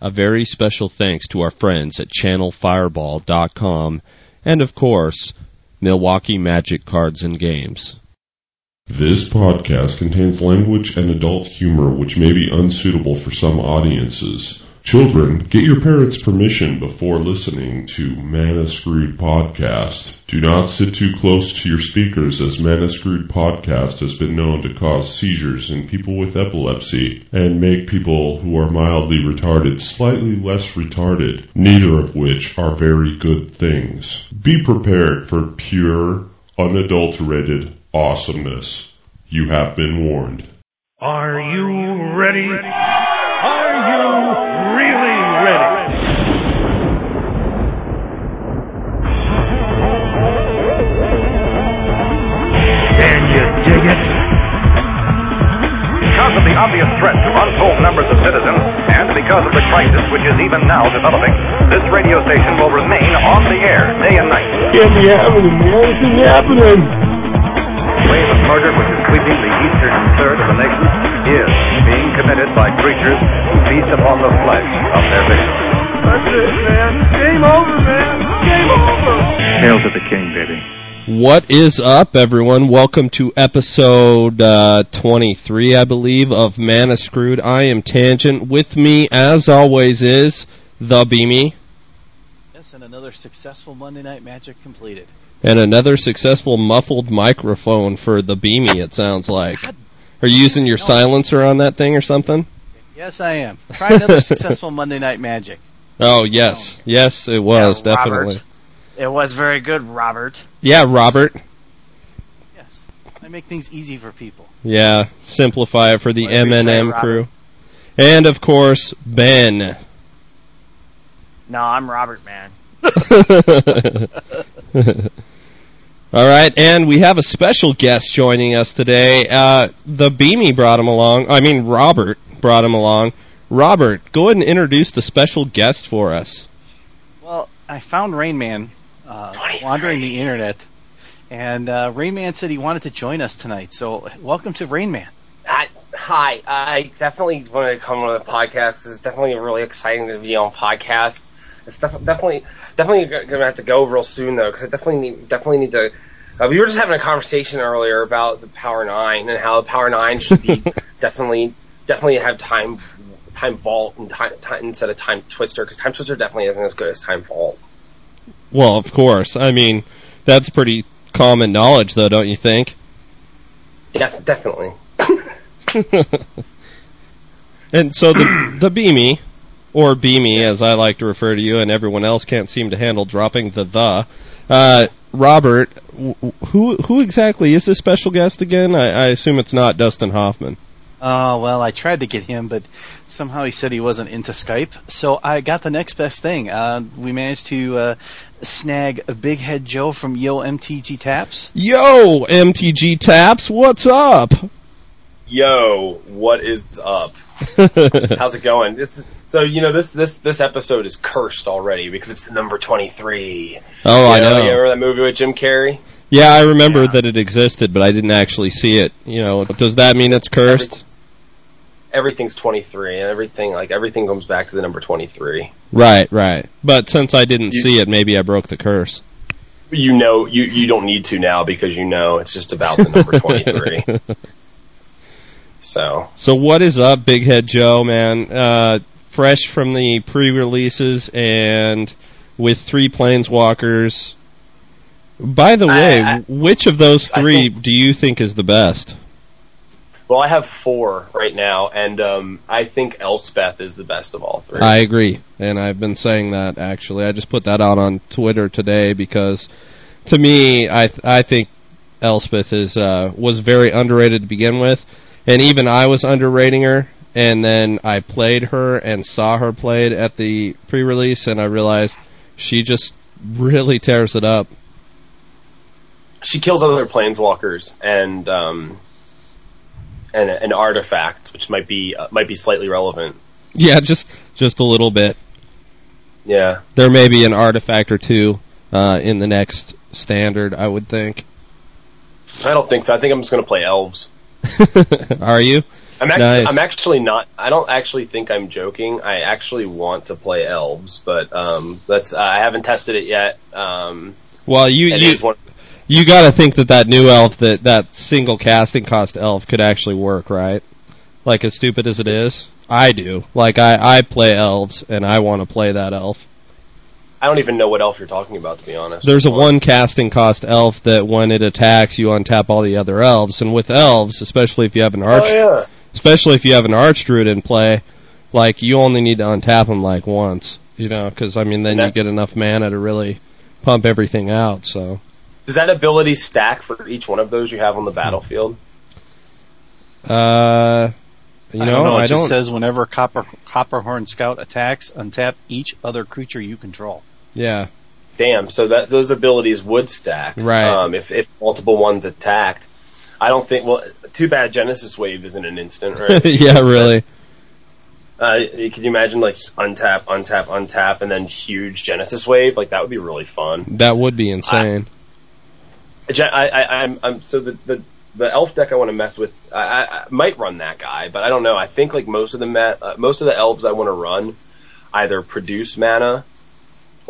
A very special thanks to our friends at channelfireball.com and, of course, Milwaukee Magic Cards and Games. This podcast contains language and adult humor which may be unsuitable for some audiences. Children, get your parents' permission before listening to Mana Screwed Podcast. Do not sit too close to your speakers as Mana Screwed Podcast has been known to cause seizures in people with epilepsy and make people who are mildly retarded slightly less retarded, neither of which are very good things. Be prepared for pure, unadulterated awesomeness. You have been warned. Are you ready? Are you? Can you dig it? Because of the obvious threat to untold numbers of citizens, and because of the crisis which is even now developing, this radio station will remain on the air day and night. Can't be happening, man. This is happening. The of murder which is sweeping the eastern third of the nation is being committed by creatures who feast upon the flesh of their victims. That's it, man. Game over, man. Game over. Hail to the king, baby. What is up, everyone? Welcome to episode uh, 23, I believe, of Mana Screwed. I am Tangent. With me, as always, is the Beamy Yes, and another successful Monday Night Magic completed. And another successful muffled microphone for the Beamy, it sounds like. Are you using your silencer on that thing or something? Yes, I am. Try another successful Monday Night Magic. Oh, yes. Yes, it was, Yeah, Robert. definitely. It was very good, Robert. Yeah, Robert. Yes, I make things easy for people. Yeah, simplify it for the Whatever you say, M&M Robert. crew. And, of course, Ben. No, I'm Robert, man. All right, and we have a special guest joining us today. Uh, the Beamy brought him along. I mean, Robert brought him along. Robert, go ahead and introduce the special guest for us. Well, I found Rain Man uh, wandering the internet, and uh, Rain Man said he wanted to join us tonight. So, welcome to Rain Man. I, hi, I definitely wanted to come on the podcast because it's definitely really exciting to be on podcast. It's def- definitely definitely gonna have to go real soon though because I definitely need definitely need to. Uh, we were just having a conversation earlier about the Power Nine and how the Power Nine should be definitely definitely have time time vault and time, time instead of time twister because time twister definitely isn't as good as time vault. Well, of course. I mean, that's pretty common knowledge, though, don't you think? Def- definitely. And so the the Beamy, or Beamy, as I like to refer to you, and everyone else can't seem to handle dropping the the. Uh, Robert, w- w- who who exactly is this special guest again? I, I assume it's not Dustin Hoffman. Oh, well, I tried to get him, but somehow he said he wasn't into Skype. So I got the next best thing. Uh, we managed to uh, snag a Big Head Joe from Yo MTG Taps. Yo, MTG Taps, what's up? Yo, what is up? How's it going? This is, so you know this this this episode is cursed already because it's the number twenty three. Oh, I know. You remember that movie with Jim Carrey? Yeah, I remember that it existed, but I didn't actually see it. You know, does that mean it's cursed? Everything's twenty three, and everything like everything comes back to the number twenty three. Right, right. But since I didn't see it, maybe I broke the curse. You know, you you don't need to now because you know it's just about the number twenty three. So So what is up, Big Head Joe, man? Uh, fresh from the pre-releases and with three planeswalkers. By the I- way, I- which of those three think- do you think is the best? well, I have four right now, and um, I think Elspeth is the best of all three. I agree, and I've been saying that actually. I just put that out on Twitter today because, to me, I th- I think Elspeth is uh, was very underrated to begin with, and even I was underrating her. And then I played her and saw her played at the pre-release, and I realized she just really tears it up. she kills other planeswalkers and um and and artifacts, which might be uh, might be slightly relevant. Yeah, just just a little bit. Yeah, There may be an artifact or two uh, in the next standard, I would think. I don't think so. I think I'm just gonna play elves. Are you? I'm actually, Nice. I'm actually not. I don't actually think I'm joking. I actually want to play elves, but um, that's I haven't tested it yet. Um, Well, you you one. you got to think that that new elf that that single casting cost elf could actually work, right? Like as stupid as it is, I do. Like I I play elves and I want to play that elf. I don't even know what elf you're talking about, to be honest. There's a one casting cost elf that when it attacks, you untap all the other elves, and with elves, especially if you have an Oh arch, yeah. especially if you have an archdruid in play, like you only need to untap them like once, you know, because I mean then you get enough mana to really pump everything out. So Does that ability stack for each one of those you have on the battlefield? uh, you I know, don't know. It I just don't. says whenever Copper Copperhorn Scout attacks, untap each other creature you control. Yeah, Damn. So that those abilities would stack. Right. Um, if if multiple ones attacked, I don't think. Well, too bad Genesis Wave isn't an instant, right? yeah, really. Uh, can you imagine like untap, untap, untap, and then huge Genesis Wave? Like that would be really fun. That would be insane. I, I, I'm, I'm so the, the the elf deck I want to mess with. I, I, I might run that guy, but I don't know. I think like most of the ma- uh, most of the elves I want to run either produce mana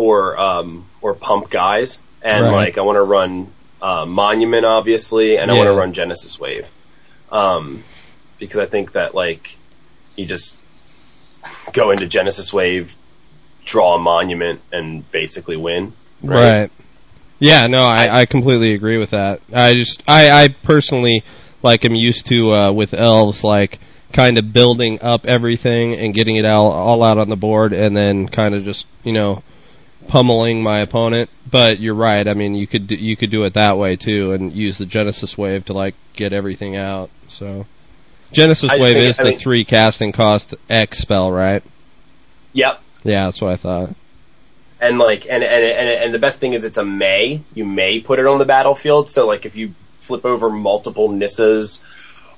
or um or pump guys, and Right. like I want to run uh, Monument obviously, and I want to run Genesis Wave, um because I think that like you just go into Genesis Wave, draw a Monument, and basically win. Right. Yeah, no, I, I completely agree with that. I just, I, I personally, like, am used to, uh, with elves, like, kind of building up everything and getting it all, all out on the board and then kind of just, you know, pummeling my opponent. But you're right, I mean, you could, do, you could do it that way too and use the Genesis Wave to, like, get everything out, so. Genesis Wave think- is I the mean- three casting cost X spell, right? Yep. Yeah, that's what I thought. and like and, and and and the best thing is it's a may you may put it on the battlefield so like if you flip over multiple nissas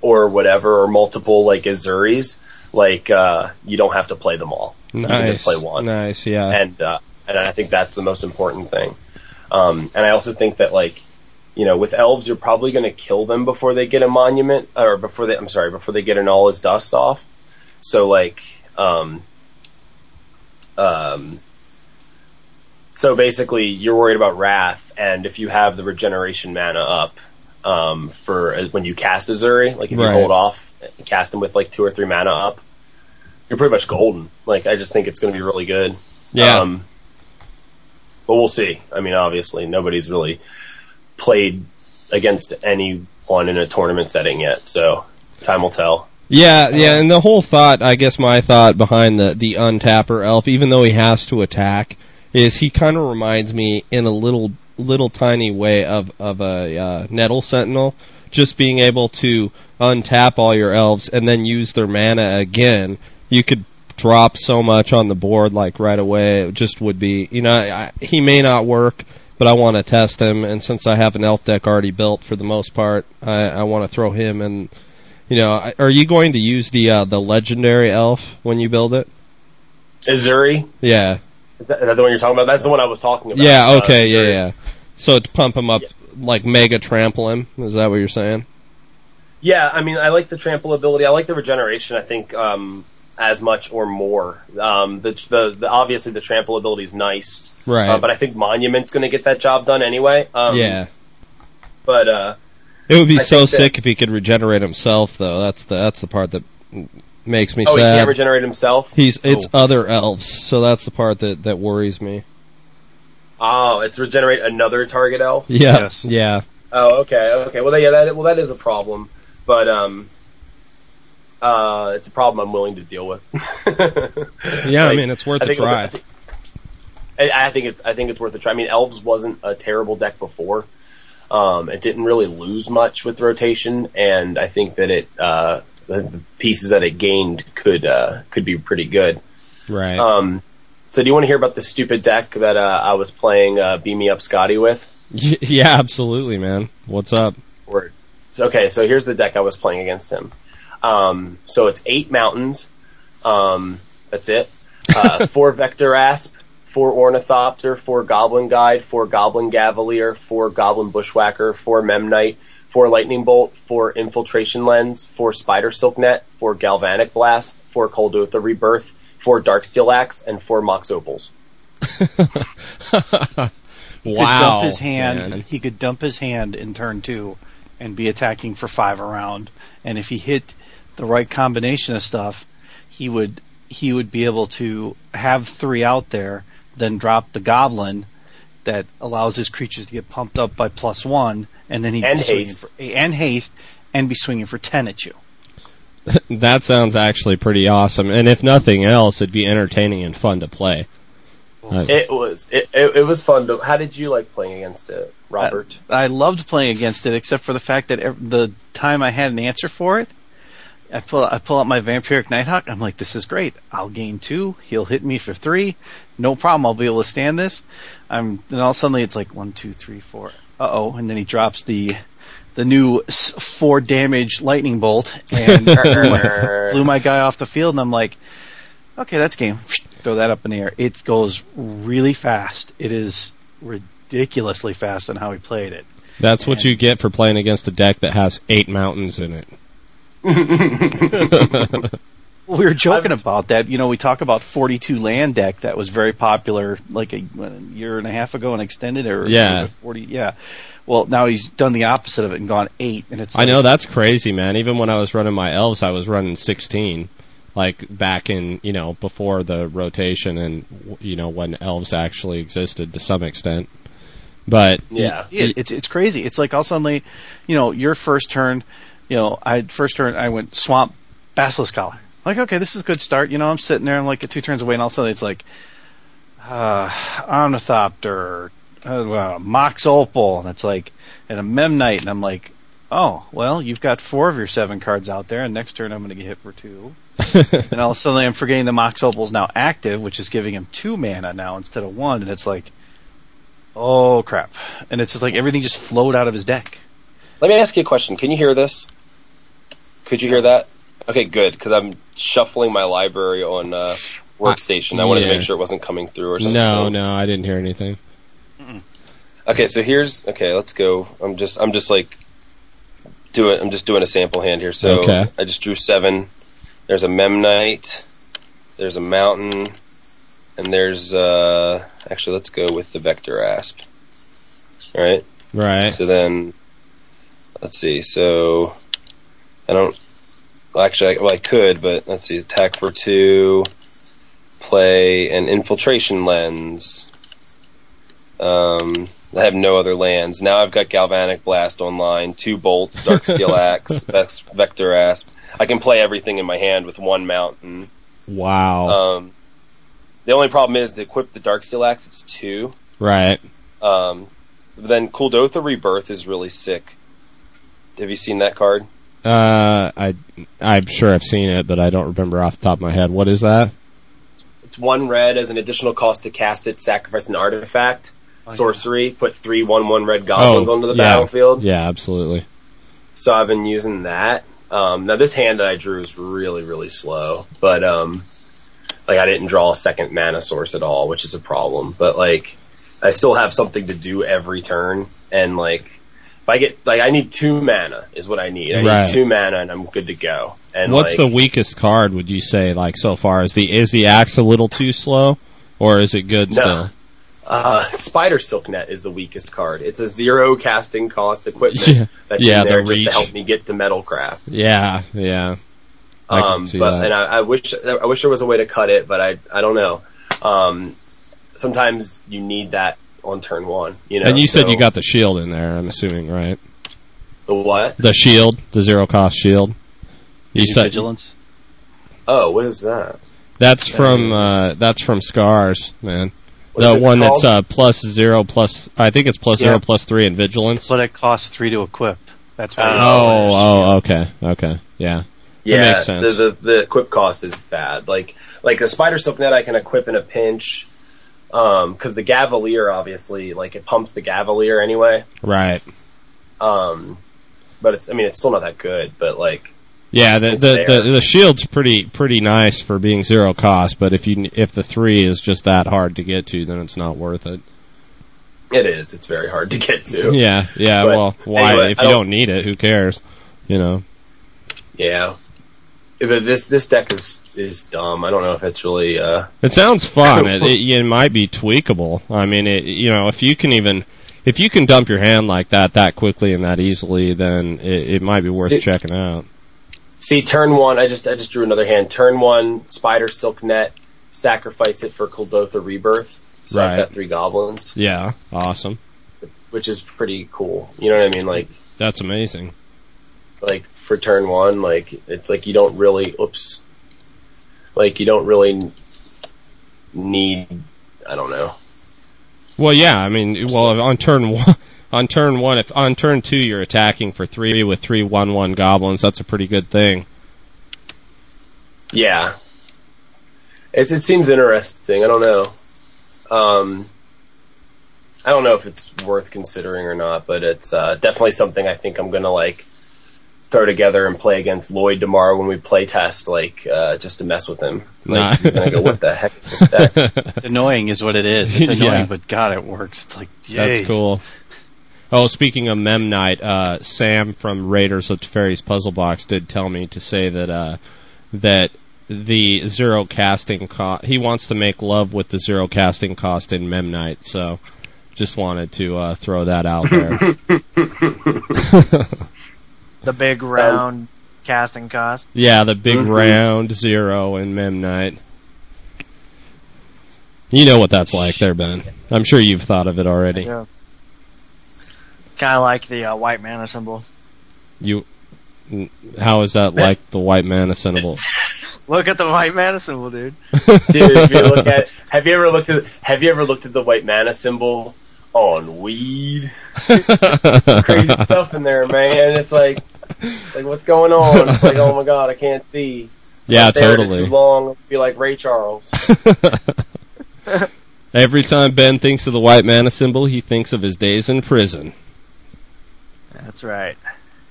or whatever or multiple like Ezuris like uh you don't have to play them all you can Nice. just play one Nice, yeah. and uh and i think that's the most important thing um and i also think that like you know with elves you're probably going to kill them before they get a monument or before they i'm sorry before they get an All Is Dust off so like um um so basically, you're worried about Wrath, and if you have the regeneration mana up um, for uh, when you cast Ezuri, like if you hold off, cast them with like two or three mana up, you're pretty much golden. Like I just think it's going to be really good. Yeah. Um, but we'll see. I mean, obviously, nobody's really played against anyone in a tournament setting yet, so time will tell. Yeah, yeah, and the whole thought, I guess my thought behind the the untapper elf, even though he has to attack, is he kind of reminds me in a little little tiny way of of a uh, nettle sentinel, just being able to untap all your elves and then use their mana again. You could drop so much on the board like right away. It just would be, you know, I, he may not work. But I want to test him, and since I have an elf deck already built for the most part, I, I want to throw him in you know, I- are you going to use the uh, the legendary elf when you build it? Ezuri, Yeah. is that, is that the one you're talking about? That's the one I was talking about. Yeah. Uh, Okay. yeah. Yeah. So to pump him up, like mega trample him. Is that what you're saying? Yeah, I mean, I like the trample ability. I like the regeneration. I think um, as much or more. Um, the, the the obviously the trample ability is nice, Right. uh, but I think Monument's going to get that job done anyway. Um, yeah. but uh, It would be I so think that- sick if he could regenerate himself, though. That's the that's the part that makes me sad. oh, he can't regenerate himself. He's it's oh. other elves, so that's the part that that worries me. oh, it's regenerate another target elf. Yeah. Yes. Yeah. Oh, okay, okay. Well, yeah, that well that is a problem, but um, uh, it's a problem I'm willing to deal with. Yeah. I mean, it's worth I a try. I think- I, think it's I think it's worth a try. I mean, Elves wasn't a terrible deck before. Um, it didn't really lose much with rotation, and I think that it uh, the, pieces that it gained could uh, could be pretty good. Right. Um, so, do you want to hear about the stupid deck that uh, I was playing uh, Beam Me Up Scotty with? Yeah. Absolutely, man. What's up? Word. So, okay, so here's the deck I was playing against him. Um, so it's eight mountains. Um, that's it. Uh, four Vector Asp, four Ornithopter, four Goblin Guide, four Goblin Gaveleer, four Goblin Bushwhacker, four Memnite, four lightning bolt, four infiltration lens, four spider silk net, four galvanic blast, four Kuldotha rebirth, four Darksteel axe, and four mox opals. He could wow. dump his hand. man. He could dump his hand in turn two, and be attacking for five around. And if he hit the right combination of stuff, he would he would be able to have three out there, then drop the goblin that allows his creatures to get pumped up by plus one, and then he And be haste. for, and haste, and be swinging for ten at you. That sounds actually pretty awesome. And if nothing else, it'd be entertaining and fun to play. It was it, it, it was fun. To, how did you like playing against it, Robert? I loved playing against it, except for the fact that ev- the time I had an answer for it, I pull I pull out my Vampiric Nighthawk. I'm like, this is great. I'll gain two. He'll hit me for three. No problem. I'll be able to stand this. I'm and all suddenly it's like one, two, three, four. Uh oh, and then he drops the the new four damage lightning bolt and blew, my, blew my guy off the field. And I'm like, okay, that's game. Throw that up in the air. It goes really fast. It is ridiculously fast on how he played it. That's what you get for playing against a deck that has eight mountains in it. Well, we were joking about that. You know, we talk about 42 land deck that was very popular like a, a year and a half ago and extended or Yeah. it 40 yeah. Well, now he's done the opposite of it and gone 8 and it's I like, know that's crazy, man. Even when I was running my elves, I was running 16. Like back in, you know, before the rotation and, you know, when elves actually existed to some extent. But, Yeah. it, it's it's crazy. It's like all suddenly, you know, your first turn, you know, I first turn I went swamp basilisk collar. Like, okay, this is a good start. You know, I'm sitting there, I'm like two turns away, and all of a sudden it's like, uh, Ornithopter, uh, Mox Opal, and it's like, and a Memnite, and I'm like, oh, well, you've got four of your seven cards out there, and next turn I'm going to get hit for two. and all of a sudden I'm forgetting the Mox Opal is now active, which is giving him two mana now instead of one, and it's like, oh crap. And it's just like everything just flowed out of his deck. Let me ask you a question. Can you hear this? Could you hear that? Okay, good. Because I'm shuffling my library on uh, workstation. I wanted to make sure it wasn't coming through or something. no, no, I didn't hear anything. Okay, so here's okay. Let's go. I'm just I'm just like doing I'm just doing a sample hand here. So Okay. I just drew seven. There's a Memnite. There's a mountain, and there's uh actually let's go with the Vector Asp. All right. Right. So then, let's see. So I don't. Well, actually, I, well, I could, but let's see. Attack for two. Play an infiltration lens. Um, I have no other lands. Now I've got Galvanic Blast online, two bolts, Dark Steel Axe, Vector Asp. I can play everything in my hand with one mountain. Wow. Um, the only problem is to equip the Darksteel Axe, it's two. right. Um, then Kuldotha Rebirth is really sick. Have you seen that card? Uh, I, I'm sure I've seen it, but I don't remember off the top of my head. What is that? It's one red as an additional cost to cast it, sacrifice an artifact, sorcery, put three one one red goblins onto the Oh, yeah. battlefield. Yeah, absolutely. So I've been using that. Um, now this hand that I drew is really really slow, but um, like I didn't draw a second mana source at all, which is a problem. But like I still have something to do every turn, and like if I get like I need two mana is what I need. I Right. need two mana and I'm good to go. And What's like, the weakest card? Would you say like so far? Is the is the axe a little too slow, or is it good No. still? Uh, Spider Silk Net is the weakest card. It's a zero casting cost equipment Yeah. that's Yeah, in there the just reach. to help me get to Metalcraft. Yeah, yeah. I Um, but that. and I, I wish I wish there was a way to cut it, but I I don't know. Um, sometimes you need that on turn one. You know. and you said so- you got the shield in there. I'm assuming, right? the what? The shield, the zero cost shield. You said vigilance. Oh, what is that? that's from uh, that's from Scars, man. What is the it one that's uh, plus zero plus. I think it's plus Yeah. zero plus three in vigilance. But it costs three to equip. That's why. Oh, oh, okay, okay, yeah. Yeah, makes sense. The, the the equip cost is bad. Like like the Spider Silk Net I can equip in a pinch. Um, cause the Gaveleer obviously, like it pumps the Gaveleer anyway. Right. Um, but it's, I mean, it's still not that good, but like, Yeah, the the, the the shield's pretty pretty nice for being zero cost, but if you if the three is just that hard to get to, then it's not worth it. It is. It's very hard to get to. Yeah, yeah. But well, why? anyway, if you don't- don't need it, who cares? You know. Yeah. But this this deck is is dumb. I don't know if it's really. uh It sounds fun. it, it, it might be tweakable. I mean, it, you know, if you can even, if you can dump your hand like that that quickly and that easily, then it, it might be worth checking out. See, turn one. I just I just drew another hand. Turn one, Spider Silk Net. Sacrifice it for Kuldotha Rebirth. So Right. I've got three goblins, Yeah, awesome. which is pretty cool. You know what I mean? Like That's amazing. Like for turn one, like it's like you don't really. Oops. Like you don't really need. I don't know. Well, yeah. I mean, well, on turn one, on turn one, if on turn two you're attacking for three with three one one goblins, that's a pretty good thing. Yeah. It's, it seems interesting. I don't know. Um, I don't know if it's worth considering or not, but it's uh, definitely something I think I'm gonna like throw together and play against Lloyd tomorrow when we play test, like uh, just to mess with him. Like Nah. he's gonna go, "What the heck is this deck?" It's annoying is what it is. It's annoying, Yeah. but God, it works. It's like, yay. That's cool. Oh, speaking of Memnite, uh, Sam from Raiders of Teferi's Puzzle Box did tell me to say that uh, that the zero casting cost. He wants to make love with the zero casting cost in Memnite. So, just wanted to uh, throw that out there. The big round casting cost. yeah, the big Mhm. round zero in Memnite. You know what that's like, there, Ben. I'm sure you've thought of it already. Yeah. It's kind of like the uh, white mana symbol. You, how is that like the white mana symbol? Look at the white mana symbol, dude. Dude, if you look at, have you ever looked at, have you ever looked at the white mana symbol on weed? Crazy stuff in there, man. It's like, like what's going on? It's like, oh my god, I can't see. Yeah, Stare at it totally. Too long, be like Ray Charles. Every time Ben thinks of the white man symbol, he thinks of his days in prison. That's right.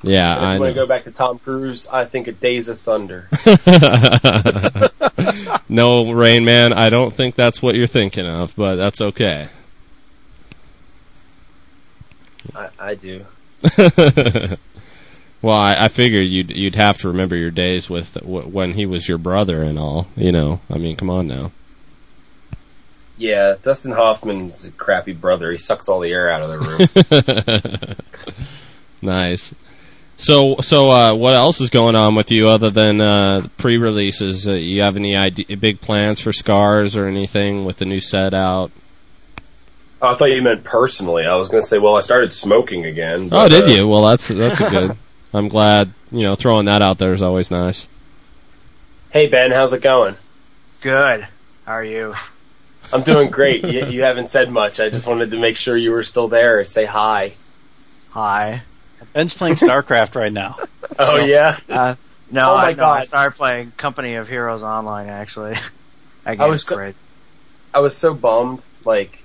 Yeah, If I you want to go back to Tom Cruise, I think of Days of Thunder. no, Rain Man, I don't think that's what you're thinking of, but that's okay. I, I do. Well, I, I figured you'd you'd have to remember your days with w- when he was your brother and all. You know, I mean, come on now. Yeah, Dustin Hoffman's a crappy brother. He sucks all the air out of the room. nice. So, so uh, what else is going on with you other than uh, pre-releases? Uh, you have any idea, big plans for Scars or anything with the new set out? oh, I thought you meant personally. I was going to say, well, I started smoking again. Oh, did uh, you? Well, that's that's a good. I'm glad. You know, throwing that out there is always nice. Hey Ben, how's it going? Good. How are you? I'm doing great. you, you haven't said much. I just wanted to make sure you were still there. Say hi. Hi. Ben's playing StarCraft right now. Oh yeah. Uh, no, Oh I, no, I God. started playing Company of Heroes Online actually. That I game's was so- crazy. I was so bummed. Like,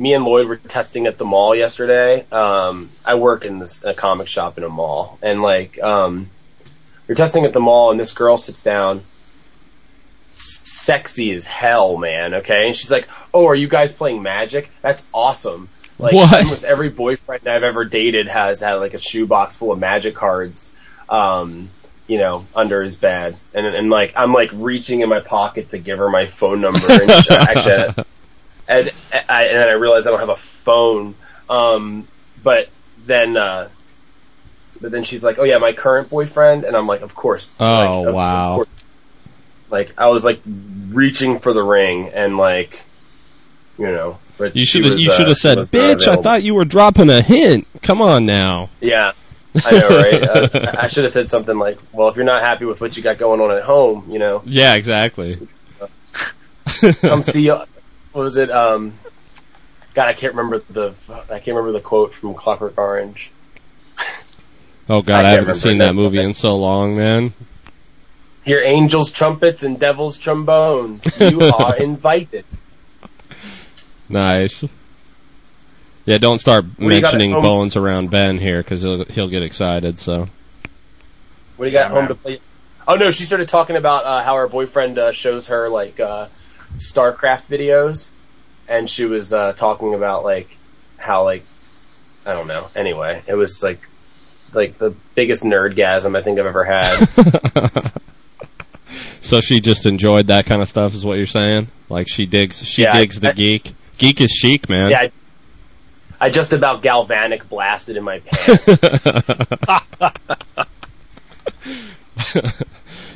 me and Lloyd were testing at the mall yesterday. Um, I work in this a comic shop in a mall, and like, um, we're testing at the mall, and this girl sits down, sexy as hell, man. Okay, and she's like, "Oh, are you guys playing Magic? That's awesome." Like, What? almost every boyfriend I've ever dated has had like a shoebox full of Magic cards. Um, you know, under his bed, and and like I'm like reaching in my pocket to give her my phone number, and she, actually, and I and then I realized I don't have a phone. Um, but then, uh, but then she's like, "Oh yeah, my current boyfriend," and I'm like, "Of course." Oh, Like, wow. course. Like I was like reaching for the ring, and like, you know, but You should have you uh, should have she said, "Bitch, I thought you were dropping a hint." Come on now. Yeah, I know, right? uh, I- should have said something like, "Well, if you're not happy with what you got going on at home, you know, Yeah, exactly. come see." What was it? Um, God, I can't remember the I can't remember the quote from Clockwork Orange. Oh God, I I, haven't seen that. that movie in so long, man. Your angels' trumpets and devils' trombones. You are invited. Nice. Yeah, don't start do you got at mentioning home? bones around Ben here because he'll he'll get excited. So What do you got at home to play? Oh no, she started talking about uh, how her boyfriend uh, shows her like uh, StarCraft videos, and she was uh, talking about like how like I don't know. Anyway, it was like like the biggest nerdgasm I think I've ever had. so she just enjoyed that kind of stuff, is what you're saying? Like she digs, she Yeah, digs the I- geek. Geek is chic, man. yeah, I, I just about galvanic blasted in my pants.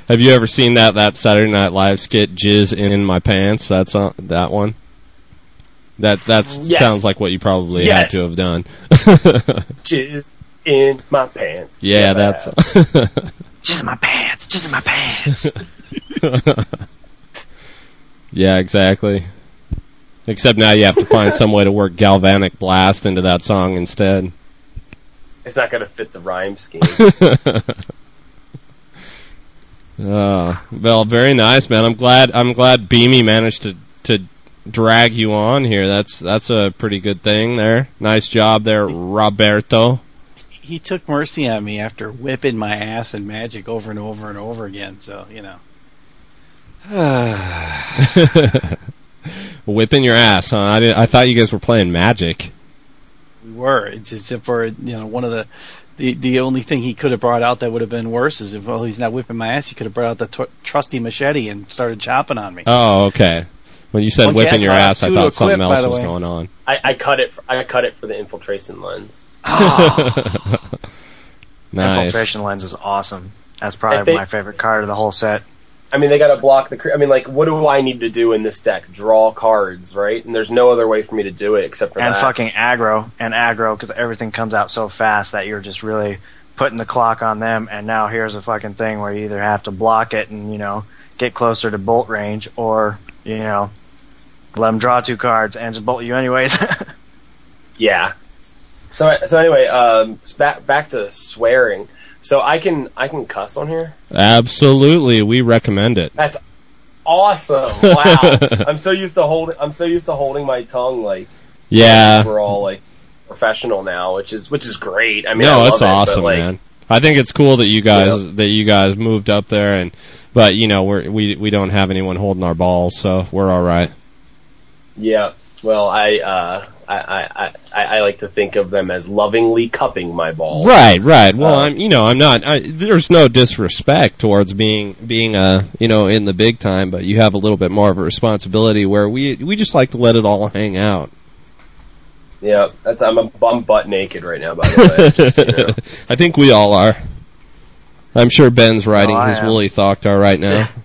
Have you ever seen that that Saturday Night Live skit "Jizz in My Pants"? That's on, that one. That that Yes. sounds like what you probably Yes. had to have done. Jizz in my pants. yeah, Yes, that's. Jizz in my pants. Jizz in my pants. yeah, exactly. Except now you have to find some way to work galvanic blast into that song instead. it's not gonna fit the rhyme scheme. Uh, well, very nice, man. I'm glad. I'm glad Beamy managed to to drag you on here. That's that's a pretty good thing there. Nice job there, Roberto. He took mercy on me after whipping my ass in Magic over and over and over again. So you know, Whipping your ass, huh? I, did, I thought you guys were playing Magic. we were. It's just if for you know one of the. The, the only thing he could have brought out that would have been worse is if well he's not whipping my ass he could have brought out the tr- trusty machete and started chopping on me. Oh, okay. When you said One whipping your ass, I thought something equip, else was way. going on. I, I cut it. For, I cut it for the infiltration lens. Ah. nice. Infiltration lens is awesome. That's probably I think- my favorite card of the whole set. I mean, they got to block the. I mean, like, what do I need to do in this deck? Draw cards, right? And there's no other way for me to do it except for And that. fucking aggro and aggro because everything comes out so fast that you're just really putting the clock on them. And now here's a fucking thing where you either have to block it and you know get closer to bolt range, or you know let them draw two cards and just bolt you anyways. Yeah. So so anyway, um, back back to swearing. So I can I can cuss on here. Absolutely, we recommend it. That's awesome! Wow, I'm so used to holding I'm so used to holding my tongue like Yeah. we're all like professional now, which is which is great. I mean, no, I it's love it, but, awesome, like, man. I think it's cool that you guys Yeah. that you guys moved up there, and but you know we're we we don't have anyone holding our balls, so we're all right. Yeah. Well, I uh I, I, I, I like to think of them as lovingly cupping my balls. Right, right. Well, Uh, I'm you know I'm not. I, there's no disrespect towards being being uh you know in the big time, but you have a little bit more of a responsibility where we we just like to let it all hang out. Yeah, that's I'm a, I'm butt naked right now. By the way, just, you know. I think we all are. I'm sure Ben's riding Oh, his am. Woolly Thoctar right now.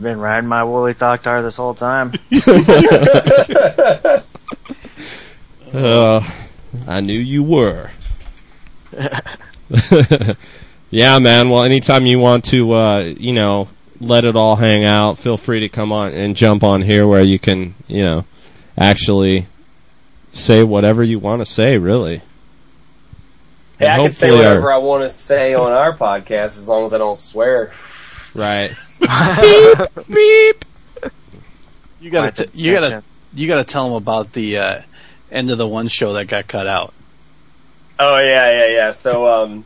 I've been riding my Woolly Thoctar this whole time. Uh, I knew you were. yeah, man. Well, anytime you want to, uh, you know, let it all hang out, feel free to come on and jump on here where you can, you know, actually say whatever you want to say, really. Hey, And I can say hopefully our- whatever I want to say on our podcast as long as I don't swear. Right. You gotta, t- you gotta, you gotta tell him about the uh, end of the one show that got cut out. Oh yeah, yeah, yeah. So um,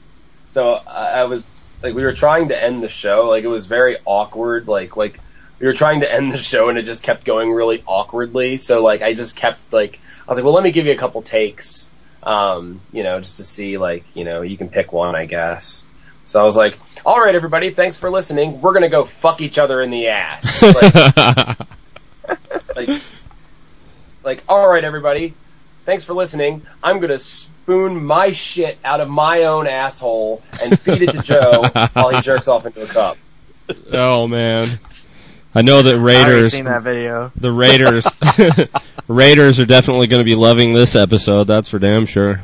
so I, I was like, we were trying to end the show. Like it was very awkward. Like like we were trying to end the show and it just kept going really awkwardly. So like I just kept like I was like, well, let me give you a couple takes. Um, you know, just to see like you know you can pick one, I guess. So I was like, all right, everybody, thanks for listening. We're gonna go fuck each other in the ass. Like, like, like, all right, everybody, thanks for listening. I'm gonna spoon my shit out of my own asshole and feed it to Joe while he jerks off into a cup. oh man. I know that I've Raiders, seen that video. the Raiders, Raiders are definitely going to be loving this episode. That's for damn sure.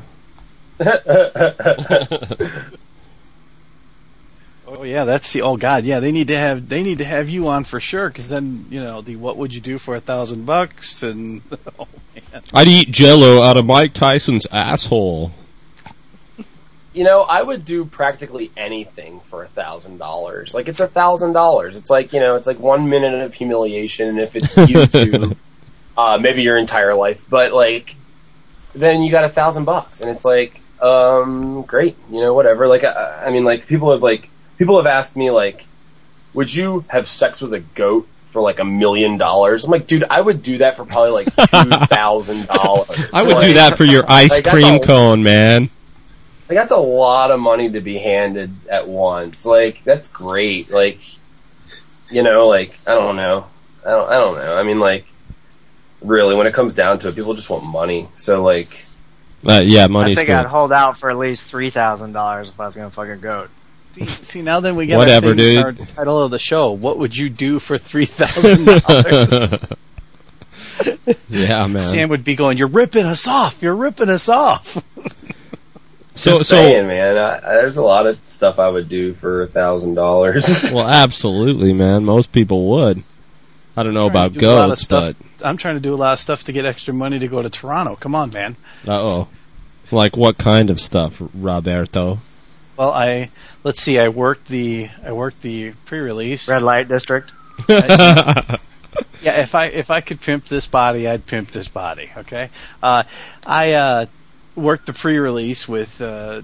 Oh yeah, that's the. Oh god, yeah, they need to have they need to have you on for sure because then you know the what would you do for a thousand bucks and oh man, I'd eat Jello out of Mike Tyson's asshole. you know, I would do practically anything for a thousand dollars. Like it's a thousand dollars. It's like you know, it's like one minute of humiliation, and if it's YouTube, uh, maybe your entire life. But like, then you got a thousand bucks, and it's like, um, great, you know, whatever. Like, I, I mean, like people have like people have asked me like, would you have sex with a goat for like a million dollars. I'm like, dude, I would do that for probably like two thousand dollars. I would do that for your ice Like, cream a- cone, man. Like that's a lot of money to be handed at once. Like that's great. Like you know, like I don't know. I don't I don't know. I mean like really when it comes down to it, people just want money. So like Uh, yeah, I think good. I'd hold out for at least three thousand dollars if I was gonna fuck a goat. See, see now then we get Whatever, our, thing, dude. our title of the show. What would you do for three thousand dollars? yeah, man. Sam would be going, "You're ripping us off. You're ripping us off." so, just so, saying, man, I, I- there's a lot of stuff I would do for a thousand dollars. well, absolutely, man. Most people would. I don't know about do a lot of goats, but I'm trying to do a lot of stuff to get extra money to go to Toronto. Come on, man. uh oh. Like what kind of stuff, Roberto? Well, I let's see. I worked the I worked the pre-release. Red light district. Yeah, if I if I could pimp this body, I'd pimp this body. Okay, uh, I uh, worked the pre-release with uh,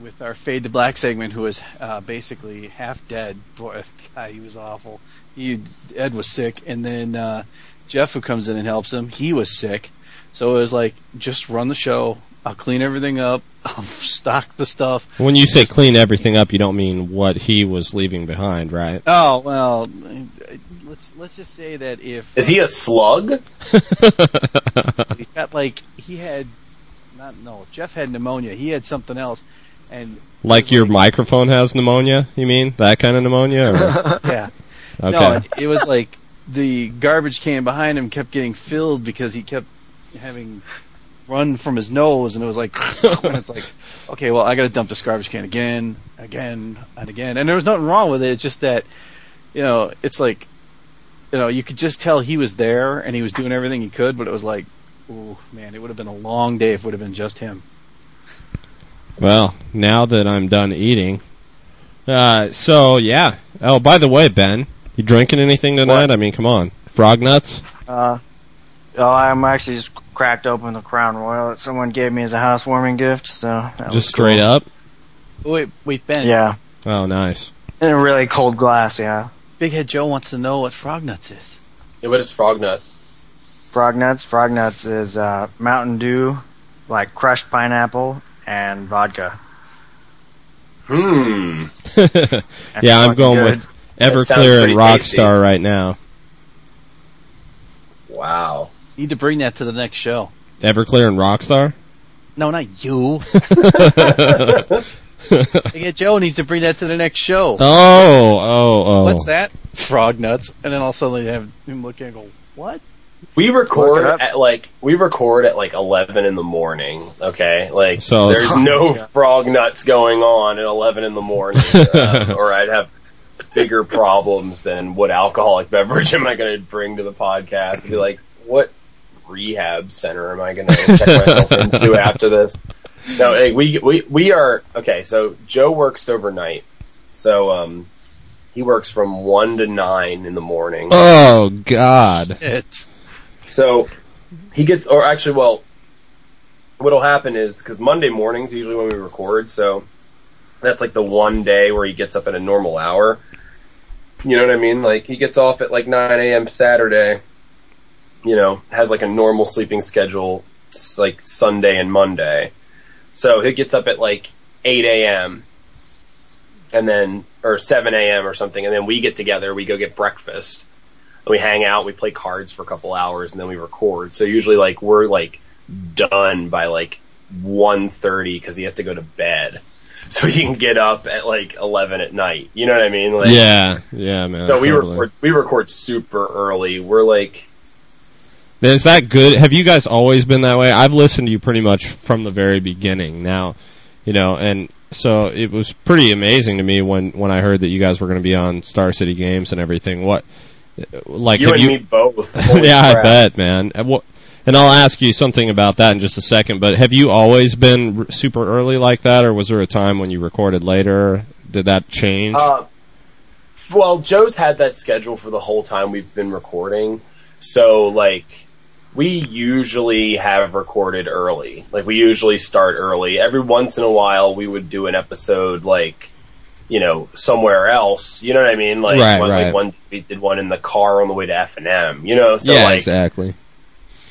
with our fade to black segment, who was uh, basically half dead. Boy, God, he was awful. He Ed was sick, and then uh, Jeff, who comes in and helps him, he was sick. So it was like, just run the show. I'll clean everything up. I'll stock the stuff. when you say clean everything up, you don't mean what he was leaving behind, right? Oh well, let's let's just say that if Is he a slug? He's got like he had not no Jeff had pneumonia. He had something else, and like your microphone has pneumonia? You mean that kind of pneumonia? Or? yeah Okay. no it, it was like the garbage can behind him kept getting filled because he kept having run from his nose, and it was like and it's like okay, well I got to dump this garbage can again, again, and again, and there was nothing wrong with it. It's just that you know it's like you know you could just tell he was there and he was doing everything he could, but it was like. oh man, it would have been a long day if it would have been just him. Well, now that I'm done eating, uh, so yeah. Oh, by the way, Ben, you drinking anything tonight? I mean, come on, frog nuts. Uh, oh, I'm actually just cracked open the Crown Royal that someone gave me as a housewarming gift. So that was Just straight cool. up. we've been. Yeah, Oh, nice. in a really cold glass. Yeah, Big Head Joe wants to know what frog nuts is. Yeah, what is frog nuts? frog nuts. Frog nuts is uh, Mountain Dew, like crushed pineapple and vodka. Hmm. Yeah, I'm going good. with Everclear and pretty Rockstar right now. Wow. Need to bring that to the next show. Everclear and Rockstar. No, not you. Big Head Joe needs to bring that to the next show. Oh, oh, oh. What's that? Frog nuts. And then all of a sudden they have him look and go, what? We record Look it up. at like we record at like eleven in the morning. Okay, like So- there's no frog nuts going on at eleven in the morning, uh, or I'd have bigger problems than what alcoholic beverage am I going to bring to the podcast? Be like, what rehab center am I going to check myself into after this? No, hey, we we we are okay. So Joe works overnight, so um, he works from one to nine in the morning. Oh God. It. So he gets, or actually, well, what'll happen is because Monday mornings usually when we record, so that's like the one day where he gets up at a normal hour. You know what I mean? Like he gets off at like 9 a.m. Saturday. You know, has like a normal sleeping schedule, like Sunday and Monday. So he gets up at like 8 a.m. and then, or 7 a.m. or something, and then we get together, we go get breakfast and we hang out, we play cards for a couple hours, and then we record. So usually, like we're like done by like 1.30 because he has to go to bed, so he can get up at like eleven at night. You know what I mean? Like, Yeah, yeah, man. So we totally. record we record super early. We're like Is that good? Have you guys always been that way? I've listened to you pretty much from the very beginning. Now, you know, and so it was pretty amazing to me when when I heard that you guys were going to be on Star City Games and everything. What, like, you and you? me both. Yeah, I bet, man. And what? And I'll ask you something about that in just a second. But have you always been r- super early like that, or was there a time when you recorded later? Did that change? Uh, well, Joe's had that schedule for the whole time we've been recording. So, like, we usually have recorded early. Like, we usually start early. Every once in a while, we would do an episode, like, you know, somewhere else. You know what I mean? Like, Right, one, right. like one we did one in the car on the way to F and M. You know, so yeah, like, exactly.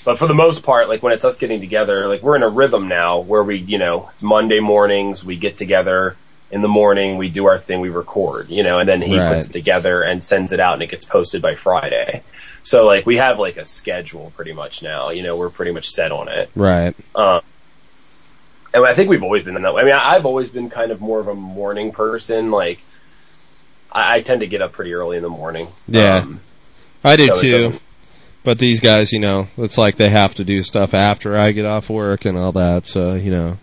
but for the most part, like when it's us getting together, like we're in a rhythm now where we, you know, it's Monday mornings, we get together in the morning, we do our thing, we record, you know, and then he Right. puts it together and sends it out and it gets posted by Friday. So like we have like a schedule pretty much now, you know, we're pretty much set on it. Right. Um, and I think we've always been in that way. I mean, I've always been kind of more of a morning person. Like, I, I tend to get up pretty early in the morning. Yeah. Um, I do so too. But these guys, you know, it's like they have to do stuff after I get off work and all that. So you know,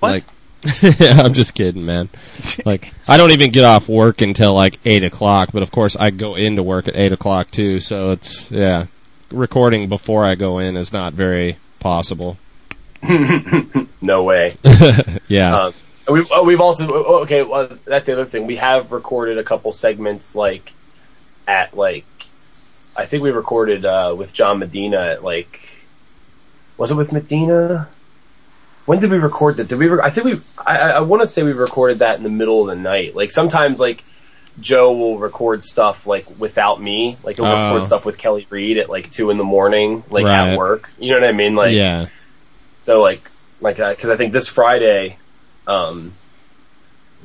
What? like, I'm just kidding, man. Like, I don't even get off work until like eight o'clock. But of course, I go into work at eight o'clock too. So it's yeah, recording before I go in is not very possible. no way. yeah. Um, we've, oh, we've also oh, okay. Well, that's the other thing. We have recorded a couple segments like at like I think we recorded uh, with John Medina at like was it with Medina? When did we record that? Did we? Re- I think we. I, I want to say we recorded that in the middle of the night. Like sometimes like Joe will record stuff like without me. Like he'll Oh. record stuff with Kelly Reed at like two in the morning, like Right. at work. You know what I mean? Like yeah. so like like that because I think this Friday, um,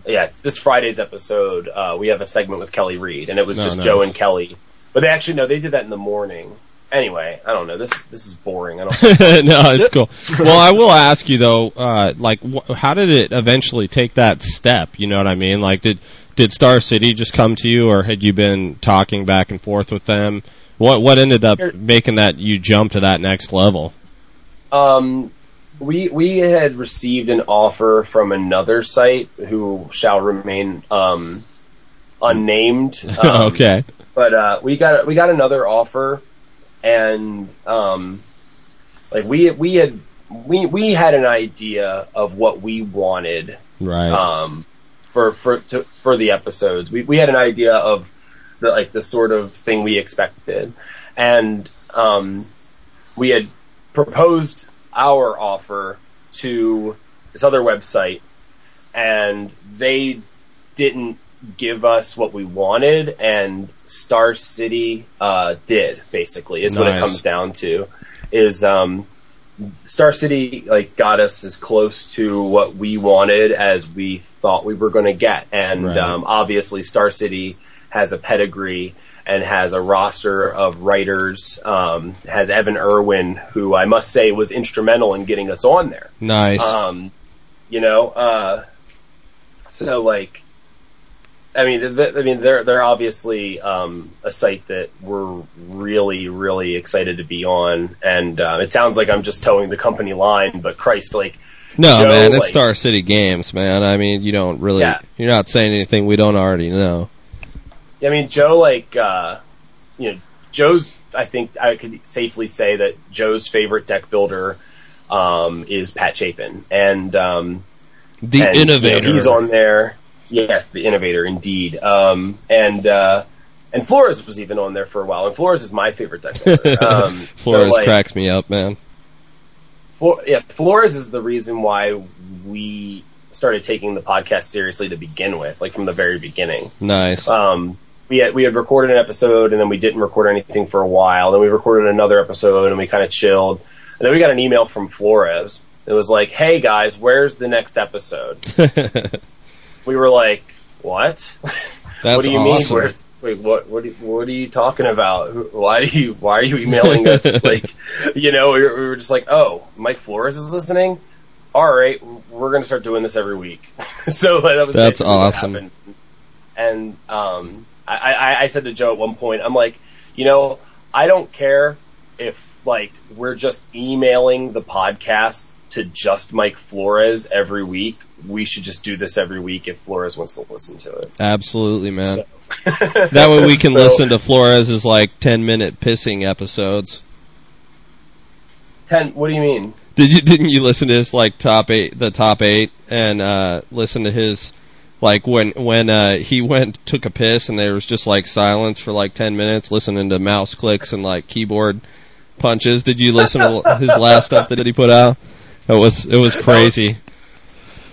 yeah, this Friday's episode uh, we have a segment with Kelly Reed, and it was No, just nice. Joe and Kelly. But they actually no, they did that in the morning. Anyway, I don't know. This this is boring. I don't. no, it's cool. Well, I will ask you though, uh, like, wh- how did it eventually take that step? You know what I mean? Like, did did Star City just come to you, or had you been talking back and forth with them? What what ended up making that you jump to that next level? Um, we we had received an offer from another site who shall remain um unnamed. Um, okay, but uh, we got we got another offer, and um, like we we had we we had an idea of what we wanted right, um, for for to, for the episodes. We we had an idea of the like the sort of thing we expected, and um, we had proposed our offer to this other website, and they didn't give us what we wanted, and Star City uh, did. Basically, is what it comes down to. Is um, Star City like got us as close to what we wanted as we thought we were going to get, and Right. um, obviously Star City has a pedigree and has a roster of writers. Um, has Evan Erwin, who I must say was instrumental in getting us on there. nice. Um, you know, uh, so like, I mean, th- I mean, they're they're obviously um, a site that we're really really excited to be on, and uh, it sounds like I'm just towing the company line, but Christ, like, no, Joe, man, it's like- Star City Games, man. I mean, you don't really, Yeah. you're not saying anything we don't already know. I mean, Joe, like, uh, you know, Joe's. I think I could safely say that Joe's favorite deck builder um, is Pat Chapin, and um, The and, you know, innovator. he's on there. Yes, the innovator indeed. Um, and uh, and Flores was even on there for a while. And Flores is my favorite deck builder. Um, Flores so, like, cracks me up, man. Yeah, Flores is the reason why we started taking the podcast seriously to begin with, like from the very beginning. Nice. Um, we had we had recorded an episode and then we didn't record anything for a while. Then we recorded another episode and we kind of chilled. And then we got an email from Flores. It was like, "Hey guys, where's the next episode?" we were like, "What? That's what do you awesome. mean? Where's wait? What? What? Are, what are you talking about? Why do you? Why are you emailing us? like, you know, we were, we were just like, oh, Mike Flores is listening. All right, we're gonna start doing this every week. so that was That's awesome. And um, I, I, I said to Joe at one point, I'm like, you know, I don't care if like we're just emailing the podcast to just Mike Flores every week. We should just do this every week if Flores wants to listen to it. Absolutely, man. So- That way we can So- listen to Flores' like ten minute pissing episodes. Ten. What do you mean? Did you didn't you listen to his like top eight the top eight and uh listen to his like when when uh he went took a piss and there was just like silence for like ten minutes listening to mouse clicks and like keyboard punches. Did you listen to his last stuff that he put out? It was it was crazy.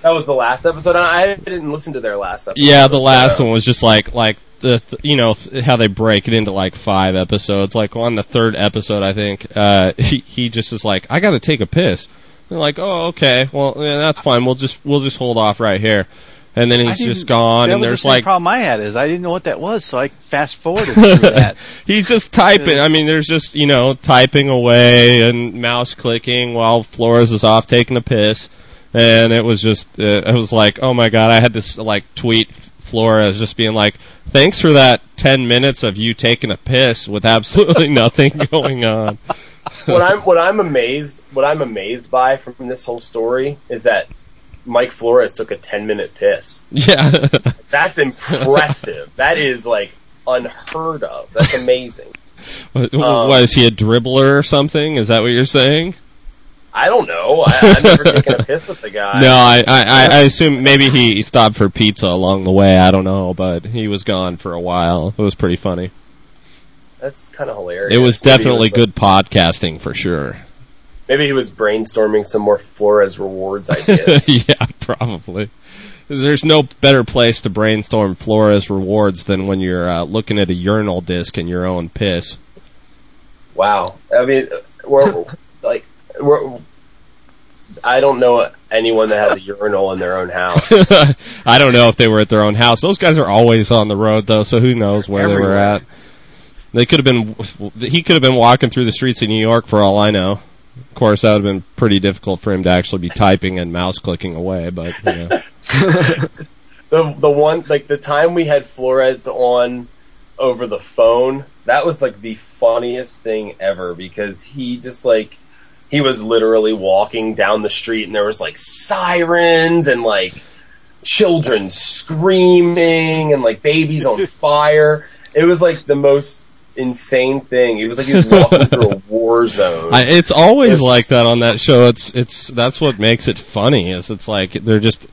That was the last episode. I didn't listen to their last episode. Yeah, the last Uh, one was just like like the th- you know th- how they break it into like five episodes. Like on the third episode, I think uh, he he just is like, I got to take a piss. They're like, oh okay, well yeah, that's fine. We'll just we'll just hold off right here. And then he's just gone, That and was there's the same like problem I had is I didn't know what that was, so I fast forwarded through that. he's just typing. I mean, there's just you know typing away and mouse clicking while Flores is off taking a piss, and it was just uh, I was like, oh my god, I had to like tweet Flores just being like, thanks for that ten minutes of you taking a piss with absolutely nothing going on. what I'm what I'm amazed what I'm amazed by from this whole story is that Mike Flores took a 10 minute piss. Yeah, That's impressive. that is like unheard of. That's amazing. What- Um, was he a dribbler or something? Is that what you're saying? I don't know. I, I've never taken a piss with the guy. No, I, I, I assume maybe he stopped for pizza along the way. I don't know, but he was gone for a while. It was pretty funny. That's kind of hilarious. It was Maybe definitely was, like- good podcasting for sure. maybe he was brainstorming some more Flores rewards ideas. yeah, probably. There's no better place to brainstorm Flores rewards than when you're uh, looking at a urinal disc in your own piss. wow. I mean, we're. I don't know anyone that has a urinal in their own house. I don't know if they were at their own house. Those guys are always on the road though, so who knows where they were at. They could have been. He could have been walking through the streets of New York for all I know. Of course, that would have been pretty difficult for him to actually be typing and mouse clicking away. But you know. the the one like the time we had Flores on over the phone, that was like the funniest thing ever because he just like he was literally walking down the street and there was like sirens and like children screaming and like babies on fire. It was like the most insane thing. It was like he was walking through a war zone. I, it's always It's- like that on that show. It's it's that's what makes it funny. Is it's like they're just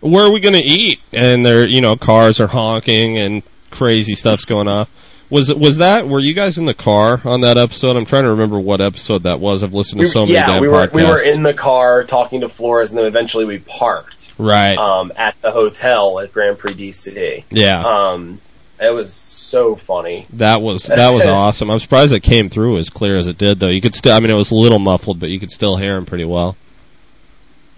where are we going to eat? And they're you know cars are honking and crazy stuff's going off. Was it was that? Were you guys in the car on that episode? I'm trying to remember what episode that was. I've listened to We- so many yeah, damn we were podcasts. we were in the car talking to Flores and then eventually we parked. right. um, at the hotel at Grand Prix DC. yeah. Um, it was so funny. that was that was awesome. I'm surprised it came through as clear as it did, though. You could still, I mean, it was a little muffled, but you could still hear him pretty well.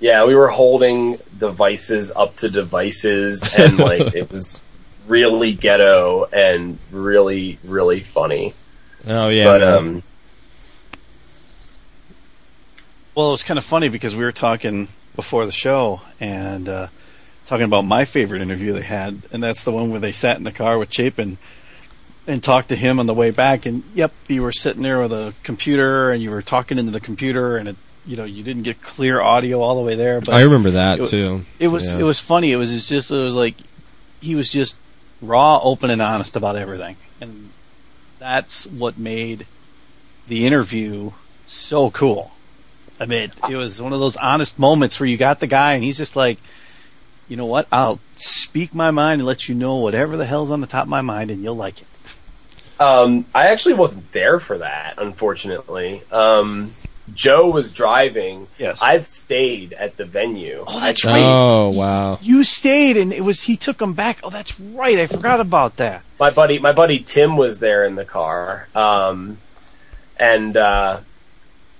Yeah, we were holding devices up to devices, and like it was really ghetto and really really funny. Oh yeah, but man. um, Well, it was kind of funny because we were talking before the show and uh, talking about my favorite interview they had, and that's the one where they sat in the car with Chapin and talked to him on the way back. And yep, you were sitting there with a computer and you were talking into the computer, and it, you know, you didn't get clear audio all the way there. But I remember that it- too. it was Yeah. it was funny. It was just it was like he was just raw, open, and honest about everything, and that's what made the interview so cool. I mean, it was one of those honest moments where you got the guy, and he's just like, you know what? I'll speak my mind and let you know whatever the hell's on the top of my mind, and you'll like it. um, I actually wasn't there for that, unfortunately. Um, Joe was driving. Yes. I've stayed at the venue. Oh, that's right. Oh wow. You stayed, and it was he took him back. Oh, that's right. I forgot about that. my buddy my buddy Tim was there in the car. Um and uh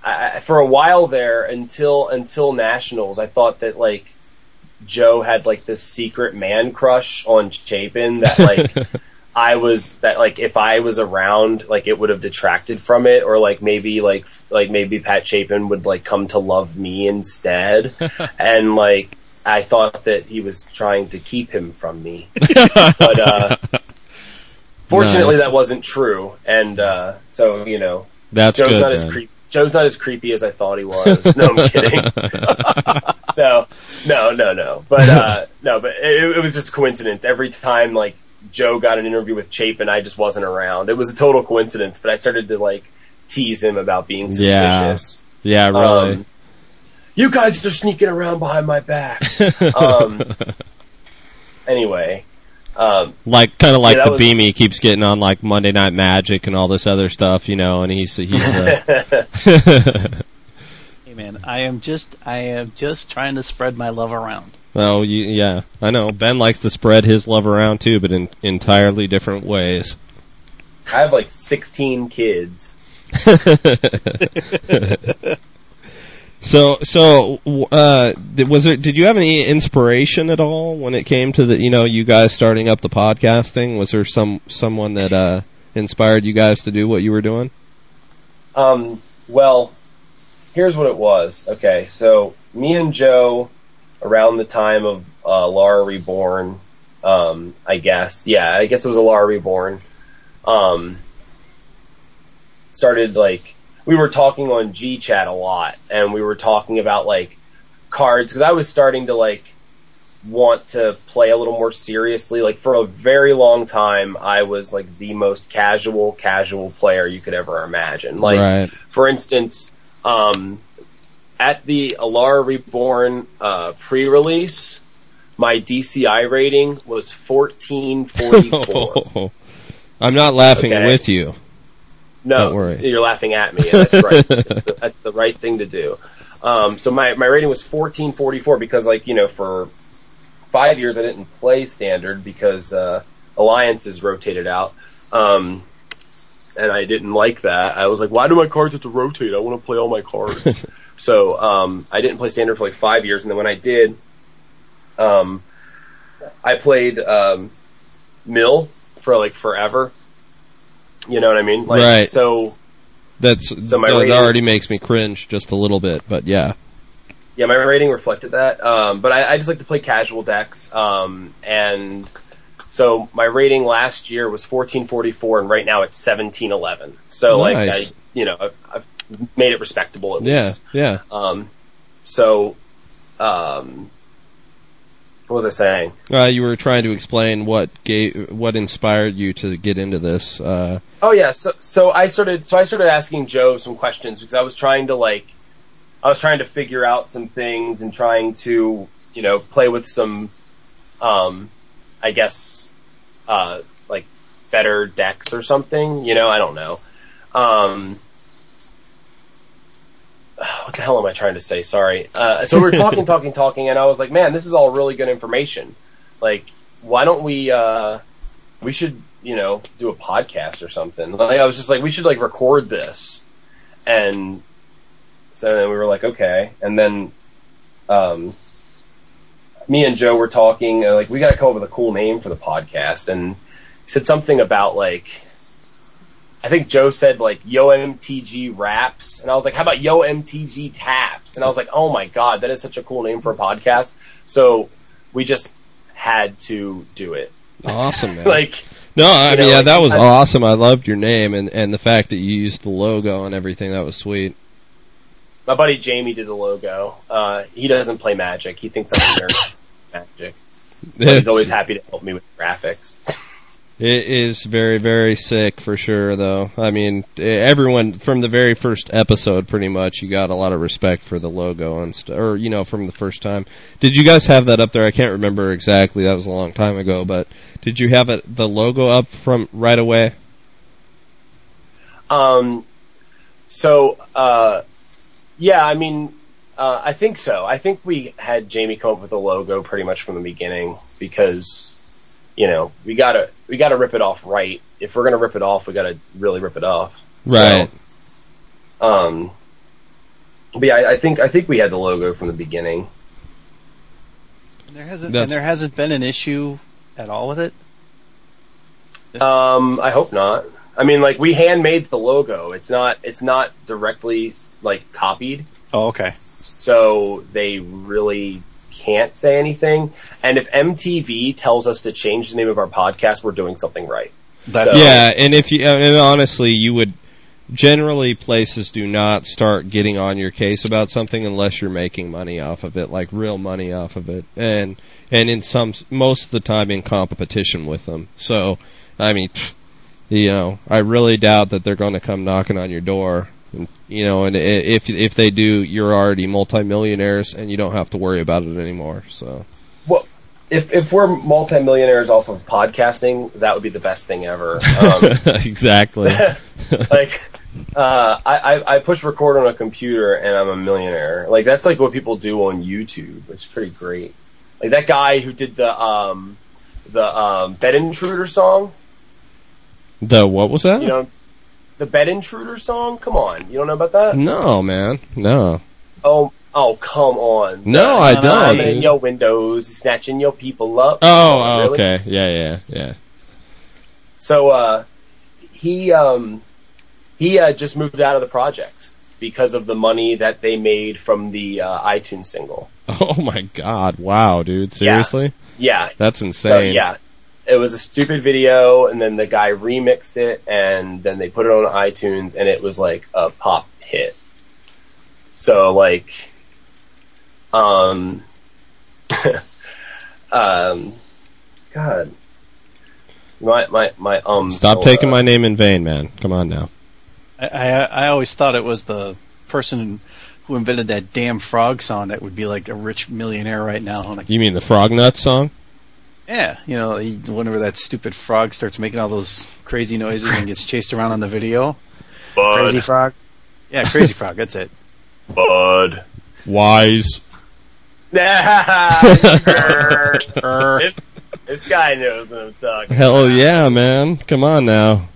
I, I- for a while there until until nationals I thought that like Joe had like this secret man crush on Chapin that like I was that like if I was around like it would have detracted from it or like maybe like like maybe Pat Chapin would like come to love me instead and like I thought that he was trying to keep him from me but uh Fortunately, Nice. that wasn't true, and uh, so you know, That's Joe's good. not as creepy. creep. Joe's not as creepy as I thought he was. No, I'm kidding. no, no, no, no. But uh, no, but it, it was just coincidence. Every time like Joe got an interview with Chapin, I just wasn't around. It was a total coincidence. But I started to like tease him about being suspicious. Yeah, really. Um, you guys are sneaking around behind my back. um, anyway, um, like kind of like Yeah, the that was- Beamy keeps getting on like Monday Night Magic and all this other stuff, you know, and he's he's uh, Hey man, I am just I am just trying to spread my love around. Oh, you, yeah, I know. Ben likes to spread his love around too, but in entirely different ways. I have like 16 kids. So, so, uh, was it, did you have any inspiration at all when it came to the, you know, you guys starting up the podcasting? Was there some, someone that, uh, inspired you guys to do what you were doing? Um, well, here's what it was. Okay, so me and Joe, around the time of uh, Alara Reborn, um, I guess, yeah, I guess it was Alara Reborn, um, started like we were talking on G Chat a lot, and we were talking about like cards because I was starting to like want to play a little more seriously. Like for a very long time, I was like the most casual, casual player you could ever imagine. Like, right. for instance, um, at the Alara Reborn uh, pre-release, my DCI rating was 1444. I'm not laughing Okay. with you. No, Don't worry. you're laughing at me. and That's right. that's the right thing to do. Um, so my my rating was 1444 because like you know for five years I didn't play standard because uh, alliances rotated out. Um, and I didn't like that. I was like, why do my cards have to rotate? I want to play all my cards. so um, I didn't play standard for like five years, and then when I did, um, I played um, mill for like forever. You know what I mean? Like, Right. So That's, So my that rating- already makes me cringe just a little bit, but yeah. yeah, my rating reflected that. Um, but I, I just like to play casual decks. Um, and so my rating last year was 1444, and right now it's 1711. So like, I, you know, I've, I've made it respectable at Yeah, least. yeah. Um, so, um, what was I saying? Uh, you were trying to explain what gave, what inspired you to get into this. Uh, Oh yeah, so so I started so I started asking Joe some questions because I was trying to like I was trying to figure out some things and trying to you know play with some um I guess uh like better decks or something you know I don't know um what the hell am I trying to say sorry uh so we were talking talking talking and I was like man this is all really good information like why don't we uh we should, you know, do a podcast or something. Like, I was just like, we should like record this. And so then we were like, okay. And then, um, me and Joe were talking, uh, like, we gotta come up with a cool name for the podcast. And he said something about like, I think Joe said like Yo MTG Raps, and I was like, how about Yo MTG Taps? And I was like, oh my god, that is such a cool name for a podcast. So we just had to do it. awesome, man. Like, no, I mean, know, yeah, like, that was I- awesome. I loved your name and, and the fact that you used the logo and everything. That was sweet. My buddy Jamie did the logo. Uh, he doesn't play Magic. He thinks I'm Magic. He's always happy to help me with graphics. It is very, very sick for sure, though. I mean, everyone from the very first episode, pretty much, you got a lot of respect for the logo and stuff, or you know, from the first time. Did you guys have that up there? I can't remember exactly. That was a long time ago, but did you have it the logo up from right away? Um, so, uh, yeah, I mean, uh, I think so. I think we had Jamie come up with the logo pretty much from the beginning because, you know, we gotta, we gotta rip it off right. If we're gonna rip it off, we gotta really rip it off. Right. So, um, but yeah, I, I think, I think we had the logo from the beginning. And there hasn't That's- and there hasn't been an issue at all with it. Um, I hope not. I mean, like we handmade the logo. It's not. It's not directly like copied, Oh, okay. so they really can't say anything. And if MTV tells us to change the name of our podcast, we're doing something right. That- So- Yeah, and if you and honestly, you would generally places do not start getting on your case about something unless you're making money off of it, like real money off of it, and and in some most of the time in competition with them. So, I mean, pfft, you know, I really doubt that they're going to come knocking on your door. You know, and if if they do, you're already multimillionaires, and you don't have to worry about it anymore. So, Well, if if we're multimillionaires off of podcasting, that would be the best thing ever. Um, exactly. like uh, I, I I push record on a computer and I'm a millionaire. Like that's like what people do on YouTube. It's pretty great. Like that guy who did the um the um Bed Intruder song. The what was that? You know, the Bed Intruder song. Come on, you don't know about that? no, man, no, Oh, oh, come on. no, I don't. I'm in your windows, snatching your people up. Oh, oh, Really? okay, yeah, yeah, yeah. So uh, he um, he uh, just moved out of the project because of the money that they made from the uh, iTunes single. Oh my god, wow, dude, seriously, Yeah, that's so insane. yeah, it was a stupid video, and then the guy remixed it, and then they put it on iTunes, and it was like a pop hit. So like, um, um, God, my my my um. Stop so, taking uh, my name in vain, man. Come on now. I, I I always thought it was the person who invented that damn frog song that would be like a rich millionaire right now. Like, You mean the Frog Nuts song? Yeah, you know, he, whenever that stupid frog starts making all those crazy noises and gets chased around on the video. Crazy frog. Yeah, crazy frog. That's it. Bud. Wise. this, this guy knows what I'm talking. Hell yeah, man. Come on now. This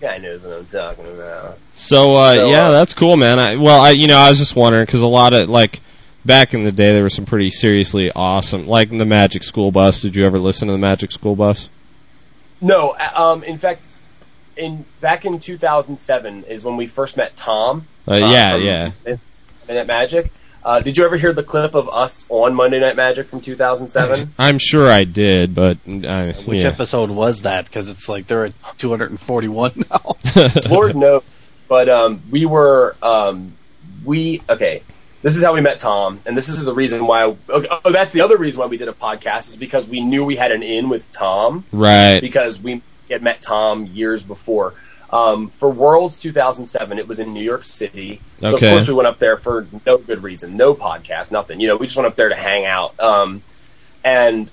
guy knows what I'm talking about. So, uh, So, yeah, uh, that's cool, man. I, well, I, you know, I was just wondering because a lot of like back in the day, there were some pretty seriously awesome, like the Magic School Bus. Did you ever listen to the Magic School Bus? No, uh, um, in fact, in back in 2007 is when we first met Tom. Uh, yeah, from yeah. Monday Night Magic. Uh, did you ever hear the clip of us on Monday Night Magic from 2007? I'm sure I did, but uh, Which yeah. episode was that? Because it's like they're at 241 now. Lord knows. But um, we were um, we okay. This is how we met Tom, and this is the reason why. Oh, that's the other reason why we did a podcast is because we knew we had an in with Tom right. because we had met Tom years before. Um, for Worlds 2007, it was in New York City. So Okay. of course we went up there for no good reason, no podcast, nothing. You know, we just went up there to hang out. Um, and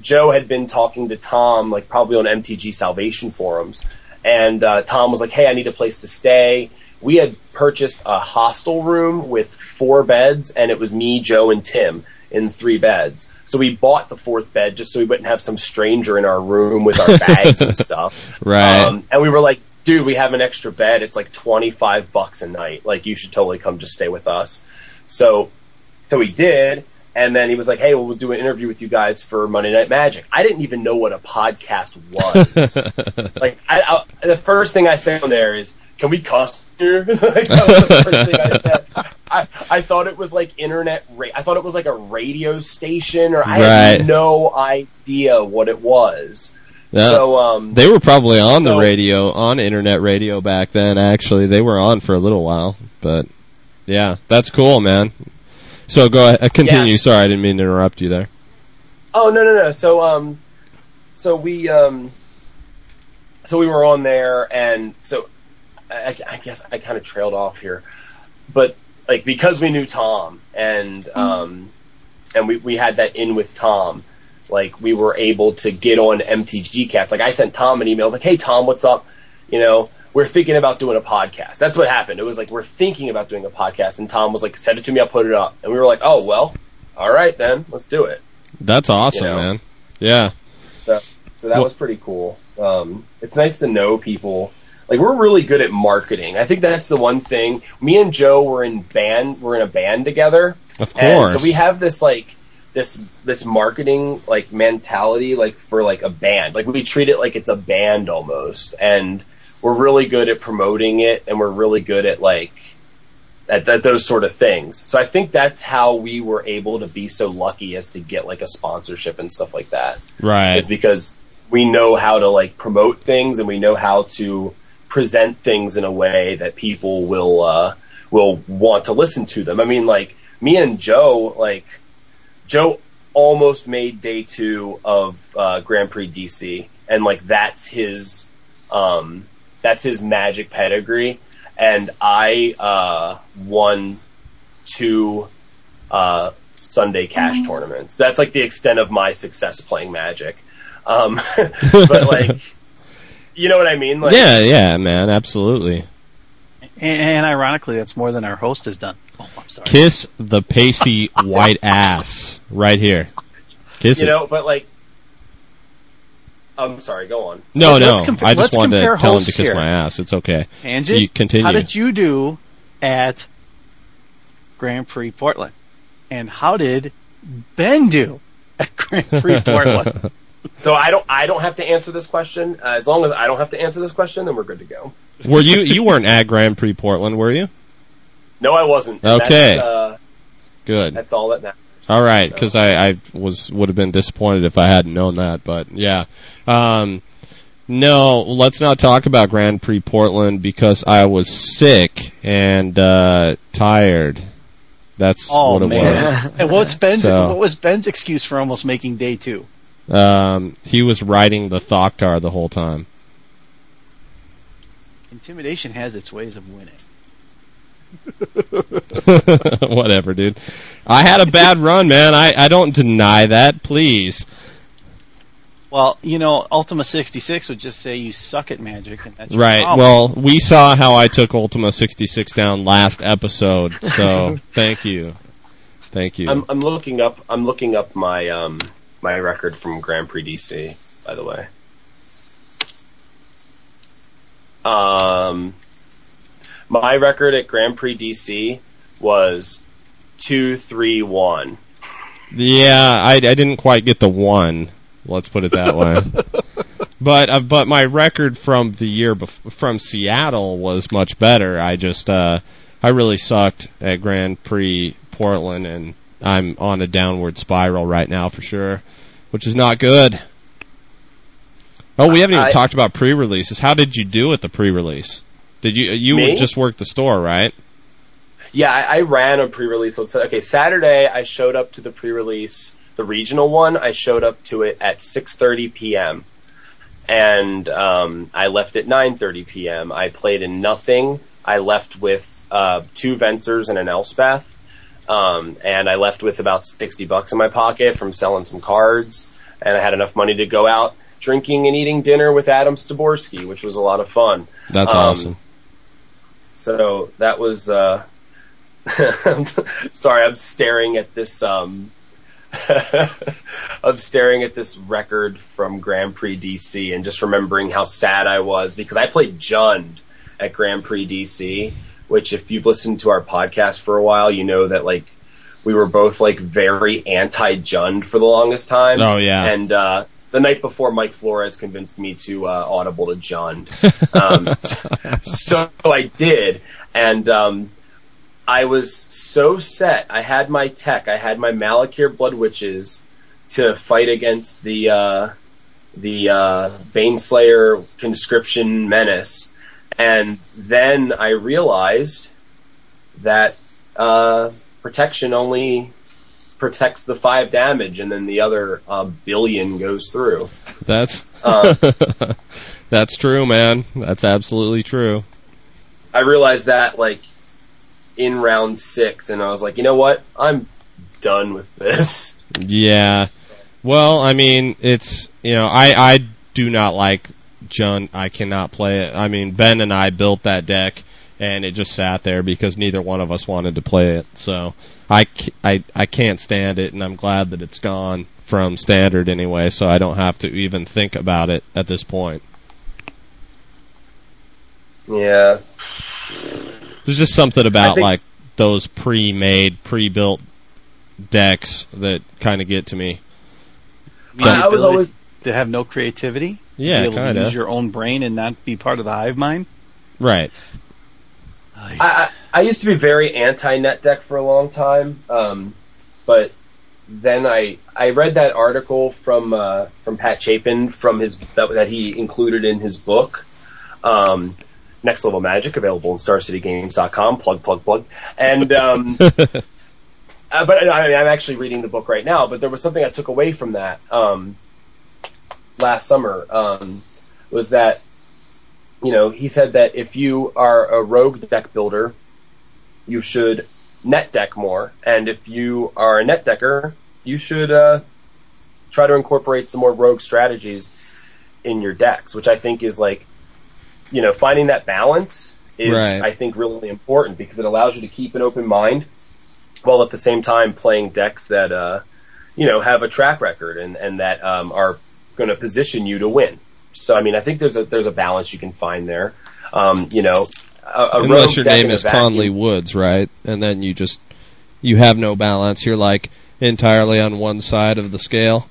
Joe had been talking to Tom, like probably on MTG Salvation forums, and uh, Tom was like, "Hey, I need a place to stay." We had purchased a hostel room with four beds, and it was me, Joe, and Tim in three beds. So we bought the fourth bed just so we wouldn't have some stranger in our room with our bags and stuff. Right. Um, and we were like, dude, we have an extra bed. It's like 25 bucks a night. Like, you should totally come just stay with us. So, so he did. And then he was like, hey, well, we'll do an interview with you guys for Monday Night Magic. I didn't even know what a podcast was. like, I, I, the first thing I say on there is, can we cuss here? like, that was the first thing I said. I, I thought it was like internet, ra- I thought it was like a radio station, or I Right. had no idea what it was. Yeah. So, um, They were probably on the radio, on internet radio back then. Actually, they were on for a little while, but yeah, that's cool, man. So go ahead, uh, continue. Yeah. Sorry, I didn't mean to interrupt you there. Oh no no no. So um, so we um, so we were on there, and so I, I guess I kind of trailed off here, but like because we knew Tom and um, and we we had that in with Tom, like we were able to get on MTG Cast. Like I sent Tom an email, I was like, "Hey Tom, what's up?" You know. We're thinking about doing a podcast. That's what happened. It was like we're thinking about doing a podcast, and Tom was like, "Send it to me, I'll put it up." And we were like, "Oh well, all right then, let's do it." That's awesome, You know. man. Yeah, So, so that Well- was pretty cool. Um, it's nice to know people. Like we're really good at marketing. I think that's the one thing. Me and Joe were in band. We're in a band together. of And course. so we have this like this this marketing like mentality like for like a band. Like we treat it like it's a band almost, and we're really good at promoting it, and we're really good at like at, at those sort of things. So I think that's how we were able to be so lucky as to get like a sponsorship and stuff like that right. is because we know how to like promote things and we know how to present things in a way that people will uh will want to listen to them. I mean like me and Joe like Joe almost made day 2 of uh Grand Prix DC and like that's his um that's his magic pedigree and I uh won two uh Sunday cash tournaments. That's like the extent of my success playing magic. Um, but like, you know what I mean? Like, yeah, yeah, man, absolutely. And, and ironically, that's more than our host has done. Oh my sorry. Kiss the pasty white ass right here. Kiss You it. know, but like, I'm sorry. Go on. no, no. compa- I just let's wanted to compare tell him to kiss here. my ass. It's okay. Angie, You continue. how did you do at Grand Prix Portland? And how did Ben do at Grand Prix Portland? So I don't. I don't have to answer this question. Uh, as long as I don't have to answer this question, then we're good to go. were you you weren't at Grand Prix Portland, were you? No, I wasn't. Okay. That's, uh, Good. that's all that matters. All right, So- because I, I was would have been disappointed if I hadn't known that, but yeah. Um, no, let's not talk about Grand Prix Portland because I was sick and uh, tired. That's oh what it man! and what's Ben's So- what was Ben's excuse for almost making day two? Was. Um, he was riding the Thoctar the whole time. Intimidation has its ways of winning. Whatever, dude. I had a bad run, man. I, I don't deny that. Please. Well, you know, Ultima 66 would just say you suck at magic, and that's Right. problem. Well, we saw how I took Ultima 66 down last episode, so thank you. Thank you. I'm, I'm looking up. I'm looking up my um my record from Grand Prix DC. By the way. Um, my record at Grand Prix DC was two three one. Yeah, I, I didn't quite get the one. Let's put it that way. but uh, but my record from the year bef- from Seattle was much better. I just uh, I really sucked at Grand Prix Portland, and I'm on a downward spiral right now for sure, which is not good. Oh, we haven't even I- talked about pre-releases. How did you do at the pre-release? Did you you Me? just work the store, right? Yeah, I, I ran a pre-release. So, okay, Saturday I showed up to the pre-release, the regional one. I showed up to it at 6:30 p.m. and um, I left at 9:30 p.m. I played in nothing. I left with uh, two Vensers and an Elspeth, um, and I left with about 60 bucks in my pocket from selling some cards, and I had enough money to go out drinking and eating dinner with Adam Styborski, which was a lot of fun. That's Um, awesome. So that was. Uh, sorry, I'm staring at this. Um, I'm staring at this record from Grand Prix DC and just remembering how sad I was because I played Jund at Grand Prix DC, which if you've listened to our podcast for a while, you know that like we were both like very anti Jund for the longest time. Oh, yeah. And uh the night before Mike Flores convinced me to uh audible to Jund. Um so I did and um I was so set. I had my tech. I had my Malakir Bloodwitches to fight against the uh, the uh, Baneslayer conscription menace, and then I realized that uh, protection only protects the five damage, and then the other uh, billion goes through. That's Uh, that's true, man. That's absolutely true. I realized that like in round six, and I was like, you know what? I'm done with this. Yeah. Well, I mean, it's you know, I I do not like Jund. I cannot play it. I mean, Ben and I built that deck, and it just sat there because neither one of us wanted to play it. So I, I, I can't stand it, and I'm glad that it's gone from standard anyway, so I don't have to even think about it at this point. Yeah. There's just something about think- like those pre-made, pre-built decks that kind of get to me. The I- I was always- to have no creativity. To Yeah, be able kinda. use your own brain and not be part of the hive mind. Right. I, I, I used to be very anti net deck for a long time, um, but then I I read that article from uh, from Pat Chapin from his that, that he included in his book, um, Next Level Magic, available on StarCityGames.com. Plug plug plug. And um, uh, but I mean, I'm actually reading the book right now. But there was something I took away from that um, last summer um, was that you know, he said that if you are a rogue deck builder, you should net deck more, and if you are a net decker, you should uh, try to incorporate some more rogue strategies in your decks, which I think is like, you know, finding that balance is Right. I think really important because it allows you to keep an open mind while at the same time playing decks that uh, you know have a track record and and that um, are going to position you to win. So I mean, I think there's a there's a balance you can find there. Um, you know, a, a Unless your name is Conley Woods, right? And then you just you have no balance. You're like entirely on one side of the scale.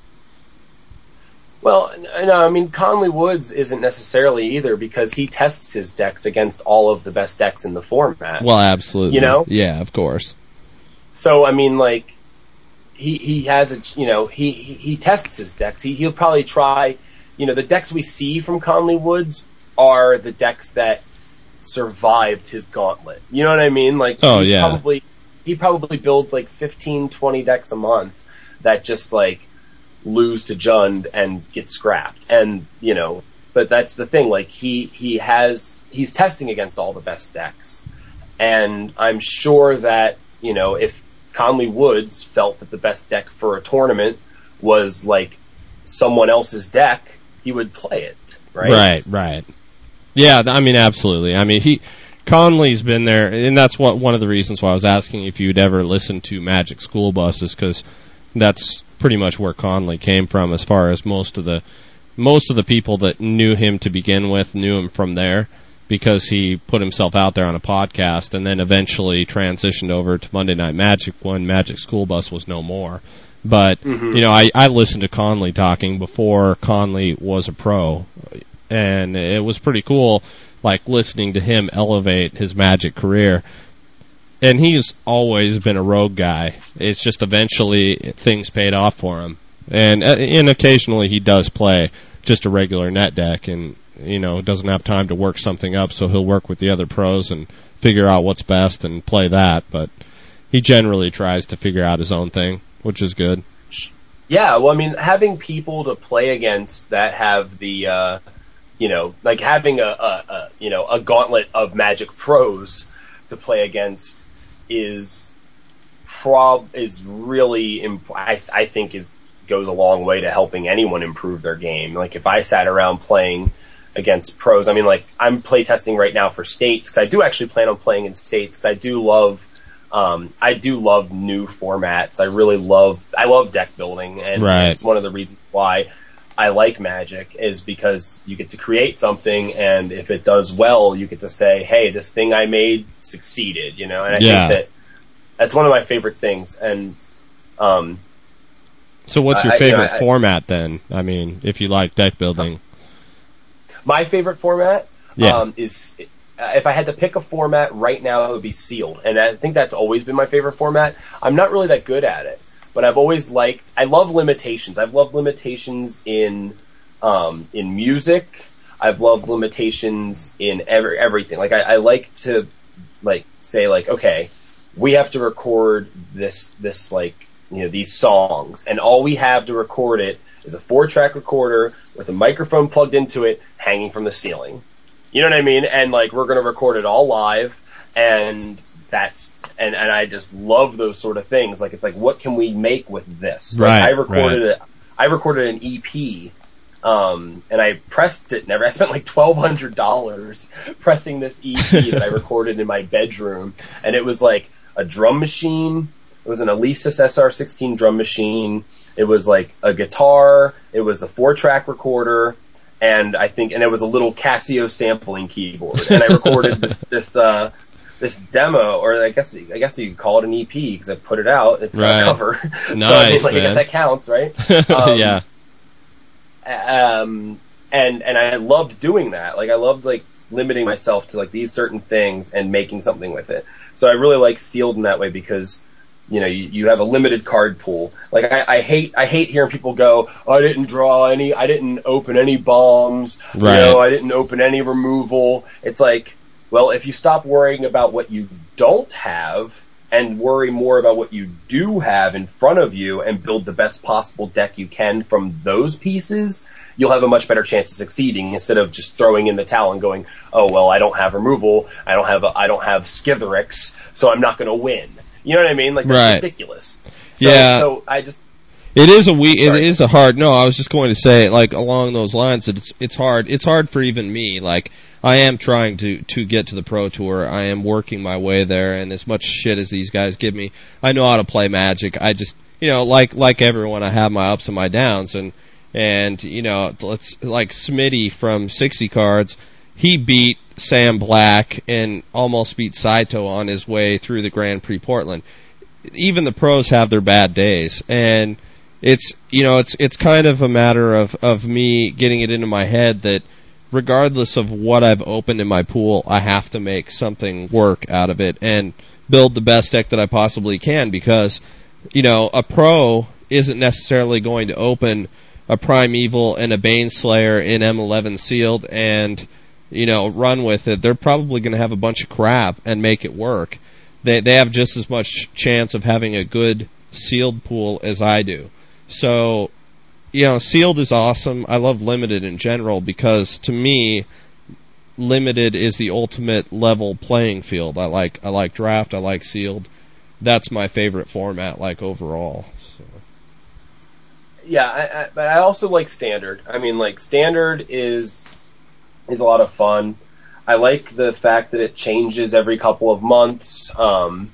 Well, no, I mean Conley Woods isn't necessarily either because he tests his decks against all of the best decks in the format. Well, absolutely. You know? Yeah, of course. So I mean, like he he has a you know he he, he tests his decks. He he'll probably try. You know, the decks we see from Conley Woods are the decks that survived his gauntlet. You know what I mean? Like Oh, he's yeah. probably he probably builds like 15, 20 decks a month that just like lose to Jund and get scrapped. And you know, but that's the thing. Like he he has he's testing against all the best decks, and I'm sure that you know if Conley Woods felt that the best deck for a tournament was like someone else's deck, he would play it. Right. Right, right. Yeah, I mean, absolutely. I mean, he Conley's been there, and that's what one of the reasons why I was asking if you'd ever listened to Magic School Bus is because that's pretty much where Conley came from, as far as most of the most of the people that knew him to begin with knew him from there because he put himself out there on a podcast and then eventually transitioned over to Monday Night Magic when Magic School Bus was no more. But you know, I, I listened to Conley talking before Conley was a pro, and it was pretty cool, like listening to him elevate his Magic career. And he's always been a rogue guy. It's just eventually things paid off for him, and uh, and occasionally he does play just a regular net deck, and you know doesn't have time to work something up, so he'll work with the other pros and figure out what's best and play that. But he generally tries to figure out his own thing, which is good. Yeah, well, I mean, having people to play against that have the, uh, you know, like having a, a, a, you know, a gauntlet of Magic pros to play against is prob is really, imp- I, I think is goes a long way to helping anyone improve their game. Like if I sat around playing against pros, I mean, like I'm playtesting right now for states because I do actually plan on playing in states because I do love um, I do love new formats. I really love, I love deck building and Right. it's one of the reasons why I like Magic is because you get to create something and if it does well, you get to say, hey, this thing I made succeeded, you know, and I Yeah. think that that's one of my favorite things and, um, So, what's your I- I- you know, favorite I- format then? I mean, if you like deck building, my favorite format, Yeah. um, is, if I had to pick a format right now, it would be sealed. And I think that's always been my favorite format. I'm not really that good at it, but I've always liked, I love limitations. I've loved limitations in, um, in music. I've loved limitations in every, everything. Like I, I like to, like, say like, okay, we have to record this, this like, you know, these songs, and all we have to record it is a four track recorder with a microphone plugged into it hanging from the ceiling. You know what I mean? And like, we're gonna record it all live, and that's, and, and I just love those sort of things. Like, it's like, what can we make with this? Like, Right, I recorded it, I recorded an EP, um, and I pressed it. Never. I spent like twelve hundred dollars pressing this EP that I recorded in my bedroom, and it was like a drum machine. It was an Alesis SR16 drum machine. It was like a guitar. It was a four-track recorder, and I think, and it was a little Casio sampling keyboard. And I recorded this this uh, this demo, or I guess I guess you could call it an EP because I put it out. It's Right. got a cover. so I, mean, like, I guess that counts, right? Um, yeah, um, and and I loved doing that. Like I loved like limiting myself to like these certain things and making something with it. So I really like sealed in that way because you know you, you have a limited card pool. Like I, I hate I hate hearing people go, oh, I didn't draw any, I didn't open any bombs, Right. you know, I didn't open any removal. It's like, well, if you stop worrying about what you don't have and worry more about what you do have in front of you and build the best possible deck you can from those pieces, you'll have a much better chance of succeeding instead of just throwing in the towel and going, oh well, I don't have removal, I don't have I don't have Skithiryx, so I'm not going to win. You know what I mean? Like that's Right. ridiculous. So, Yeah. So I just it is a we. It is a hard. No, I was just going to say, like along those lines, that it's it's hard. It's hard for even me. Like I am trying to to get to the pro tour. I am working my way there, and as much shit as these guys give me, I know how to play Magic. I just you know like like everyone, I have my ups and my downs, and and you know let's like Smitty from sixty cards. He beat Sam Black and almost beat Saito on his way through the Grand Prix Portland. Even the pros have their bad days, and it's you know it's it's kind of a matter of of me getting it into my head that regardless of what I've opened in my pool, I have to make something work out of it and build the best deck that I possibly can because you know a pro isn't necessarily going to open a primeval and a baneslayer in M11 sealed and you know run with it. They're probably going to have a bunch of crap and make it work. They they have just as much chance of having a good sealed pool as I do. So, you know, sealed is awesome. I love limited in general because to me, limited is the ultimate level playing field. I like I like draft. I like sealed. That's my favorite format, like overall. So. Yeah, I, I, but I also like standard. I mean, like standard is is a lot of fun. I like the fact that it changes every couple of months. Um,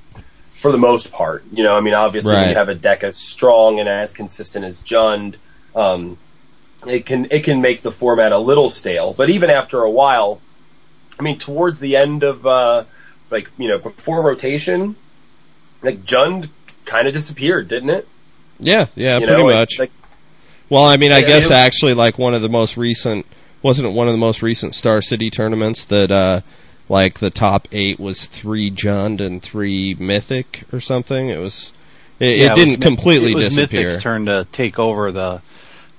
for the most part, you know, I mean, obviously Right. you have a deck as strong and as consistent as Jund, um, it can it can make the format a little stale. But even after a while, I mean, towards the end of uh, like you know before rotation, like Jund kind of disappeared, didn't it? Yeah, yeah, You pretty know, much. like- well, I mean, I Yeah, guess it- actually, like one of the most recent wasn't it one of the most recent Star City tournaments that uh like the top eight was three Jund and three Mythic or something. It was it, Yeah, it didn't Myth- completely it was disappear. Mythic's turn to take over the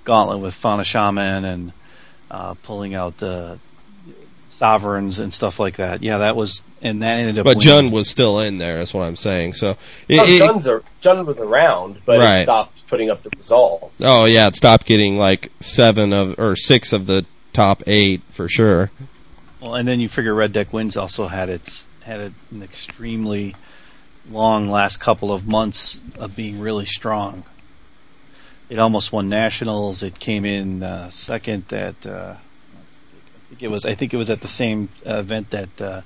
gauntlet with Fauna Shaman and uh, pulling out uh, sovereigns and stuff like that. Yeah, that was and that ended up. But winning. Jund was still in there. That's what I'm saying. So it, Oh, it- Jund's a, Jund was around, but Right. it stopped putting up the results. oh yeah, it stopped getting like seven of or six of the top eight for sure. Well, and then you figure Red Deck Wins also had its had an extremely long last couple of months of being really strong. It almost won nationals. It came in uh, second at uh, I think it was I think it was at the same uh, event that uh,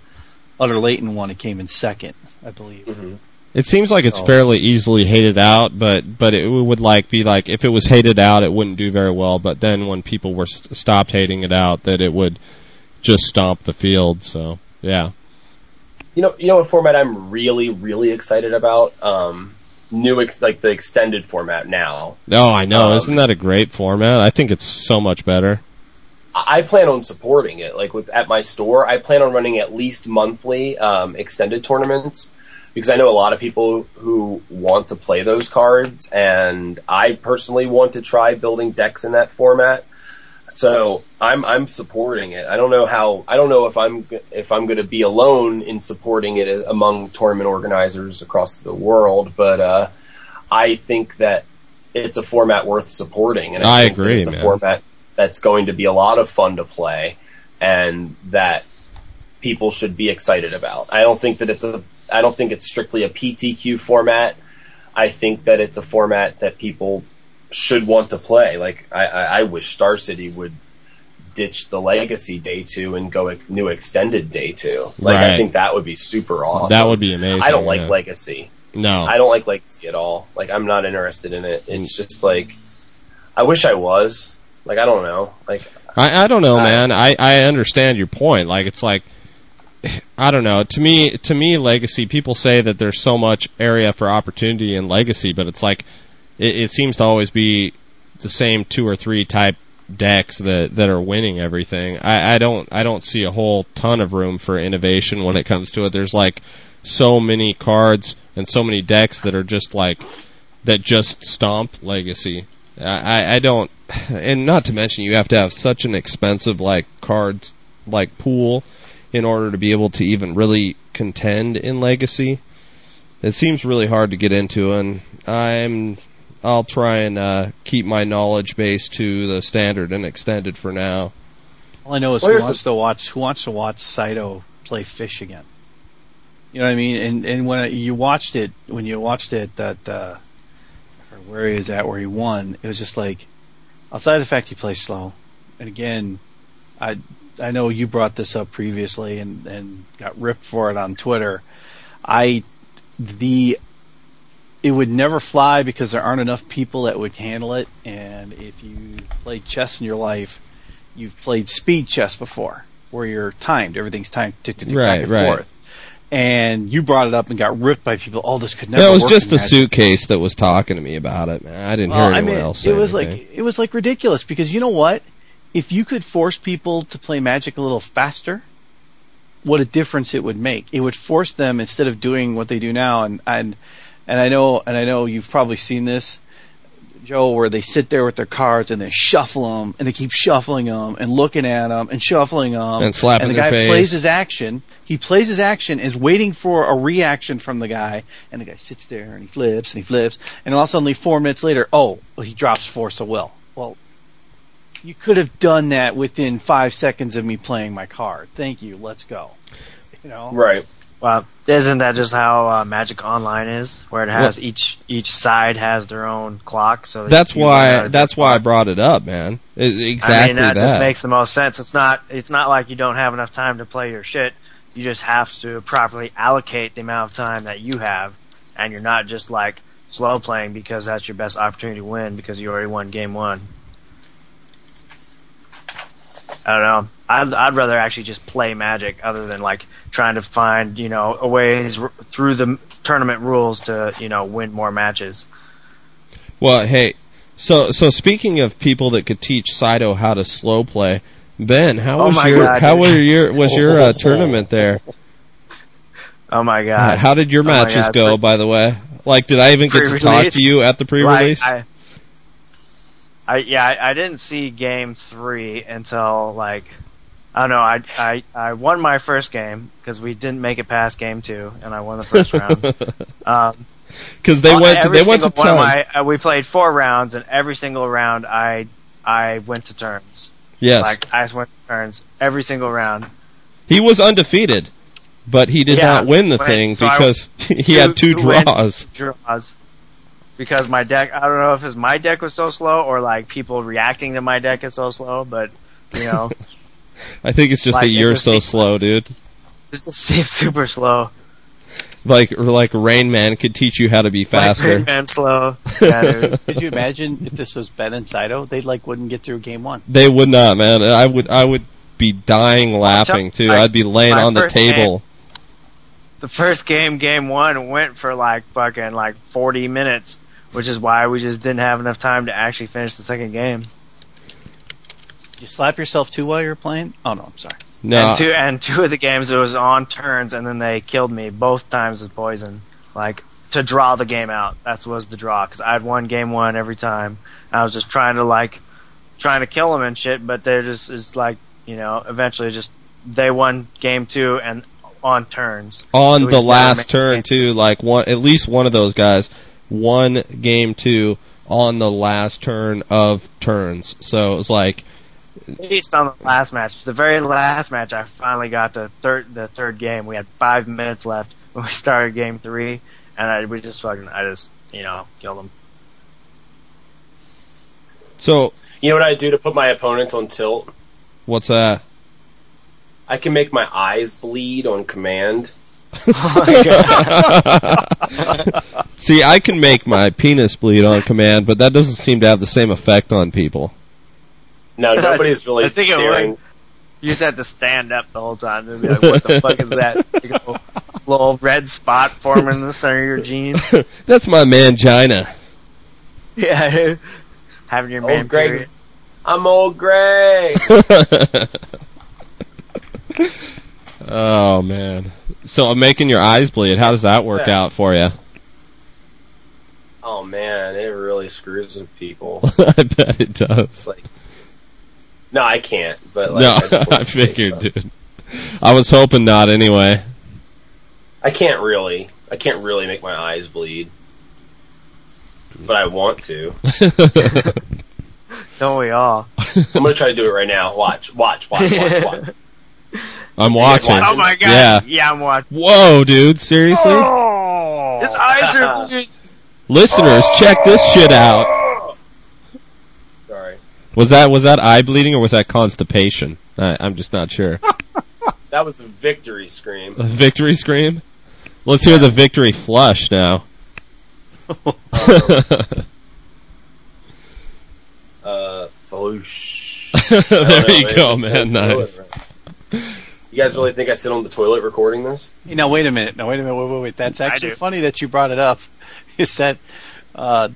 Utter Leighton won. It came in second, I believe. Mm-hmm. It seems like it's Oh. fairly easily hated out, but but it would like be like if it was hated out, it wouldn't do very well. But then when people were st- stopped hating it out, that it would just stomp the field. So yeah, You know, you know what format I'm really, really excited about? Um, new, ex- like the extended format now. oh I know, Um, isn't that a great format? I think it's so much better. I I plan on supporting it. Like with at my store, I plan on running at least monthly um, extended tournaments because I know a lot of people who want to play those cards, and I personally want to try building decks in that format. So I'm I'm supporting it. I don't know how I don't know if I'm if I'm going to be alone in supporting it among tournament organizers across the world, but uh, I think that it's a format worth supporting, and I, I agree, it's a man. format that's going to be a lot of fun to play, and that people should be excited about. I don't think that it's a I don't think it's strictly a PTQ format. I think that it's a format that people should want to play. Like I, I, I wish Star City would ditch the legacy day two and go a new extended day two. Like Right. I think that would be super awesome. That would be amazing. I don't like yeah. legacy. no. I don't like legacy at all. Like I'm not interested in it. It's just like I wish I was. Like I don't know. Like I, I don't know, I- man. I, I understand your point. Like it's like I don't know. To me, to me, legacy. People say that there's so much area for opportunity in legacy, but it's like it, it seems to always be the same two or three type decks that that are winning everything. I, I don't I don't see a whole ton of room for innovation when it comes to it. There's like so many cards and so many decks that are just like that just stomp legacy. I, I- I don't, and not to mention you have to have such an expensive like cards like pool in order to be able to even really contend in legacy. It seems really hard to get into, and I'm I'll try and uh, keep my knowledge base to the standard and extended for now. All I know is Well, who here's wants to watch who wants to watch Saito play fish again. You know what I mean? And and when you watched it, when you watched it, that uh, where he was at, where he won, it was just like outside of the fact he plays slow, and again, I I know you brought this up previously and and got ripped for it on Twitter. I the it would never fly because there aren't enough people that would handle it. And if you played chess in your life, you've played speed chess before, where you're timed. Everything's timed tick, tick, tick, Right, back and right. forth. And you brought it up and got ripped by people. Oh, this could never. It was just the Magic." suitcase that was talking to me about it, man. I didn't Well, hear I anyone mean, else it was anything. like it was like ridiculous because you know what? If you could force people to play Magic a little faster, what a difference it would make. It would force them instead of doing what they do now and and and I know and I know you've probably seen this Joe where they sit there with their cards and they shuffle them and they keep shuffling them and looking at them and shuffling them And slapping and the guy face. plays his action. He plays his action is waiting for a reaction from the guy and the guy sits there and he flips and he flips and all of a sudden four minutes later, oh, he drops force of will. Well, you could have done that within five seconds of me playing my card. Thank you. Let's go. You know, Right. Well, isn't that just how uh, Magic Online is, where it has each each side has their own clock? So that That's you learn how why. That's why I brought it up, man. It- I exactly mean, that, that. just makes the most sense. It's not it's not like you don't have enough time to play your shit. You just have to properly allocate the amount of time that you have, and you're not just like slow playing because that's your best opportunity to win because you already won game one. I don't know. I'd, I'd rather actually just play Magic other than like trying to find you know a ways r- through the tournament rules to you know win more matches. Well, hey, so so speaking of people that could teach Saito how to slow play, Ben, how Oh was your God, how was your was your uh, tournament there? Oh my Uh, god! how did your Oh matches God. go? By the way, like, did I even get to talk to you at the pre-release? Like, I, I, yeah, I, I didn't see game three until like I don't know. I I I won my first game because we didn't make it past game two, and I won the first round. Um, Because they went to, they went to of my, uh, we played four rounds, and every single round I I went to turns. yes, Like I went to turns every single round. he was undefeated, but he did Yeah, not win the went- thing so I- because he had two draws. draws. Because my deck, I don't know if it's my deck was so slow or like people reacting to my deck is so slow, but you know, I think it's just Like, that you're just so seems- slow, dude. it just seems super slow. Like like Rain Man could teach you how to be Like faster. Rain Man slow. Yeah. Could you imagine if this was Ben and Saito? They like wouldn't get through game one. They would not, man. I would I would be dying laughing too. I- I'd be laying on the first table. the first game, game one, went for like fucking like 40 minutes, which is why we just didn't have enough time to actually finish the second game. You slap yourself too while you're playing? Oh no, I'm sorry. No, And two and two of the games it was on turns, and then they killed me both times with poison, like to draw the game out. That was the draw because I'd won game one every time. I was just trying to like trying to kill them and shit, but they're just is like you know eventually just they won game two and on turns. on So the last make- turn too. Like one, at least one of those guys won game two on the last turn of turns. So it was like, based on the last match, the very last match, I finally got to third the third game. We had five minutes left when we started game three, and I we just fucking I just you know killed them. so You know what I do to put my opponents on tilt? what's that? I can make my eyes bleed on command. See, I can make my penis bleed on command, but that doesn't seem to have the same effect on people. No, nobody's really I think staring. would. You just have to stand up the whole time and be like, "What the fuck is that?" Like a little, little red spot forming in the center of your jeans. That's my mangina. Yeah, having your man Old Greg's. period. I'm old Greg. oh man. So I'm making your eyes bleed. How does that work Sad. out for you? oh man, it really screws with people. I bet it does. It's like, no, I can't. But like, no, I, just wanted I figured, dude. I was hoping not anyway. I can't really. I can't really make my eyes bleed. But I want to. Don't we all? I'm gonna try to do it right now. Watch, watch, watch, watch, watch. I'm watching. watching? Oh my god! Yeah. Yeah, I'm watching. Whoa, dude, seriously? Oh. His eyes are bleeding. Listeners, check this shit out. Sorry. Was that was that eye bleeding or was that constipation? I, I'm just not sure. That was a victory scream. A victory scream. Let's hear the victory flush now. Uh, whoosh. there you know, go, man. man. Nice. Right. You guys really think I sit on the toilet recording this? Hey, now wait a minute. Now wait a minute. Wait, wait, wait. That's actually funny that you brought it up. Is that uh,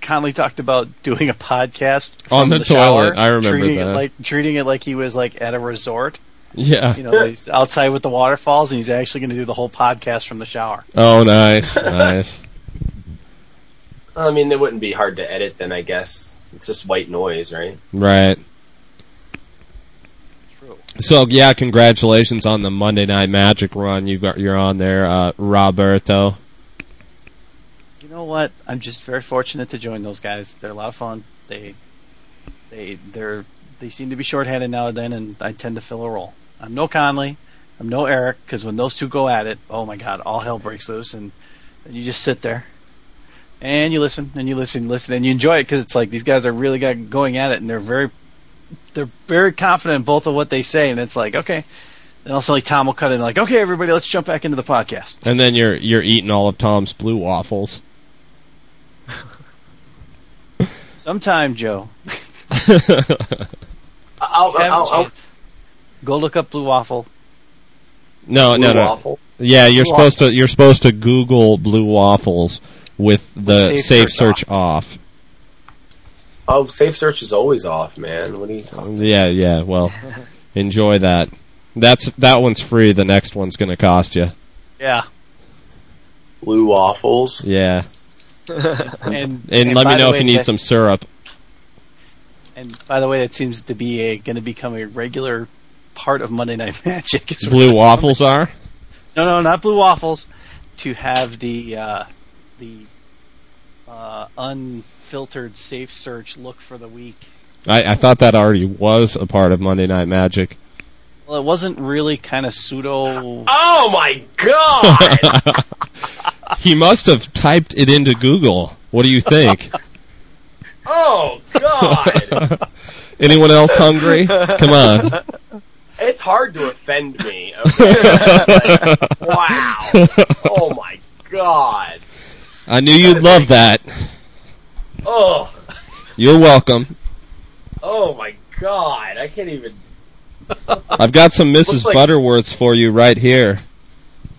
Conley talked about doing a podcast On from the shower. I remember treating that. It like treating it like he was like at a resort. Yeah. You know, he's outside with the waterfalls, and he's actually going to do the whole podcast from the shower. Oh, nice, nice. I mean, it wouldn't be hard to edit then, I guess. It's just white noise, right? Right. So yeah, congratulations on the Monday Night Magic run. You've got you're on there, uh, Roberto. You know what? I'm just very fortunate to join those guys. They're a lot of fun. They, they, they're, they seem to be shorthanded now and then, and I tend to fill a role. I'm no Conley. I'm no Eric, because when those two go at it, oh my god, all hell breaks loose, and, and you just sit there. And you listen, and you listen, and listen, and you enjoy it because it's like these guys are really got going at it, and they're very, they're very confident in both of what they say, and it's like okay. And also, like Tom will cut in, like, okay, everybody, let's jump back into the podcast. And then you're you're eating all of Tom's blue waffles. Sometime, Joe, I'll, I'll, have a I'll, I'll. Go look up Blue Waffle. No, blue no, no. waffle. Yeah, you're Blue supposed to you're supposed to Google blue waffles with the safe safe, search search, off. Oh, safe search is always off, man. What are you talking? Yeah, yeah. Well, enjoy that. That's that one's free. The next one's going to cost you. Yeah. Blue waffles. Yeah. And, And, let me the know if way, you need that- some syrup. And by the way, that seems to be a going to become a regular part of Monday Night Magic. It's Blue waffles are. No, no, not blue waffles. To have the uh, the uh, unfiltered safe search look for the week. I, I thought that already was a part of Monday Night Magic. Well, it wasn't really kind of pseudo. Oh my god! he must have typed it into Google. What do you think? oh god! Anyone else hungry? Come on. It's hard to offend me. Okay? wow! Oh my god! I knew you'd love that. Oh, You're welcome. oh my god! I can't even. I've got some Mrs. Like- Butterworths for you right here.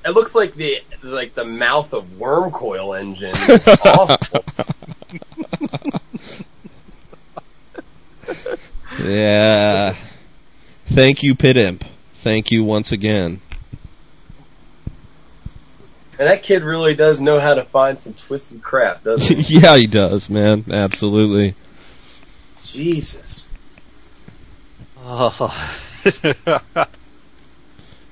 It looks like the like the mouth of Wurmcoil Engine. Yeah. Thank you, Pit Imp. Thank you once again. And that kid really does know how to find some twisted crap, doesn't he? yeah, he does, man. Absolutely. Jesus. Oh.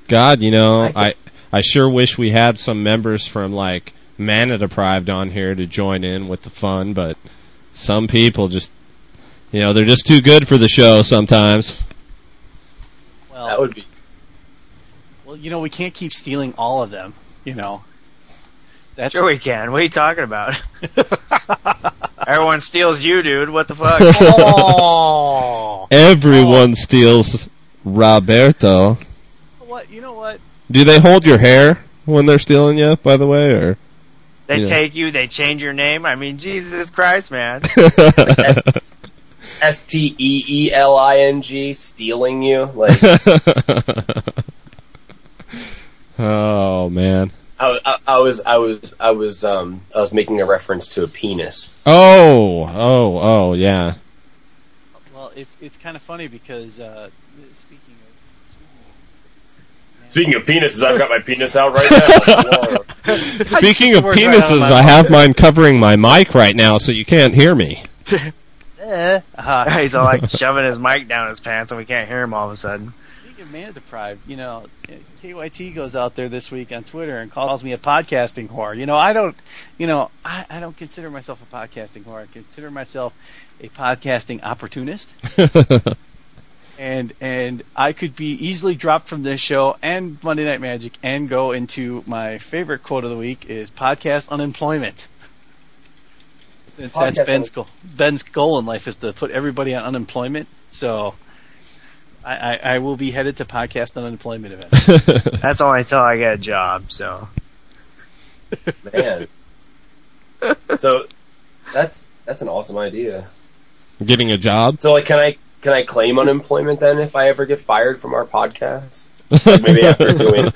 God, you know, I I sure wish we had some members from like Mana Deprived on here to join in with the fun, but some people just, you know, they're just too good for the show sometimes. well, That would be. well, you know, we can't keep stealing all of them. You know. That's Sure we can. What are you talking about? Everyone steals you, dude. What the fuck? oh. Everyone oh. steals Roberto. What? You know what? Do they hold your hair when they're stealing you, by the way, or? They Yeah. take you, they change your name. I mean, Jesus Christ, man. S T E E L I N G, stealing you. Like, oh man. I, I, I was, I was, I was, um, I was making a reference to a penis. Oh, oh, oh, yeah. Well, it's it's kind of funny because uh, speaking of Speaking of penises, I've got my penis out right now. Speaking of Words right penises, I mouth. have mine covering my mic right now, so you can't hear me. uh, He's all like shoving his mic down his pants and we can't hear him all of a sudden. Speaking of mana deprived, you know, KYT goes out there this week on Twitter and calls me a podcasting whore. You know, I don't, you know, I, I don't consider myself a podcasting whore. I consider myself a podcasting opportunist. and and I could be easily dropped from this show and Monday Night Magic and go into my favorite quote of the week is podcast unemployment. Since that's Ben's goal. Ben's goal in life is to put everybody on unemployment. So I, I, I will be headed to podcast on unemployment event. That's only until I get a job. So Man. so that's that's an awesome idea. Getting a job? So like, can I can I claim unemployment then if I ever get fired from our podcast? Like maybe after doing.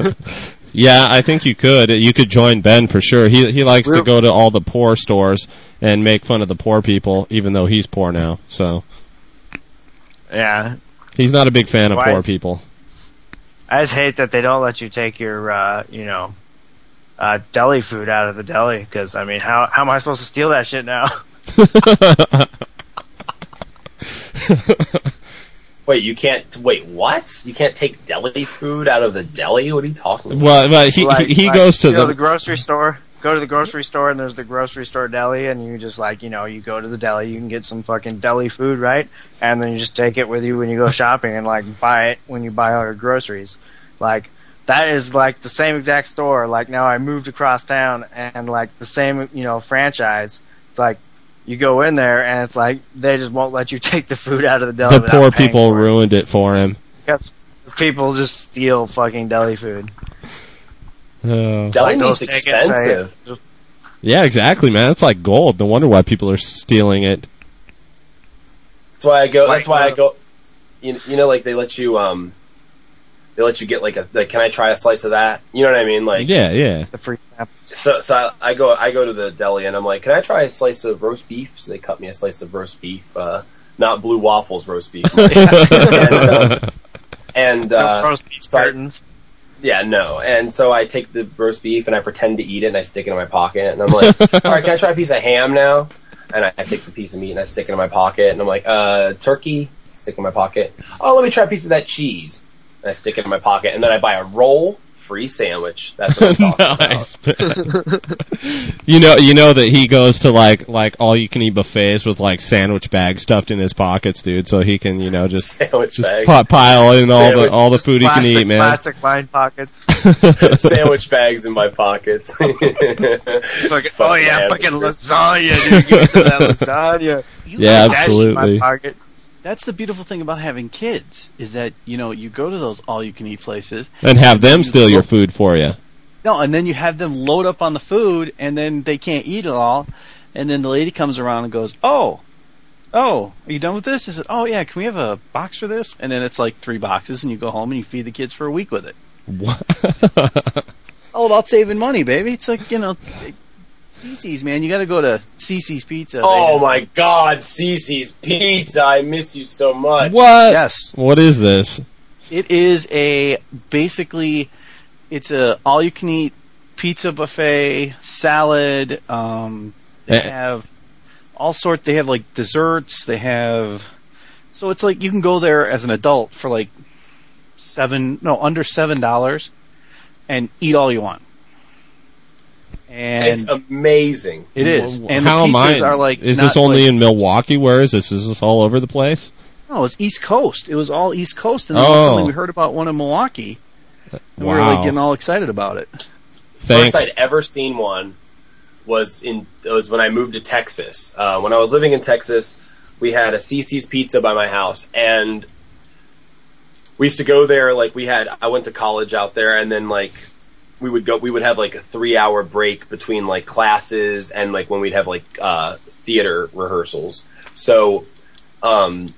Yeah, I think you could. You could join Ben for sure. He he likes to go to all the poor stores and make fun of the poor people, even though he's poor now. So yeah, he's not a big fan of Why poor is- people. I just hate that they don't let you take your, uh, you know, uh, deli food out of the deli. Because I mean, how how am I supposed to steal that shit now? Wait, you can't. Wait, what? You can't take deli food out of the deli? What are you talking about? well, but he Like- he, he like, goes to you know, the, the grocery store. Go to the grocery store and there's the grocery store deli and you just like, you know, you go to the deli, you can get some fucking deli food, right? And then you just take it with you when you go shopping and like buy it when you buy all your groceries. Like, that is like the same exact store. Like now I moved across town and like the same, you know, franchise. It's like, you go in there and it's like, they just won't let you take the food out of the deli the poor people for it. ruined it for him. Because people just steal fucking deli food. Uh, Deli Like those tickets, expensive. yeah, exactly, man. It's like gold. No wonder why people are stealing it. That's why I go. That's why I uh, go. You, you know, like they let you um, they let you get like a. Like, can I try a slice of that? You know what I mean? Like, Yeah, yeah. The free samples. so so I, I go I go to the deli and I'm like, can I try a slice of roast beef? So they cut me a slice of roast beef, uh, not blue waffles roast beef. and uh, and uh, roast beef sorry. curtains. Yeah, no. And so I take the roast beef and I pretend to eat it and I stick it in my pocket and I'm like, all right, can I try a piece of ham now? And I, I take the piece of meat and I stick it in my pocket and I'm like, uh, turkey, stick it in my pocket. Oh, let me try a piece of that cheese. And I stick it in my pocket and then I buy a roll, free sandwich. That's what I'm talking nice. you know, you know that he goes to like like all you can eat buffets with like sandwich bags stuffed in his pockets, dude. So he can you know just. Sandwich just bag. pot pile in all Sandwich. the all the food he can eat, man. plastic lined pockets. sandwich bags in my pockets. Fucking, Fucking oh yeah, ham. fucking lasagna, dude. Give me some of that lasagna. You Yeah, like that Dash in my absolutely. pocket. That's the beautiful thing about having kids is that you know you go to those all you can eat places. And have them steal your food for you. No, and then you have them load up on the food, and then they can't eat it all. And then the lady comes around and goes, "Oh, oh, are you done with this?" Is it? Oh yeah, can we have a box for this? And then it's like three boxes, and you go home and you feed the kids for a week with it. What? All about saving money, baby. It's like you know, CiCi's man. You got to go to CiCi's Pizza. Oh have- my god, CiCi's Pizza, I miss you so much. what? Yes, What is this? it is a basically it's a all you can eat pizza buffet, salad. Um, they Eh. have all sort. They have like desserts. They have so it's like you can go there as an adult for like seven no under seven dollars and eat all you want. It's amazing. it is. And How the am I? pizzas are like is this only like- in Milwaukee? Where is this? Is this all over the place? No, it's East Coast. It was all East Coast, and then Oh. suddenly we heard about one in Milwaukee, and we were Wow. like getting all excited about it. Thanks. First I'd ever seen one was in was when I moved to Texas. Uh, when I was living in Texas, we had a CiCi's Pizza by my house, and we used to go there. Like we had, I went to college out there, and then like we would go, we would have like a three hour break between like classes and like when we'd have like uh, theater rehearsals. So, um,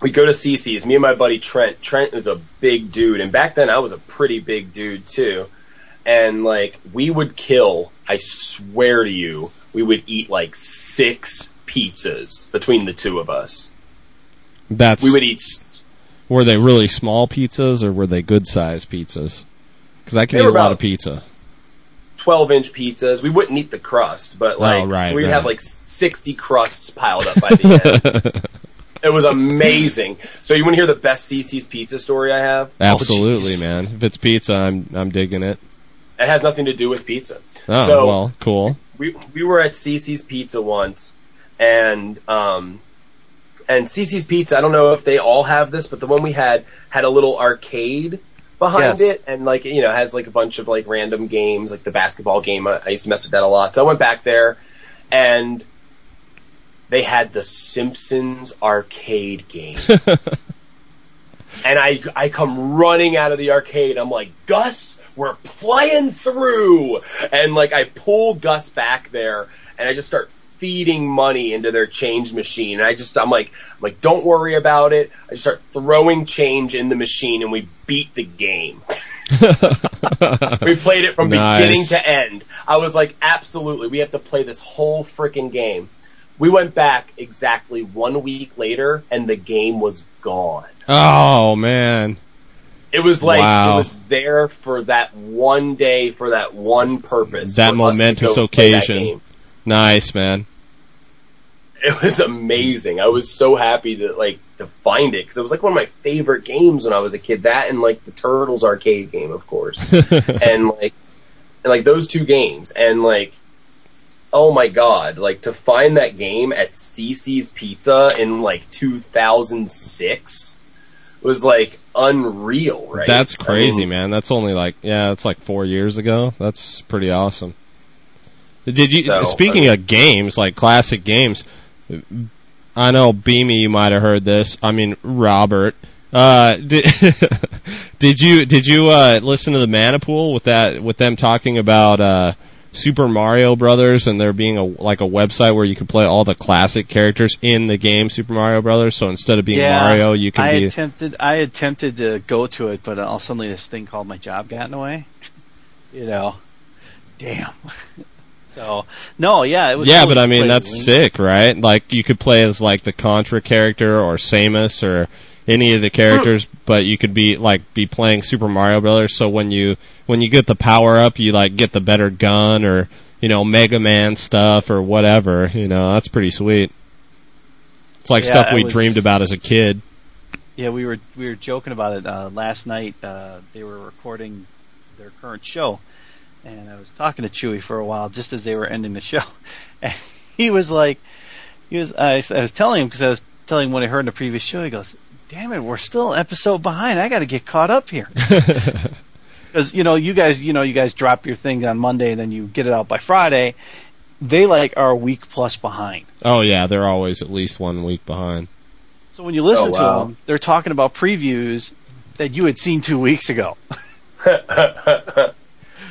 we go to CiCi's. Me and my buddy Trent. Trent is a big dude, and back then I was a pretty big dude too. And like we would kill, I swear to you, we would eat like six pizzas between the two of us. That's We would eat. were they really small pizzas or were they good sized pizzas? Because I can They eat a lot of pizza. 12 inch pizzas. We wouldn't eat the crust, but like Oh, right, we'd right. have like 60 crusts piled up by the end. it was amazing. So you want to hear the best CiCi's pizza story I have? Absolutely, jeez. man. If it's pizza, I'm I'm digging it. It has nothing to do with pizza. Oh So- well, cool. we we were at CiCi's Pizza once, and um, and CiCi's Pizza. I don't know if they all have this, but the one we had had a little arcade behind Yes. it, and like you know has like a bunch of like random games, like the basketball game. I, I used to mess with that a lot, so I went back there, and they had the Simpsons arcade game. and I I come running out of the arcade. I'm like, Gus, we're playing through. And like I pull Gus back there and I just start feeding money into their change machine. And I just I'm like I'm like, don't worry about it. I just start throwing change in the machine and we beat the game. we played it from Nice. beginning to end. I was like, absolutely, we have to play this whole freaking game. We went back exactly one week later, and the game was gone. Oh man. It was like Wow. it was there for that one day, for that one purpose. That for us to momentous occasion. Nice, man. It was amazing. I was so happy to like to find it because it was like one of my favorite games when I was a kid. That and like the Turtles arcade game, of course. and like and like those two games and like oh my god like to find that game at CiCi's Pizza in like 2006 was like unreal right That's I crazy, mean, man. That's only like yeah, that's like four years ago. That's pretty awesome. Did you? So, speaking I mean- of games, like classic games, I know Beamy, you might have heard this. I mean, Robert. Uh, did, did you did you uh, listen to the Manipool with that with them talking about uh, Super Mario Brothers and there being a like a website where you could play all the classic characters in the game Super Mario Brothers. So instead of being yeah, Mario, you can I be attempted. I attempted to go to it, but all suddenly this thing called my job got in the way. You know, damn. so no, yeah, it was. yeah, cool but I mean that's Link. sick, right? Like you could play as like the Contra character or Samus or any of the characters, but you could be like be playing Super Mario Brothers. So when you when you get the power up, you like get the better gun or you know Mega Man stuff or whatever. You know that's pretty sweet. It's like Yeah, stuff we was- dreamed about as a kid. Yeah, we were we were joking about it uh, last night. Uh, they were recording their current show, and I was talking to Chewy for a while just as they were ending the show, and he was like, he was I, I was telling him because I was telling him what I heard in the previous show. He goes, "Damn it, we're still an episode behind. I got to get caught up here." Because you know, you guys, you know, you guys drop your thing on Monday, and then you get it out by Friday. They like are a week plus behind. oh yeah, they're always at least one week behind. So when you listen Oh, wow. to them, they're talking about previews that you had seen two weeks ago.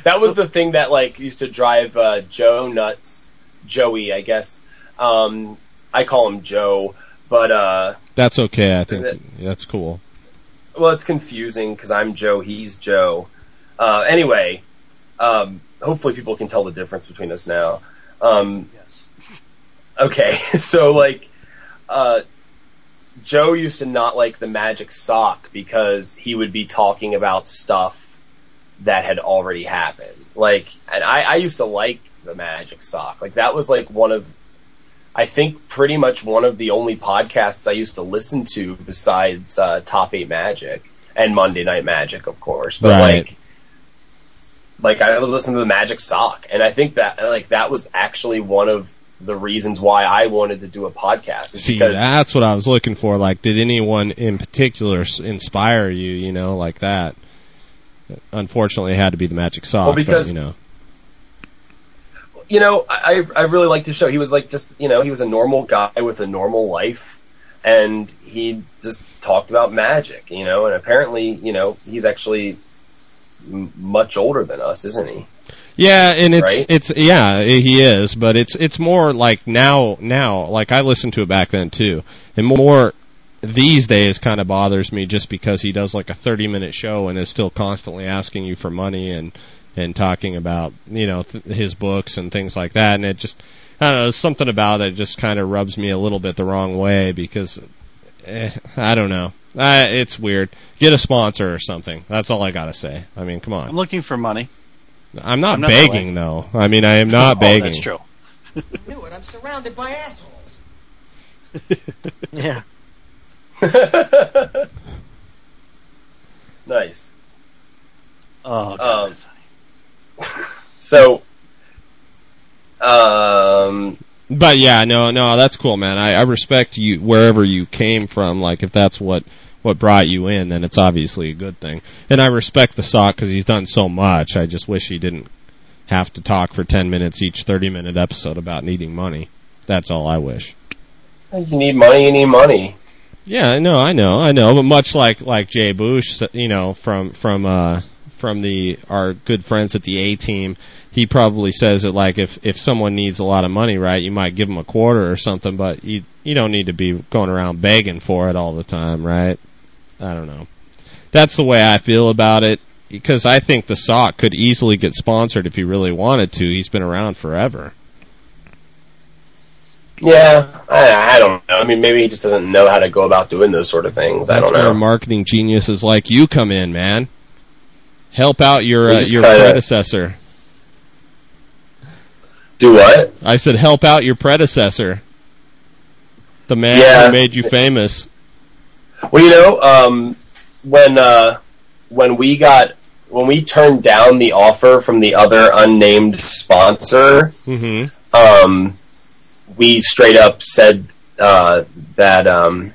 that was the thing that like used to drive uh, Joe nuts. Joey, I guess. Um, I call him Joe, but uh, That's okay. I think That- that's cool. well, it's confusing because I'm Joe, he's Joe. Uh, anyway, um, hopefully people can tell the difference between us now. Um, Yes. okay, so like, uh, Joe used to not like the magic sock because he would be talking about stuff that had already happened. Like, and I, I used to like the magic sock. Like that was like one of, I think pretty much one of the only podcasts I used to listen to besides, uh, Top 8 Magic and Monday Night Magic, of course. But Right. like, like I was listening to the Magic Sock, and I think that like that was actually one of the reasons why I wanted to do a podcast. See, because that's what I was looking for. Like, did anyone in particular inspire you? You know, like that. Unfortunately, it had to be the Magic Sock. Well, because- but, you know, you know, I I really liked his show. He was like just you know he was a normal guy with a normal life, and he just talked about magic. You know, and apparently you know he's actually m- much older than us, isn't he? yeah, and it's Right? it's yeah, he is, but it's it's more like now now. Like I listened to it back then too, and more these days kind of bothers me just because he does like a 30 minute show and is still constantly asking you for money and and talking about you know th- his books and things like that and it just I don't know something about it just kind of rubs me a little bit the wrong way because eh, I don't know uh, it's weird get a sponsor or something that's all I gotta say I mean come on I'm looking for money. I'm not I'm not begging though I mean I am not oh, begging That's true. knew it. I'm surrounded by assholes. Yeah. nice. Oh, God. Um, So, um, But yeah, no, no, that's cool, man. I, I respect you wherever you came from. Like, if that's what what brought you in, then it's obviously a good thing. And I respect the sock because he's done so much. I just wish he didn't have to talk for ten minutes each thirty minute episode about needing money. That's all I wish. You need money. You need money. Yeah, know, I know, I know. But much like like Jay Bush, you know, from from uh, from the our good friends at the A team, he probably says that like if if someone needs a lot of money, right, you might give them a quarter or something, but you you don't need to be going around begging for it all the time, right? I don't know. That's the way I feel about it because I think the sock could easily get sponsored if he really wanted to. He's been around forever. Yeah, I, I don't know. I mean, maybe he just doesn't know how to go about doing those sort of things. I That's don't where know. marketing geniuses like you come in, man. Help out your uh, your predecessor. Do what? I said help out your predecessor. The man Yeah. who made you famous. Well, you know, um, when uh, when we got when we turned down the offer from the other unnamed sponsor, Mm-hmm. um, we straight up said uh, that um,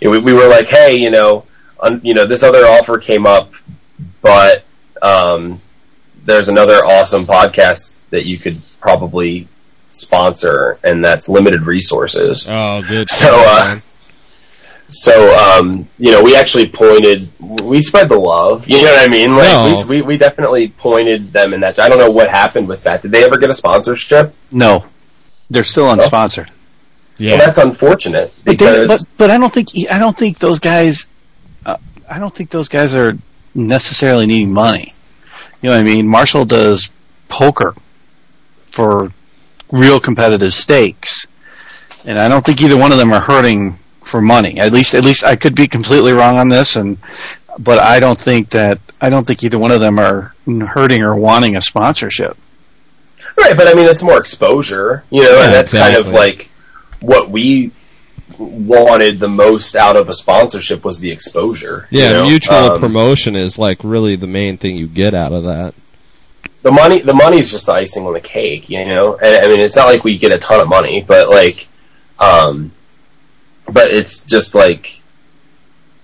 you know, we, we were like, hey, you know, un, you know, this other offer came up, but um, there's another awesome podcast that you could probably sponsor, and that's limited resources. Oh, good. So, uh, so um, you know, we actually pointed, we spread the love. You know what I mean? Like No. we, we we definitely pointed them in that. I don't know what happened with that. Did they ever get a sponsorship? No, they're still unsponsored. Well, that's unfortunate But, they, because but but I don't think I don't think those guys uh, I don't think those guys are necessarily needing money. You know what I mean? Marshall does poker for real competitive stakes, and I don't think either one of them are hurting for money. At least at least I could be completely wrong on this, and but I don't think that I don't think either one of them are hurting or wanting a sponsorship. Right, but I mean, it's more exposure. You know, Yeah, and that's kind of like what we wanted the most out of a sponsorship was the exposure. you Yeah, know? mutual Um, promotion is like really the main thing you get out of that. the money the money's just the icing on the cake, you know. And I mean, it's not like we get a ton of money, but like, um, but it's just like,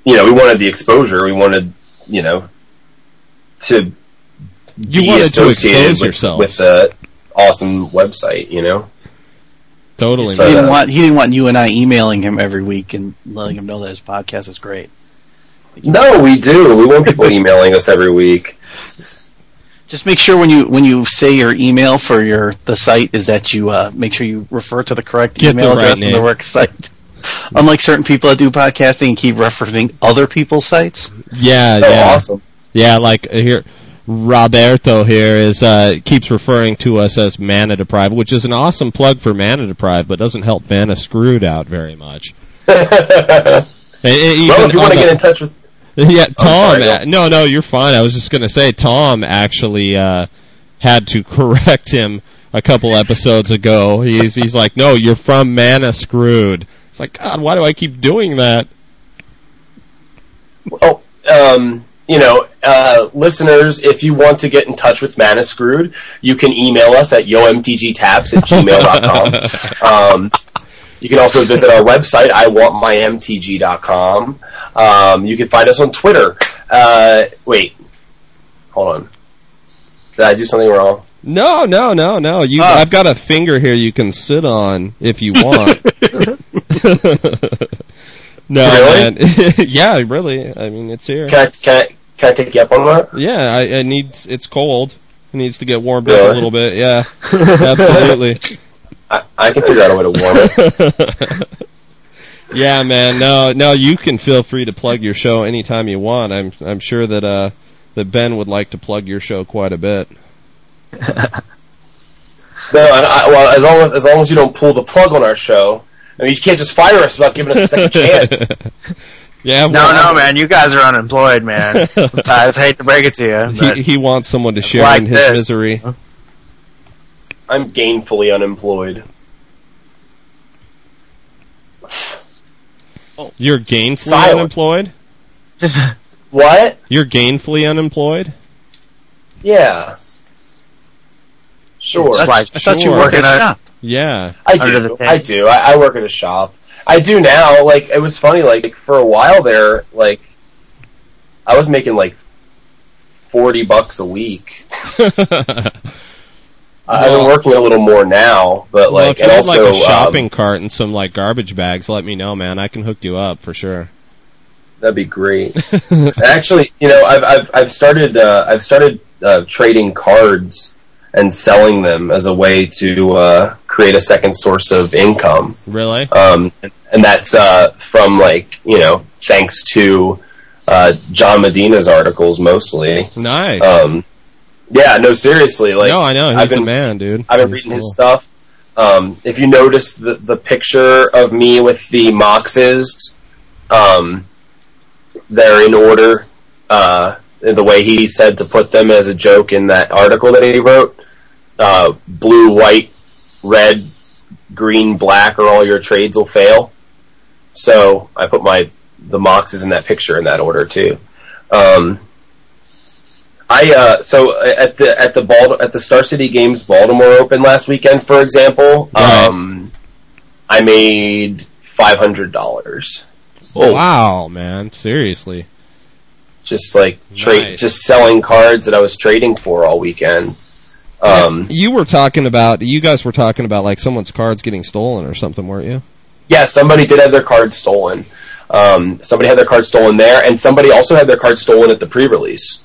you know, we wanted the exposure. We wanted, you know, to You be wanted to expose with, yourself. with the awesome website, you know. Totally. He didn't want he didn't want you and I emailing him every week and letting him know that his podcast is great. No, we do. We want people emailing us every week. Just make sure when you when you say your email for your the site is that you uh, make sure you refer to the correct Get the email right address on the name. work site. Unlike certain people that do podcasting and keep referencing other people's sites. Yeah, So yeah. awesome. Yeah, like uh, here, Roberto here is uh, keeps referring to us as Mana Deprived, which is an awesome plug for Mana Deprived, but doesn't help Mana Screwed out very much. well, And- and even if you want to get in touch with, yeah, Tom. sorry, no, no, you're fine. I was just gonna say Tom actually uh, had to correct him a couple episodes ago. He's he's like, no, you're from Mana Screwed. It's like, God, why do I keep doing that? Oh, um, you know, uh, listeners, if you want to get in touch with Mana Screwed, you can email us at yomtgtaps at gmail.com. um, you can also visit our website, iwantmymtg.com. Um, you can find us on Twitter. Uh, wait, hold on. Did I do something wrong? No, no, no, no. You, Ah. I've got a finger here you can sit on if you want. no, Really? man. yeah, really. I mean, it's here. Can I, can I, can I take you up on that? Yeah, I, I needs. It's cold. It needs to get warmed up a little bit. Yeah, absolutely. I, I can figure out a way to warm it. yeah, man. No, no. You can feel free to plug your show anytime you want. I'm, I'm sure that uh, that Ben would like to plug your show quite a bit. No, and I, well, as long as as long as you don't pull the plug on our show, I mean, you can't just fire us without giving us a second chance. yeah. No, well, no, man, you guys are unemployed, man. I hate to break it to you. But He, he wants someone to share like in his this. misery. I'm gainfully unemployed. Oh. You're gainfully Silent. unemployed. What? You're gainfully unemployed. Yeah. Sure. That's like I thought you Sure. worked at Working a at- shop. Yeah. I do. I do. I, I work at a shop. I do now. Like it was funny. Like for a while there, like I was making like forty bucks a week. I I've been working a little more now, but well, like, if you and had also like a shopping um, cart and some like garbage bags, let me know, man. I can hook you up for sure. that'd be great. Actually, you know, I've I've I've started uh, I've started uh, trading cards and selling them as a way to uh, create a second source of income. Really? um, and that's uh, from like you know thanks to uh, John Medina's articles mostly. Nice. Um, yeah, no, seriously, like no, I know. He's I've been the man, dude. I've been He's reading his stuff. Um, if you notice the the picture of me with the Moxes, um, they're in order. Uh, the way he said to put them as a joke in that article that he wrote. Uh, blue, white, red, green, black, or all your trades will fail. So I put my the Moxes in that picture in that order too. Um, I uh, so at the at the Bald- at the Star City Games Baltimore Open last weekend, for example, Right. um, I made five hundred dollars. Wow, man. Seriously. Just like trade, Nice. just selling cards that I was trading for all weekend. Um, you were talking about, you guys were talking about like someone's cards getting stolen or something, weren't you? yeah, somebody did have their cards stolen. Um, somebody had their card stolen there, and somebody also had their card stolen at the pre-release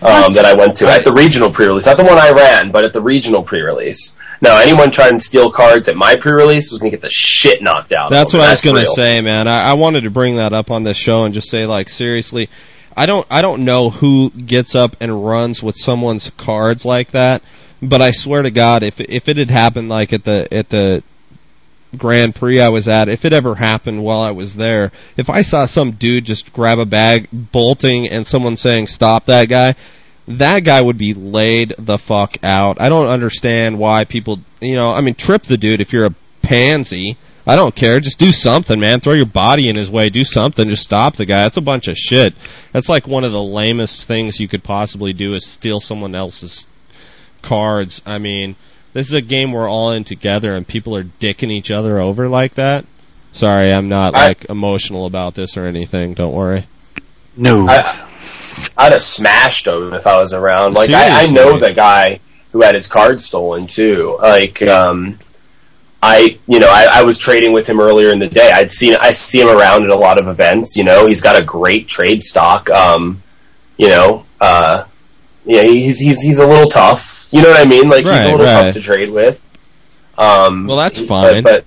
um, that I went to at the regional pre-release, not the one I ran, but at the regional pre-release. Now, anyone trying to steal cards at my pre-release was going to get the shit knocked out. That's of them. what I was gonna say, man. I, I wanted to bring that up on this show and just say, like, seriously, I don't, I don't know who gets up and runs with someone's cards like that, but I swear to God, if if it had happened like at the at the Grand Prix I was at, if it ever happened while I was there, if I saw some dude just grab a bag, bolting, and someone saying "Stop that guy," that guy would be laid the fuck out. I don't understand why people, you know, I mean, trip the dude if you're a pansy. I don't care. Just do something, man. Throw your body in his way. Do something. Just stop the guy. That's a bunch of shit. That's like one of the lamest things you could possibly do is steal someone else's cards. I mean, this is a game we're all in together and people are dicking each other over like that. Sorry, I'm not I- like emotional about this or anything. Don't worry. No. I, I'd have smashed him if I was around. Like I, I know the guy who had his card stolen too. Like um, I, you know, I, I was trading with him earlier in the day. I'd seen, I see him around at a lot of events. You know, he's got a great trade stock. Um, you know, uh, yeah, he's he's he's a little tough. You know what I mean? Like he's a little right. tough to trade with. Um, Well, that's fine. But,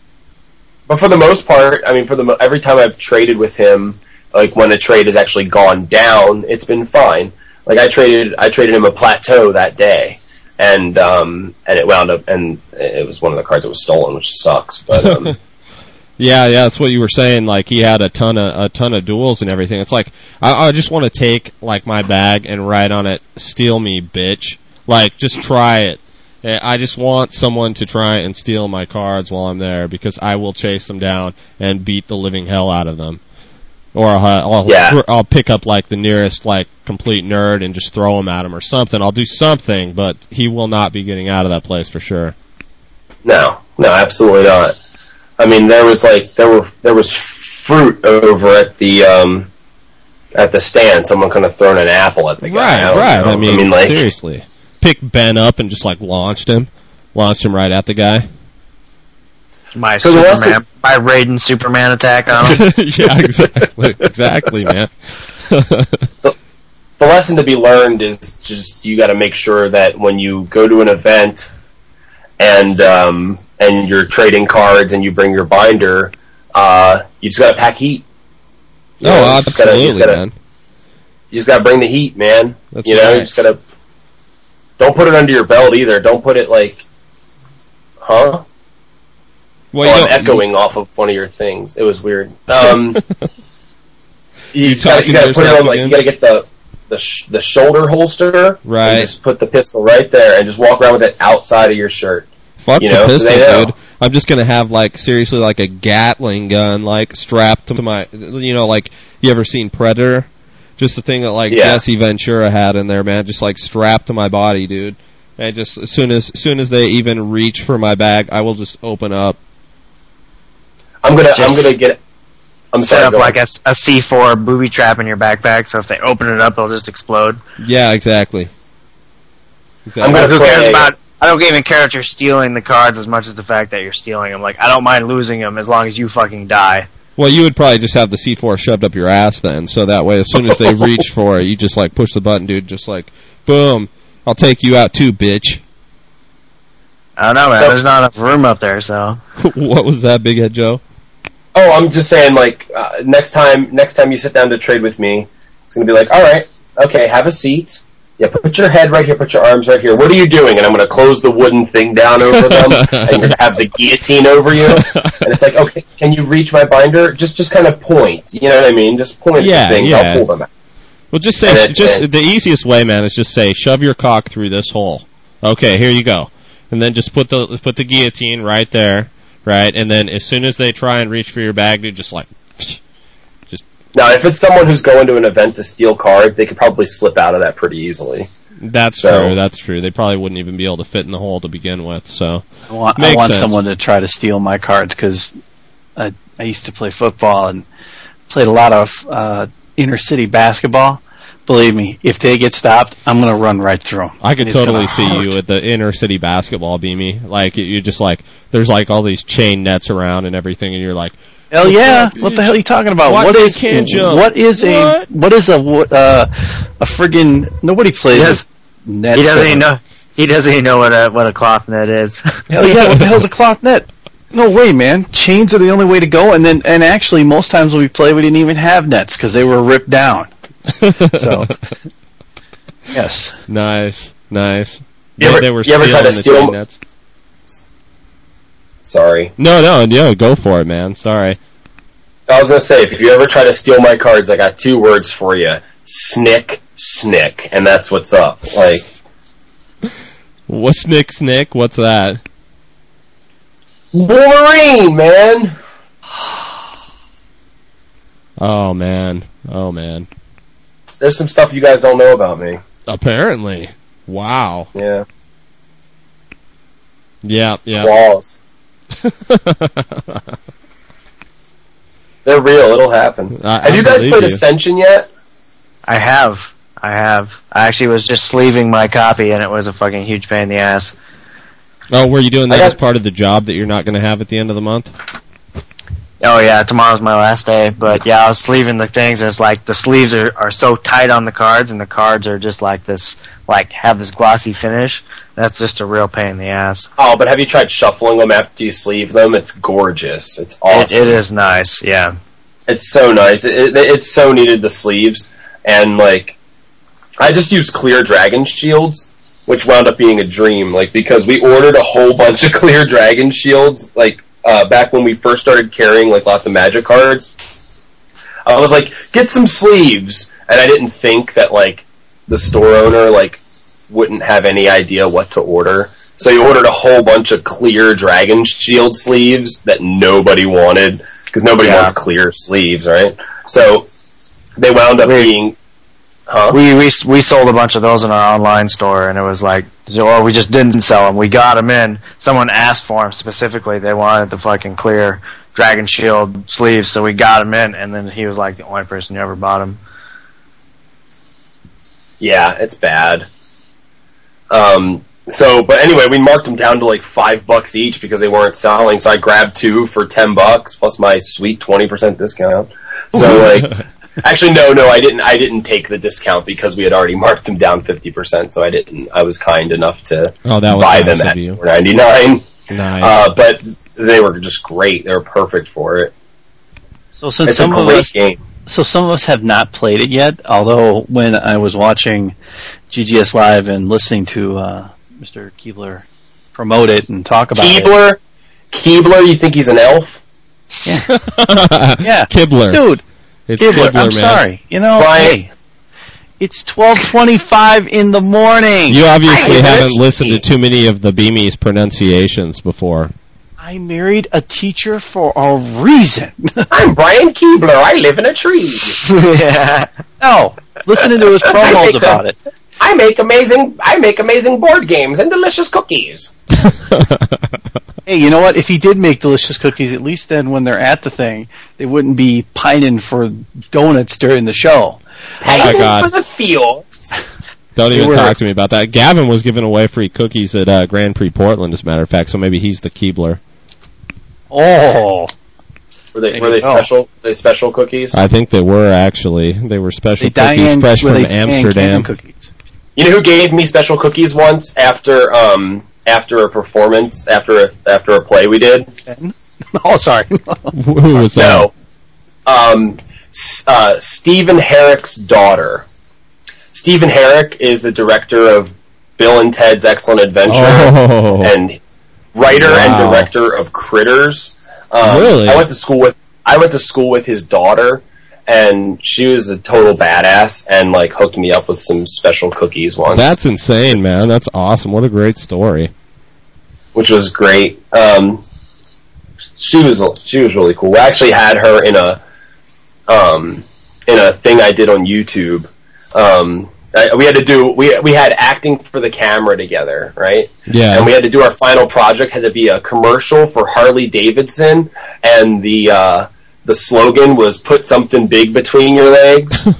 but for the most part, I mean, for the mo- every time I've traded with him, like when a trade has actually gone down, it's been fine. Like I traded, I traded him a plateau that day, and um, and it wound up, and it was one of the cards that was stolen, which sucks. But um, Yeah, yeah, that's what you were saying. Like he had a ton of a ton of duels and everything. It's like I, I just want to take like my bag and write on it, "Steal me, bitch." Like just try it. Eh, I just want someone to try and steal my cards while I'm there because I will chase them down and beat the living hell out of them. Or I'll, I'll, Yeah. I'll pick up like the nearest like complete nerd and just throw him at him or something. I'll do something, but he will not be getting out of that place for sure. no, no, absolutely not. I mean, there was like there were there was fruit over at the um, at the stand. Someone could have thrown an apple at the guy. Right, I don't right. I mean, like seriously, pick Ben up and just like launched him, launched him right at the guy. My So the rest Superman, my Raiden Superman attack on him. yeah, exactly, exactly, man. the lesson to be learned is just you got to make sure that when you go to an event and um, and you're trading cards and you bring your binder, uh, you just got to pack heat. You know, oh, you gotta- absolutely, just gotta- man. You just got to bring the heat, man. That's you know, right. you just got to. Don't put it under your belt either. Don't put it like, huh? Well, oh, you I'm echoing off of one of your things. It was weird. Um, you, You gotta, you gotta put it on like again? you gotta get the the sh- the shoulder holster. Right. And just put the pistol right there and just walk around with it outside of your shirt. Fuck you the know, so pistol, know. dude. I'm just gonna have like seriously like a Gatling gun like strapped to my, you know, like you ever seen Predator? Just the thing that like Yeah. Jesse Ventura had in there, man. Just like strapped to my body, dude. And just as soon as, as soon as they even reach for my bag, I will just open up. I'm gonna Just I'm gonna get. I'm Set sorry. up like on. a, a C4 booby trap in your backpack, so if they open it up, it'll just explode. Yeah, exactly. Exactly. I'm gonna who cares play- about I don't even care if you're stealing the cards as much as the fact that you're stealing them. Like I don't mind losing them as long as you fucking die. Well, you would probably just have the C4 shoved up your ass then, so that way as soon as they reach for it, you just like push the button, dude, just like, boom, I'll take you out too, bitch. I don't know, man. So- There's not enough room up there, so what was that, Big Head Joe? Oh, I'm just saying, like uh, next time, next time you sit down to trade with me, it's gonna be like, all right, okay, have a seat. Yeah, put your head right here, put your arms right here. What are you doing? And I'm gonna close the wooden thing down over them, and you're gonna have the guillotine over you. And it's like, okay, can you reach my binder? Just, just kind of point. You know what I mean? Just point Yeah, at things. yeah. I'll pull them out. Well, just say, it- just and- the easiest way, man, is just say, shove your cock through this hole. Okay, here you go, and then just put the put the guillotine right there, right, and then as soon as they try and reach for your bag, dude, just like, just Now, if it's someone who's going to an event to steal cards, they could probably slip out of that pretty easily. that's So- true, that's true. They probably wouldn't even be able to fit in the hole to begin with. So, I want, I want someone to try to steal my cards because I, I used to play football and played a lot of uh, inner city basketball. Believe me, if they get stopped, I'm going to run right through them. I could totally see you at the inner city basketball beamy. Like you're just like there's like all these chain nets around and everything, and you're like, Hell yeah! up? What the hell are you talking about? Why what you is can't jump? what is a What? what is a what, uh, a friggin' nobody plays He does- with nets. he doesn't even know. He doesn't even know what a what a cloth net is. Hell yeah! What the hell's a cloth net? No way, man. Chains are the only way to go. And then, and actually, most times when we play, we didn't even have nets because they were ripped down. So, yes. nice, nice. You They, ever- they were you ever try to the steal- chain nets. Sorry. No, no, no, go for it, man. Sorry. I was gonna say, if you ever try to steal my cards, I got two words for you: snick, snick, and that's what's up. Like, What's Snick Snick? What's that? Wolverine, man. Oh man, oh man. There's some stuff you guys don't know about me. Apparently, wow. Yeah, Yeah, yeah. claws. They're real. It'll happen. I- Have I you guys played you. Ascension yet? I have. I have. I actually was just sleeving my copy, and it was a fucking huge pain in the ass. Oh, were you doing that got- as part of the job that you're not going to have at the end of the month? Oh yeah, tomorrow's my last day, but yeah, I was sleeving the things, and it's like the sleeves are, are so tight on the cards, and the cards are just like this, like have this glossy finish. That's just a real pain in the ass. Oh, but have you tried shuffling them after you sleeve them? It's gorgeous. It's It, it is nice, yeah. It's so nice. It, it, it's so needed the sleeves, and like, I just used clear dragon shields, which wound up being a dream. Like because we ordered a whole bunch of clear dragon shields, like uh, back when we first started carrying like lots of magic cards. I was like, get some sleeves, and I didn't think that like the store owner like wouldn't have any idea what to order. So he ordered a whole bunch of clear dragon shield sleeves that nobody wanted because nobody Yeah. wants clear sleeves, right? So they wound up Wait. being, huh? We we we sold a bunch of those in our online store, and it was like, or we just didn't sell them. We got them in. Someone asked for them specifically. They wanted the fucking clear dragon shield sleeves, so we got them in. And then he was like the only person who ever bought them. Yeah, it's bad. Um, so, but anyway, we marked them down to like five bucks each because they weren't selling. So I grabbed two for ten bucks plus my sweet twenty percent discount. So like, actually, no, no, I didn't. I didn't take the discount because we had already marked them down fifty percent. So I didn't. I was kind enough to Oh, that was buy nice them at you. four ninety nine. Nice. Uh, but they were just great. They were perfect for it. So since It's a some of us, game. so some of us have not played it yet. Although when I was watching GGS Live and listening to uh, Mr. Keebler promote it and talk about it, Keebler, Keebler, you think he's an elf? Yeah, yeah, Kibler. dude, it's Keebler, Kibler, I'm man. sorry. You know, Brian- hey, it's twelve twenty-five in the morning. You obviously I haven't wish- listened to too many of the Beamies pronunciations before. I married a teacher for a reason. I'm Brian Keebler. I live in a tree. yeah. no, listening to his promos about it. I make amazing. I make amazing board games and delicious cookies. Hey, you know what? If he did make delicious cookies, at least then when they're at the thing, they wouldn't be pining for donuts during the show. Oh my God. for the fields. Don't even were- talk to me about that. Gavin was giving away free cookies at uh, Grand Prix Portland, as a matter of fact. So maybe he's the Keebler. Oh, Were they were they go. special? Were they special cookies? I think they were actually. They were special they cookies, Diane fresh were from they Amsterdam. Cookies. You know who gave me special cookies once after um after a performance after a, after a play we did? Oh, sorry. Who was that? No. Um, uh, Stephen Herek's daughter. Stephen Herrick is the director of Bill and Ted's Excellent Adventure Oh. and writer Wow. and director of Critters. Um, Really? I went to school with I went to school with his daughter, and she was a total badass and like hooked me up with some special cookies once. That's insane, man. That's awesome. What a great story. which was great. Um, she was she was really cool. We actually had her in a um, in a thing I did on YouTube. Um, I, we had to do we we had acting for the camera together, right? Yeah. And we had to do our final project had to be a commercial for Harley Davidson, and the uh, the slogan was "Put something big between your legs."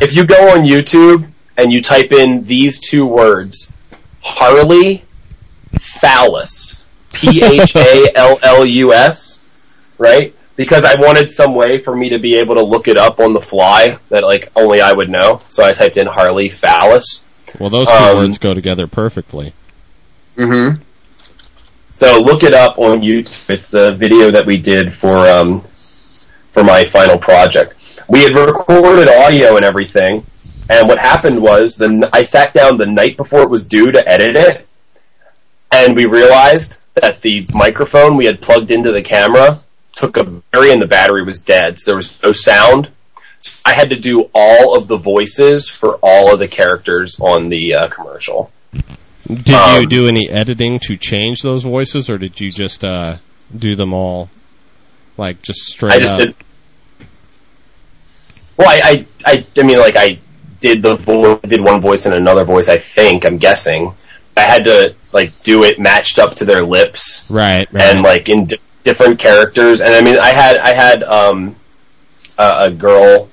if you go on YouTube and you type in these two words, Harley phallus, P H A L L U S, right? Because I wanted some way for me to be able to look it up on the fly that like only I would know. So I typed in Harley phallus. Well, those two Um, words go together perfectly. Mm-hmm. So look it up on YouTube. It's the video that we did for um, for my final project. We had recorded audio and everything, and what happened was then I sat down the night before it was due to edit it, and we realized that the microphone we had plugged into the camera took a battery and the battery was dead, so there was no sound. So I had to do all of the voices for all of the characters on the uh, commercial. Did you um, do any editing to change those voices, or did you just uh, do them all, like just straight I just up? did. Well, I, I, I, I mean, like I did the vo- did one voice and another voice. I think I'm guessing. I had to like do it matched up to their lips Right, right. and like in di- different characters. And I mean, I had I had um a, a girl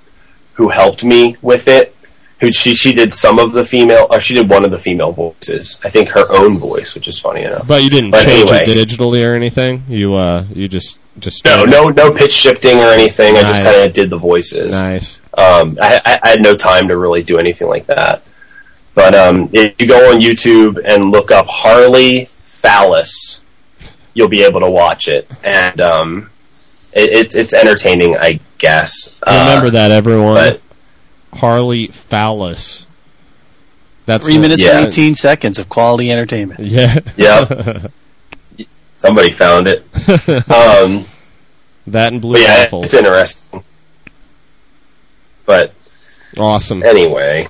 who helped me with it. Who she she did some of the female or she did one of the female voices. I think her own voice, which is funny enough. but you didn't but change anyway. it digitally or anything. You uh, you just just No, no, no pitch shifting or anything. I just kind of did the voices. Nice. Um, I, I, I had no time to really do anything like that. But um, if you go on YouTube and look up Harley Phallus, you'll be able to watch it, and um, it, it's it's entertaining, I guess. Remember Uh, that, everyone. but- Harley Phallus. That's Three minutes Yeah. and 18 seconds of quality entertainment. Yeah. Yep. Somebody found it. Um, that and blue but yeah, waffles. it's interesting. But Awesome. anyway,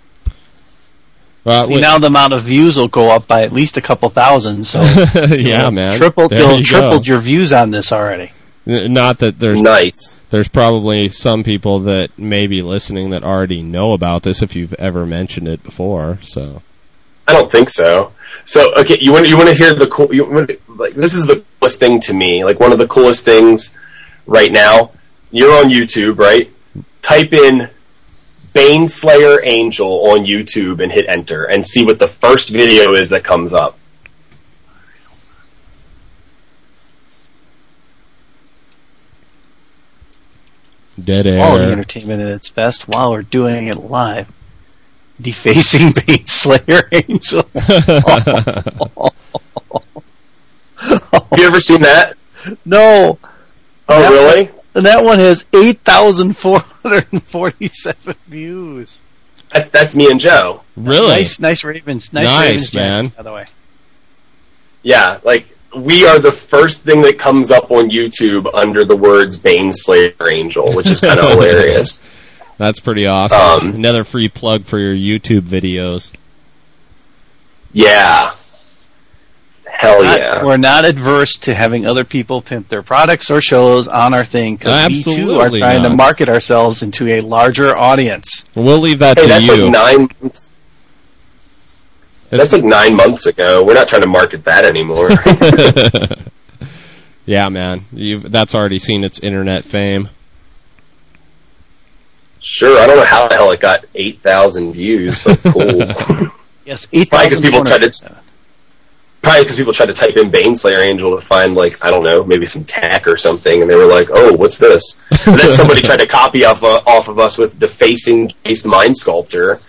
Uh, See, wait- now the amount of views will go up by at least a couple thousand. So yeah, man. tripled, you'll tripled go. your views on this already. Not that there's nice. there's probably some people that may be listening that already know about this if you've ever mentioned it before. So I don't think so. So okay, you want you want to hear the cool? You want like this is the coolest thing to me. Like one of the coolest things right now. You're on YouTube, right? Type in Baneslayer Angel on YouTube and hit enter and see what the first video is that comes up. Dead air. Quality entertainment at its best while we're doing it live. Defacing Baneslayer Angel. Have you ever seen that? no. Oh, That- really? And that one has 8,447 views. That's that's me and Joe. really? Nice, nice Ravens. Nice, Nice, Ravens man. jacket, By the way. Yeah, like we are the first thing that comes up on YouTube under the words Baneslayer Angel, which is kind of hilarious. That's pretty awesome. Um, Another free plug for your YouTube videos. Yeah. Hell Not- yeah. We're not adverse to having other people pimp their products or shows on our thing because we too are Absolutely trying to market ourselves into a larger audience. We'll leave that Hey, to that's you. like nine months. That's like nine months ago. We're not trying to market that anymore. yeah, man. You that's already seen its internet fame. Sure, I don't know how the hell it got 8,000 views, but cool. Yes, eight Probably 'cause thousand. people tried to- Probably because people tried to type in Baneslayer Angel to find, like, I don't know, maybe some tech or something, and they were like, oh, what's this? And then somebody tried to copy off, uh, off of us with Defacing Jace Mind Sculptor.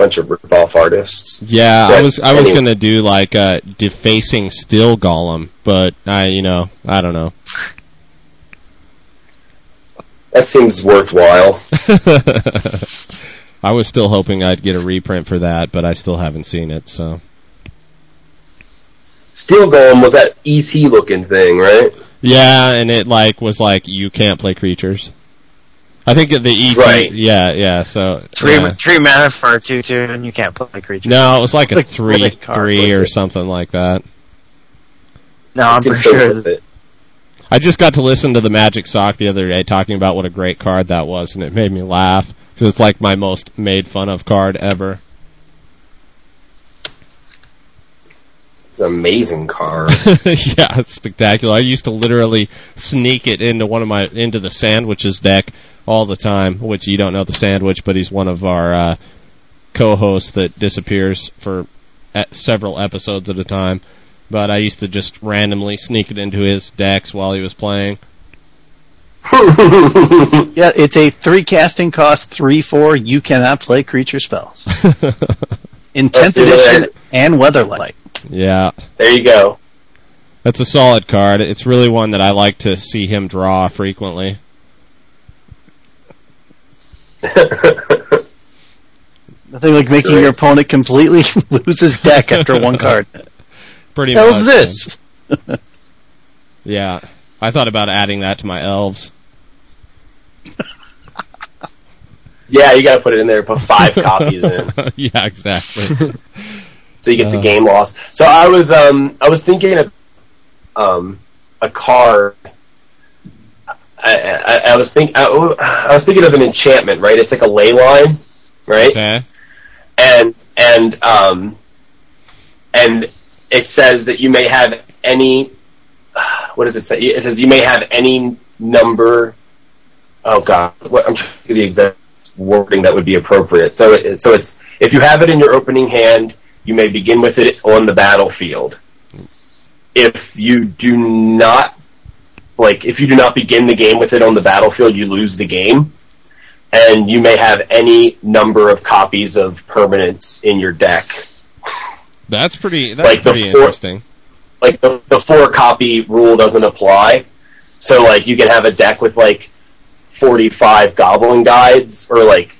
Bunch of rip-off artists. Yeah, I was I was anyway. gonna do like uh, defacing Steel Golem, but I you know I don't know. That seems worthwhile. I was still hoping I'd get a reprint for that, but I still haven't seen it. So Steel Golem was that ET looking thing, right? yeah, and it like was like you can't play creatures. I think the ET. Right. Yeah, yeah. So Three, yeah. three mana for a 2 2, and you can't play creature. no, it was like a Like three really card, three or it. something like that. No, I'm pretty so sure. worth it. I just got to listen to the Magic Show the other day talking about what a great card that was, and it made me laugh because it's like my most made fun of card ever. It's an amazing card. yeah, it's spectacular. I used to literally sneak it into one of my into the sandwiches deck all the time. Which you don't know the sandwich, but he's one of our uh, co-hosts that disappears for e- several episodes at a time. But I used to just randomly sneak it into his decks while he was playing. Yeah, it's a three casting cost, three four. You cannot play creature spells. In tenth edition and Weatherlight. yeah, there you go. that's a solid card. It's really one that I like to see him draw frequently. Nothing like making your opponent completely lose his deck after one card. Pretty Hell's much. this? Yeah, I thought about adding that to my elves. yeah, you gotta put it in there, put five copies in. yeah, exactly. so you get Uh. the game loss. So I was um I was thinking of um a card. I, I, I was think I, I was thinking of an enchantment, right? It's like a ley line, right? Okay. And and um and it says that you may have any. What does it say? It says you may have any number. Oh God, what, I'm trying to get the exact wording that would be appropriate. So it, so it's if you have it in your opening hand, you may begin with it on the battlefield. If you do not, like, if you do not begin the game with it on the battlefield, you lose the game. And you may have any number of copies of permanents in your deck. That's pretty. That's Like pretty four- interesting. Like the, the four copy rule doesn't apply. So like you can have a deck with like 45 goblin guides or like,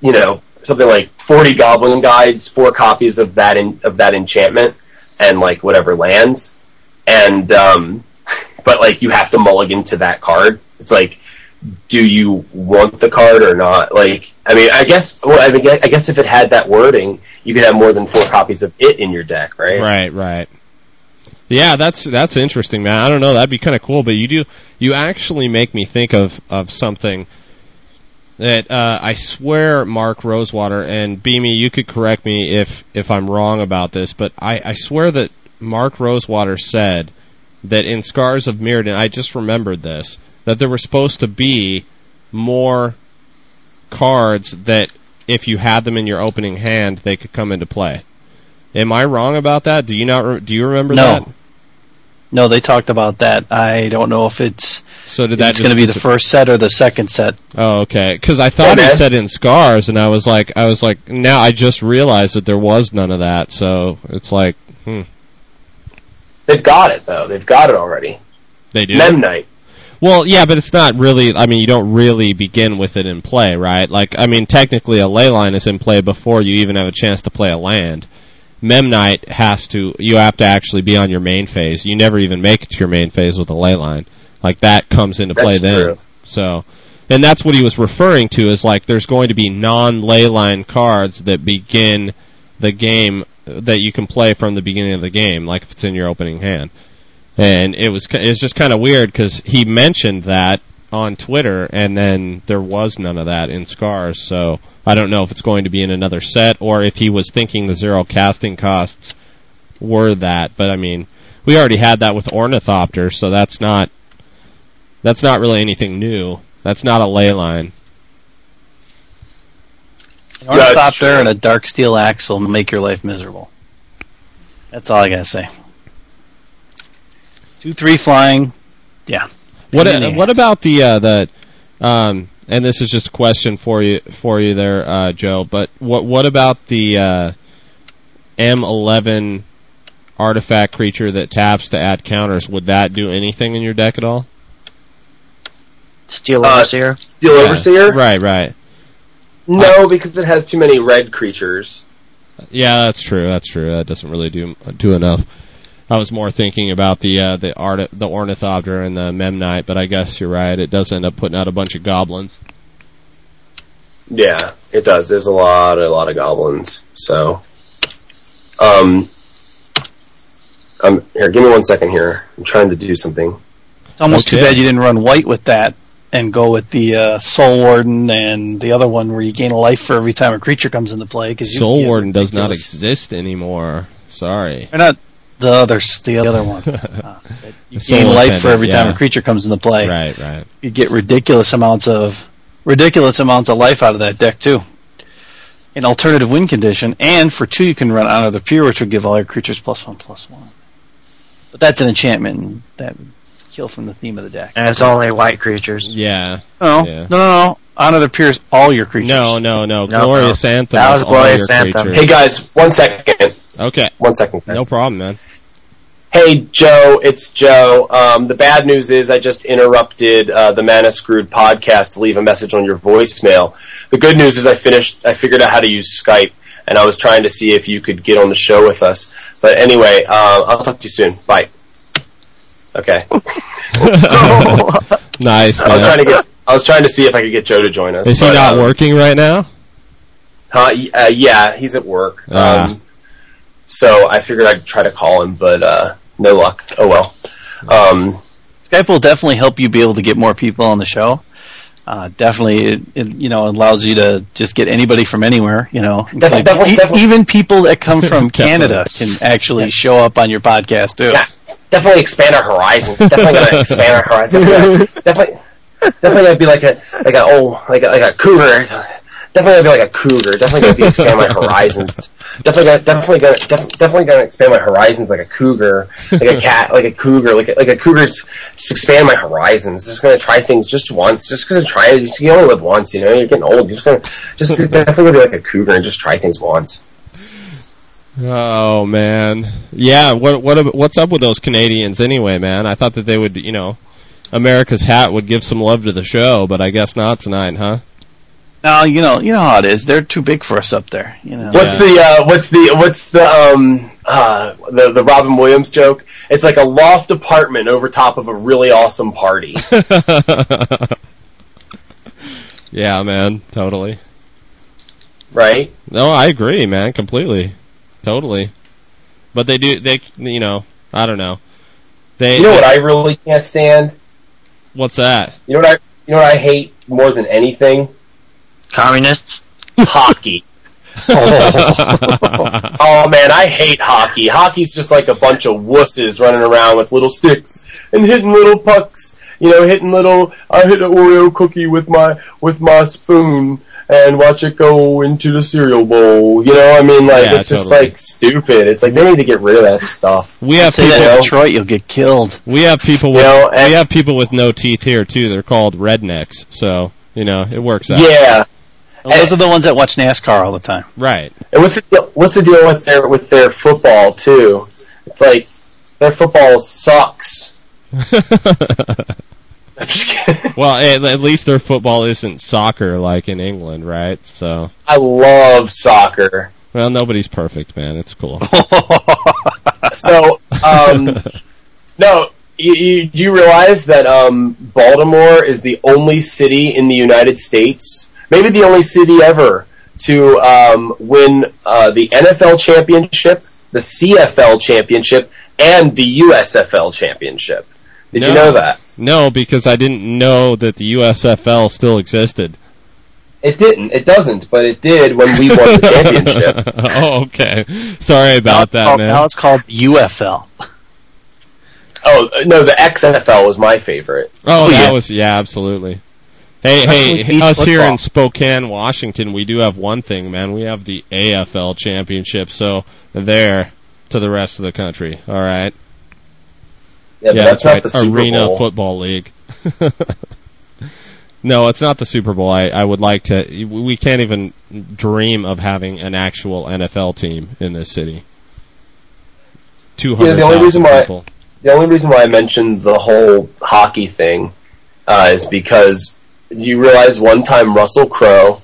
you know, something like 40 goblin guides, four copies of that in, of that enchantment and like whatever lands. And, um, but like you have to mulligan to that card. It's like, do you want the card or not? Like, I mean, I guess, well, I mean, I guess if it had that wording, you could have more than four copies of it in your deck, right? Right, right. Yeah, that's that's interesting, man. I don't know, that'd be kind of cool. But you do you actually make me think of of something that uh, I swear Mark Rosewater and Beamy, you could correct me if if I'm wrong about this, but I, I swear that Mark Rosewater said that in Scars of Mirrodin, I just remembered this that there were supposed to be more cards that if you had them in your opening hand, they could come into play. Am I wrong about that? Do you not? Re- do you remember No. that? No, they talked about that. I don't know if it's So did that it's going to be the first set or the second set. Oh, okay. Because I thought Yeah, it said in scars, and I was like, I was like, now I just realized that there was none of that. So it's like, hmm, They've got it though. They've got it already. they do. Memnite. Well, yeah, but it's not really. I mean, you don't really begin with it in play, right? Like, I mean, technically, a ley line is in play before you even have a chance to play a land. Memnite has to. You have to actually be on your main phase. You never even make it to your main phase with a ley line. Like that comes into play then. true. So, and that's what he was referring to is like there's going to be non ley line cards that begin the game that you can play from the beginning of the game, like if it's in your opening hand. And it was it was just kind of weird because he mentioned that on Twitter, and then there was none of that in Scars. So I don't know if it's going to be in another set or if he was thinking the zero casting costs were that. But I mean, we already had that with Ornithopter, so that's not that's not really anything new. That's not a ley line. An ornithopter and a Darksteel axe will make your life miserable. That's all I gotta say. Two, three flying. Yeah. What Pain in the what about the uh, the um and this is just a question for you for you there uh, Joe but what what about the uh, M11 artifact creature that taps to add counters would that do anything in your deck at all? Steel Uh, Overseer. Steel Yeah. Overseer? Right, right. No, because it has too many red creatures. Yeah, that's true. That's true. That doesn't really do do enough. I was more thinking about the uh, the art the ornithopter and the memnite, but I guess you're right. It does end up putting out a bunch of goblins. Yeah, it does. There's a lot, a lot of goblins. So, um, um, here, give me one second here. I'm trying to do something. It's almost too bad you didn't run white with that and go with the uh, Soul Warden and the other one where you gain a life for every time a creature comes into play. Cause Soul Warden does not exist anymore. Sorry. Or not the other, the other one. Uh, you Soul gain life for every time a creature comes into play. Right, right. You get ridiculous amounts of ridiculous amounts of life out of that deck too. An alternative win condition, and for two you can run Honor the Pure, which would give all your creatures plus one plus one. But that's an enchantment and that kill from the theme of the deck. And it's only white creatures. Yeah. No, Yeah. no, no, no. Honor the Pure is all your creatures. No, no, no. No, Glorious Anthem. That is was all Glorious your Anthem. creatures. Hey guys, one second. Okay. One second, guys. No problem, man. Hey Joe, it's Joe. Um, the bad news is I just interrupted uh, the Mana Screwed podcast to leave a message on your voicemail. The good news is I finished. I figured out how to use Skype, and I was trying to see if you could get on the show with us. But anyway, uh, I'll talk to you soon. Bye. Okay. Nice. I was man. trying to get. I was trying to see if I could get Joe to join us. Is he but, not um, working right now? Huh? Uh, yeah, he's at work. Ah. Um, so I figured I'd try to call him, but uh, no luck. Oh well. Um, Skype will definitely help you be able to get more people on the show. Uh, definitely, it, it you know allows you to just get anybody from anywhere. You know, Definitely, definitely, E- definitely. even people that come from Canada can actually show up on your podcast too. yeah, definitely expand our horizons. Definitely gonna expand our horizons. Definitely, definitely, gonna be like a like a oh like a like a cougar. Definitely gonna be like a cougar. Definitely gonna be expand my horizons. Definitely gonna definitely gonna def, definitely gonna expand my horizons like a cougar, like a cat, like a cougar, like a, like a cougar. Just, expand my horizons. Just gonna try things just once. Just gonna try it. You only live once. You know, you're getting old. You're just gonna just definitely gonna be like a cougar and just try things once. Oh man. Yeah. What what what's up with those Canadians anyway, man? I thought that they would, you know, America's hat would give some love to the show, but I guess not tonight, huh? Now you know you know how it is. They're too big for us up there. You know. What's the uh, what's the what's the um uh the the Robin Williams joke? It's like a loft apartment over top of a really awesome party. yeah, man. Totally. right? No, I agree, man. Completely. Totally. But they do. They, you know, I don't know. They. You know what I really can't stand? What's that? You know what I you know what I hate more than anything? Communists. Hockey. Oh man, I hate hockey. Hockey's just like a bunch of wusses running around with little sticks and hitting little pucks. You know, hitting little. I hit an Oreo cookie with my with my spoon and watch it go into the cereal bowl. You know, I mean, like Yeah, it's just like stupid. It's like they need to get rid of that stuff. we have people. in Detroit, you'll get killed. We have people with. You know, and- we have people with no teeth here too. They're called rednecks. So you know, it works out. Yeah. Those are the ones that watch NASCAR all the time. Right. And what's the deal, what's the deal with their with their football too? It's like their football sucks. I'm just kidding. well, at, at least their football isn't soccer like in England, right? So, I love soccer. well, nobody's perfect, man. It's cool. So, um, no, you, you, do you realize that um, Baltimore is the only city in the United States, maybe the only city ever, to um, win uh, the NFL championship, the CFL championship, and the USFL championship? Did you know that? No, because I didn't know that the USFL still existed. It didn't. It doesn't, but it did when we won the championship. oh, okay. Sorry about that, now, man. now it's called UFL. Oh uh, no, the XFL was my favorite. Oh, Oh, that yeah. was yeah, absolutely. Hey, Especially hey, beach us here in Spokane, Washington, we do have one thing, man. We have the AFL championship, so there to the rest of the country. All right. Yeah, yeah, that's, that's, not the right. Super Arena Bowl. Football League. no, it's not the Super Bowl. I, I would like to. We can't even dream of having an actual NFL team in this city. Two Yeah, the only reason why people. the only reason why I mentioned the whole hockey thing uh, is because you realize one time Russell Crowe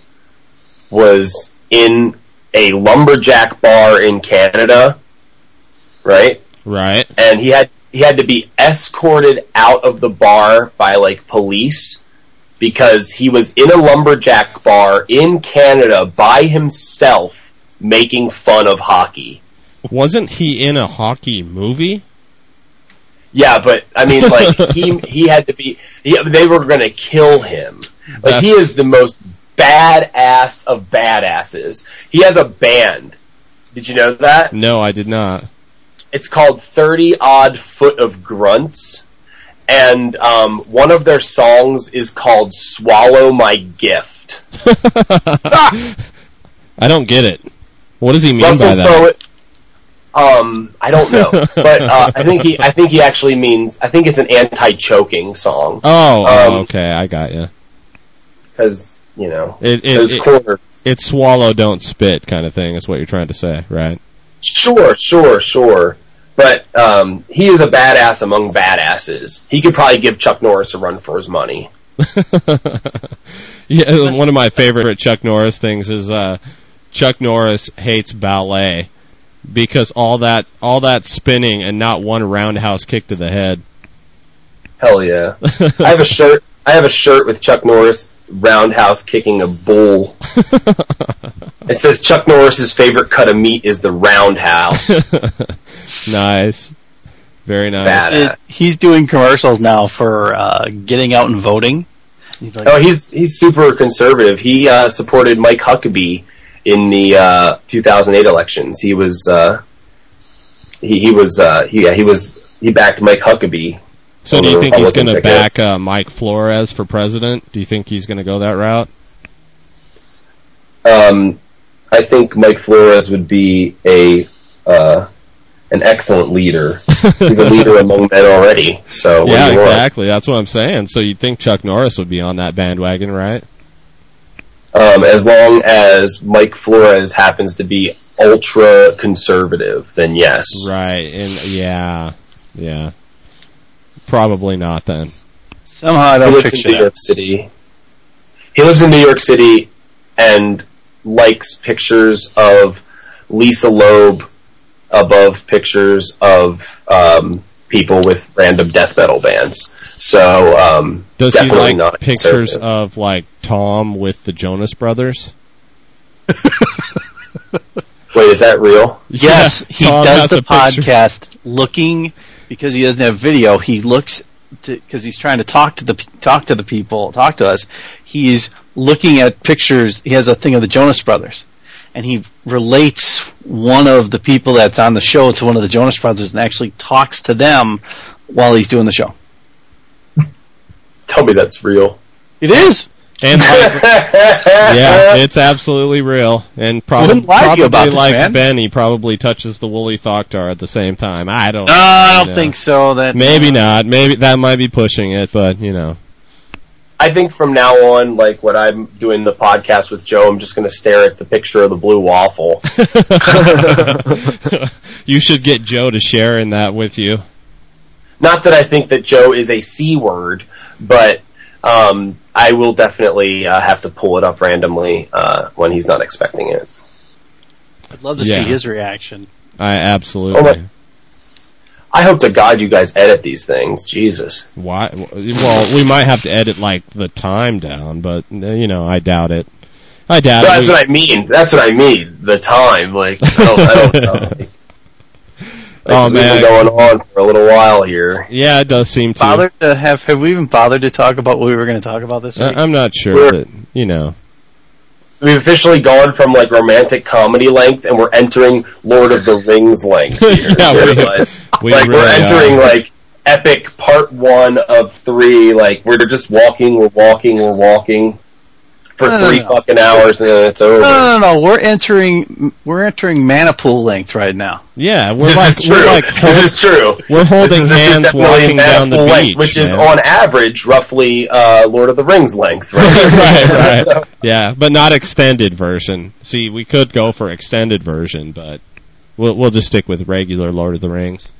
was in a lumberjack bar in Canada, right? Right. And he had he had to be escorted out of the bar by like police because he was in a lumberjack bar in Canada by himself making fun of hockey. Wasn't he in a hockey movie? Yeah, but I mean, like he he had to be. He, they were going to kill him. Like he is the most badass of badasses. He has a band. Did you know that? No, I did not. It's called Thirty Odd Foot of Grunts, and um, one of their songs is called "Swallow My Gift." I don't get it. What does he mean Russell by that? Crowe. Um, I don't know, but uh, I think he. I think he actually means. I think it's an anti-choking song. Oh, oh, Um, okay, I got you. because you know It, it, those it, it's swallow, don't spit kind of thing is what you're trying to say, right? Sure, sure, sure. But um, he is a badass among badasses. He could probably give Chuck Norris a run for his money. Yeah, one of my favorite Chuck Norris things is uh, Chuck Norris hates ballet because all that all that spinning and not one roundhouse kick to the head. Hell yeah! I have a shirt. I have a shirt with Chuck Norris roundhouse kicking a bull. it says Chuck Norris's favorite cut of meat is the roundhouse. nice, very nice. It- he's doing commercials now for uh, getting out and voting. He's like, Oh, he's he's super conservative. He uh, supported Mike Huckabee in the uh, 2008 elections. He was uh, he he was uh, he, yeah, he was he backed Mike Huckabee. So do you think he's going to back uh, Mike Flores for president? Do you think he's going to go that route? Um, I think Mike Flores would be a uh, an excellent leader. He's a leader among men already. So yeah, want? exactly. That's what I'm saying. So you'd think Chuck Norris would be on that bandwagon, right? Um, as long as Mike Flores happens to be ultra conservative, then yes. Right. And yeah, yeah. Probably not then. somehow I He lives in New. York City. He lives in New York City and likes pictures of Lisa Loeb above pictures of um, people with random death metal bands. So um, Does he like not pictures of like Tom with the Jonas Brothers? Wait, is that real? Yes, he Tom does the a picture. podcast looking because he doesn't have video. He looks because he's trying to talk to the talk to the people, talk to us. He's looking at pictures. He has a thing of the Jonas Brothers, and he relates one of the people that's on the show to one of the Jonas Brothers, and actually talks to them while he's doing the show. Tell me that's real. It is. And like, yeah, it's absolutely real. And prob- lie probably you about this, like man. Ben, he probably touches the Woolly Thoctar at the same time. I don't. No, I don't know. think so. That Maybe not. Maybe that might be pushing it, but you know. I think from now on, like when I'm doing the podcast with Joe, I'm just going to stare at the picture of the blue waffle. you should get Joe to share in that with you. Not that I think that Joe is a c word, but um, I will definitely uh, have to pull it up randomly uh, when he's not expecting it. I'd love to Yeah. see his reaction. I absolutely. Oh my- I hope to God you guys edit these things. Jesus. Why? Well, we might have to edit like the time down, but you know, I doubt it. I doubt That's it. what I mean. That's what I mean. The time, like I don't, I don't know. Oh, like, like, Oh, this has man. been going on for a little while here. yeah, it does seem to. Bothered to have have we even bothered to talk about what we were going to talk about this uh, week? I- I'm not sure We're- that you know. We've officially gone from like romantic comedy length, and we're entering Lord of the Rings length. Here, Yeah, we- realize? we like we're entering are. like epic part one of three. Like we're just walking, we're walking, we're walking for No, no, three no. fucking hours, and then it's over. No, no, no, no. We're entering we're entering Mana Pool length right now. Yeah, we're This like is true. we're like this is true. we're holding This is- this hands walking down the manifold length, beach, which is on average roughly uh, Lord of the Rings length. Right? right, right. Yeah, but not extended version. See, we could go for extended version, but we'll we'll just stick with regular Lord of the Rings.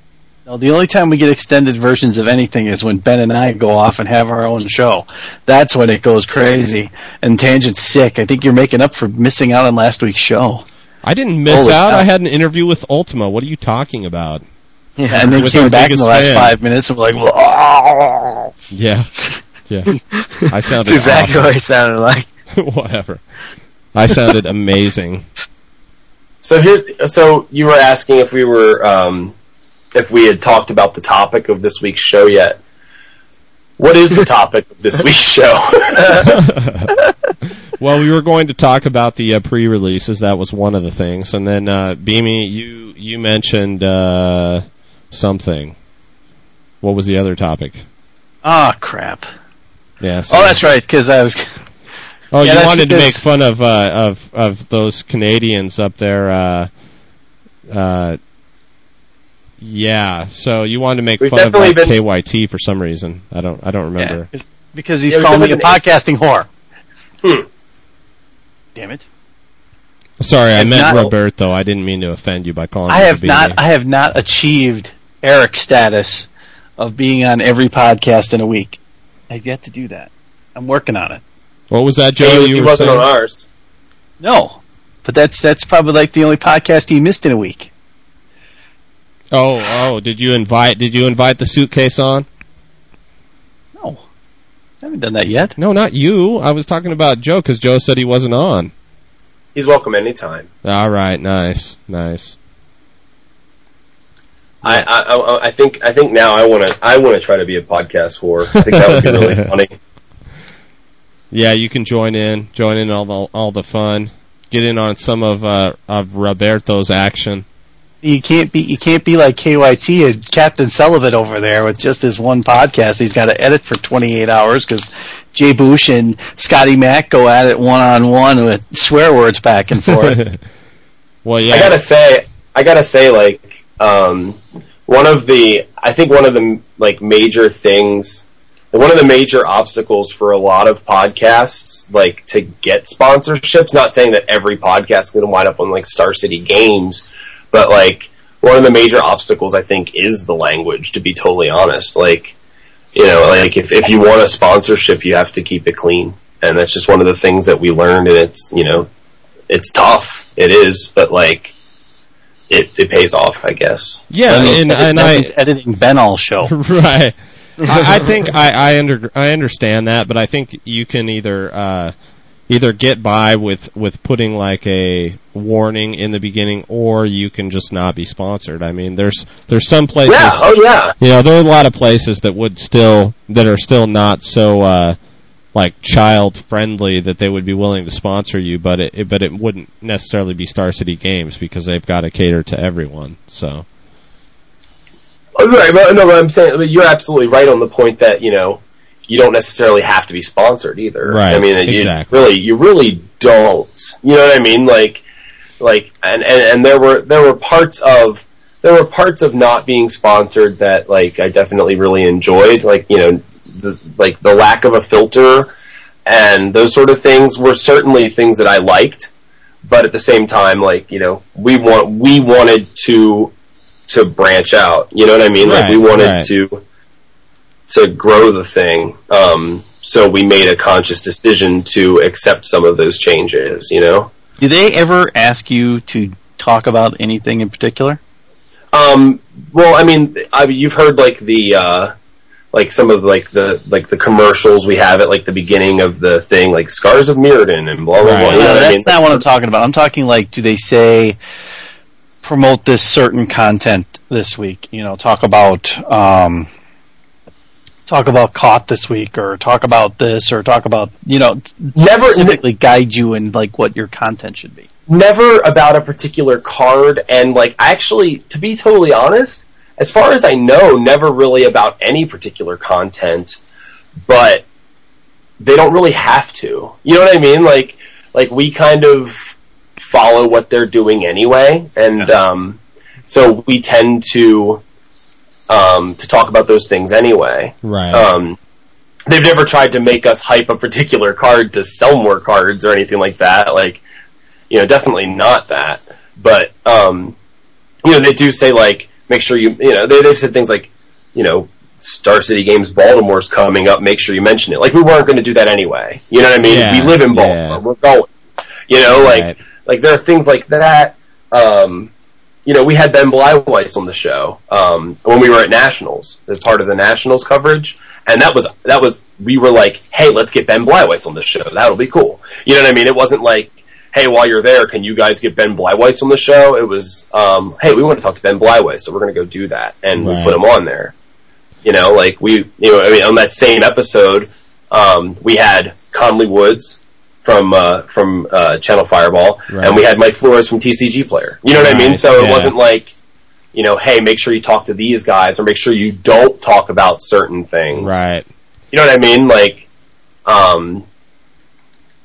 No, the only time we get extended versions of anything is when Ben and I go off and have our own show. That's when it goes crazy. And Tangent's sick. I think you're making up for missing out on last week's show. I didn't miss Holy out. cow. I had an interview with Ultima. What are you talking about? Yeah, and then With came back in the last fan. five minutes and we're like, "Whoa." Yeah, yeah. I sounded exactly awesome. what I sounded like. Whatever. I sounded amazing. So here, so you were asking if we were, um, if we had talked about the topic of this week's show yet. What is the topic of this week's show? well, we were going to talk about the uh, pre-releases. That was one of the things, and then uh, Beamy, you you mentioned uh, something. What was the other topic? Ah, crap. Yeah. so- Oh, that's right, because I was. Oh, Yeah, you that's wanted to make fun of uh, of of those Canadians up there. Uh, uh, yeah, so you wanted to make We've fun of like, been- KYT for some reason. I don't I don't remember. Yeah, 'cause- because he's Yeah, calling me a definitely- podcasting whore. Hmm. Damn it. Sorry, I I've meant not- Roberto. I didn't mean to offend you by calling. I you have the not. I have not achieved Eric status of being on every podcast in a week. I've yet to do that. I'm working on it. What was that, Joe? he, you he were wasn't saying? on ours. No, but that's that's probably like the only podcast he missed in a week. Oh, oh, did you invite? Did you invite the suitcase on? No, I haven't done that yet. No, not you. I was talking about Joe because Joe said he wasn't on. He's welcome anytime. All right, nice, nice. I, I, I, I think, I think now I want to, I want to try to be a podcast whore. I think that would be really funny. Yeah, you can join in, join in all the all the fun, get in on some of uh, of Roberto's action. You can't be you can't be like KYT and Captain Sullivan over there with just his one podcast. He's got to edit for 28 hours because Jay Bush and Scotty Mack go at it one on one with swear words back and forth. well, yeah, I gotta say, I gotta say, like, um, one of the, I think one of the like major things, one of the major obstacles for a lot of podcasts, like to get sponsorships. Not saying that every podcast is going to wind up on like Star City Games, but like one of the major obstacles I think is the language. To be totally honest, like, you know, like if if you want a sponsorship, you have to keep it clean, and that's just one of the things that we learned, and it's you know, it's tough. It is, but like. It, it pays off, I guess. yeah, and and That I means editing Ben All show. right. I, I think I I, under, I understand that, but I think you can either uh, either get by with with putting like a warning in the beginning, or you can just not be sponsored. I mean, there's there's some places. Yeah, oh yeah. You know, there are a lot of places that would still that are still not so uh, like child friendly that they would be willing to sponsor you, but it, it but it wouldn't necessarily be Star City Games because they've got to cater to everyone. So Oh, Right, but no, but I'm saying but you're absolutely right on the point that you know you don't necessarily have to be sponsored either. Right, I mean, exactly. you really, you really don't. You know what I mean? Like, like, and, and and there were there were parts of there were parts of not being sponsored that like I definitely really enjoyed. Like, you know, the, like the lack of a filter and those sort of things were certainly things that I liked. But at the same time, like you know, we want we wanted to to branch out. You know what I mean? like we wanted right. to to grow the thing. Um, so we made a conscious decision to accept some of those changes. You know. Do they ever ask you to talk about anything in particular? Um, well, I mean, I, you've heard like the uh, like some of like the like the commercials we have at like the beginning of the thing, like scars of Mirrodin and blah blah Right. blah. No, what I that's mean? not what I'm talking about. I'm talking like, do they say promote this certain content this week? You know, talk about um, talk about caught this week, or talk about this, or talk about you know, Never- specifically guide you in like what your content should be. never about a particular card and like actually to be totally honest as far as I know, never really about any particular content, but they don't really have to. You know what I mean? Like, like we kind of follow what they're doing anyway, and um, so we tend to um, to talk about those things anyway. Right. Um, they've never tried to make us hype a particular card to sell more cards or anything like that. Like, you know, definitely not that. But um, you know, they do say like, make sure you, you know, they, they've said things like, you know, Star City Games Baltimore's coming up. Make sure you mention it. Like we weren't going to do that anyway. You know what I mean? Yeah, we live in Baltimore. yeah. We're going. You know, like like there are things like that. Um, you know, we had Ben Bleiweiss on the show um, when we were at Nationals as part of the Nationals coverage, and that was that was we were like, hey, let's get Ben Bleiweiss on the show. That'll be cool. You know what I mean? It wasn't like, hey, while you're there, can you guys get Ben Bleiweiss on the show? It was, um, hey, we want to talk to Ben Bleiweiss, so we're going to go do that, and we put him on there. You know, like we, you know, I mean, on that same episode, um, we had Conley Woods from uh, from uh, Channel Fireball, Right. and we had Mike Flores from TCG Player. You know what I mean? Right, So it wasn't like, you know, hey, make sure you talk to these guys, or make sure you don't talk about certain things. Right. You know what I mean? Like, um,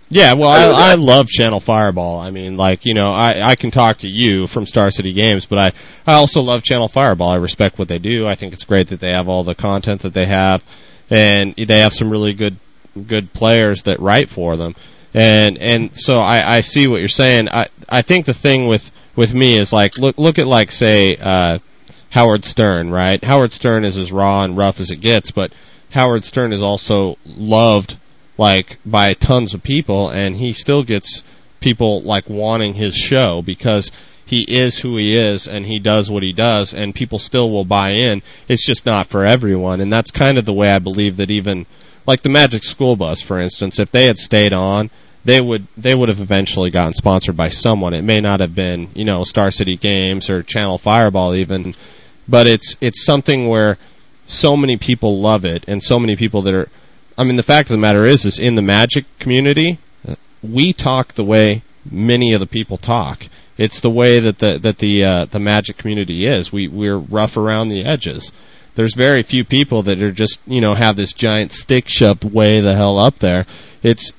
Yeah, well, I I, I love Channel Fireball. I mean, like, you know, I, I can talk to you from Star City Games, but I, I also love Channel Fireball. I respect what they do. I think it's great that they have all the content that they have, and they have some really good, good players that write for them. And, and so I, I see what you're saying. I, I think the thing with, with me is like, look, look at like, say, uh, Howard Stern, right? Howard Stern is as raw and rough as it gets, but Howard Stern is also loved like by tons of people and he still gets people like wanting his show because he is who he is and he does what he does and people still will buy in. It's just not for everyone and that's kind of the way I believe that even like the Magic School Bus for instance, if they had stayed on, they would they would have eventually gotten sponsored by someone. It may not have been, you know, Star City Games or Channel Fireball even, but it's it's something where so many people love it and so many people that are I mean the fact of the matter is is in the magic community we talk the way many of the people talk. It's the way that the that the uh, the magic community is. We we're rough around the edges. There's very few people that are just you know have this giant stick shoved way the hell up there. It's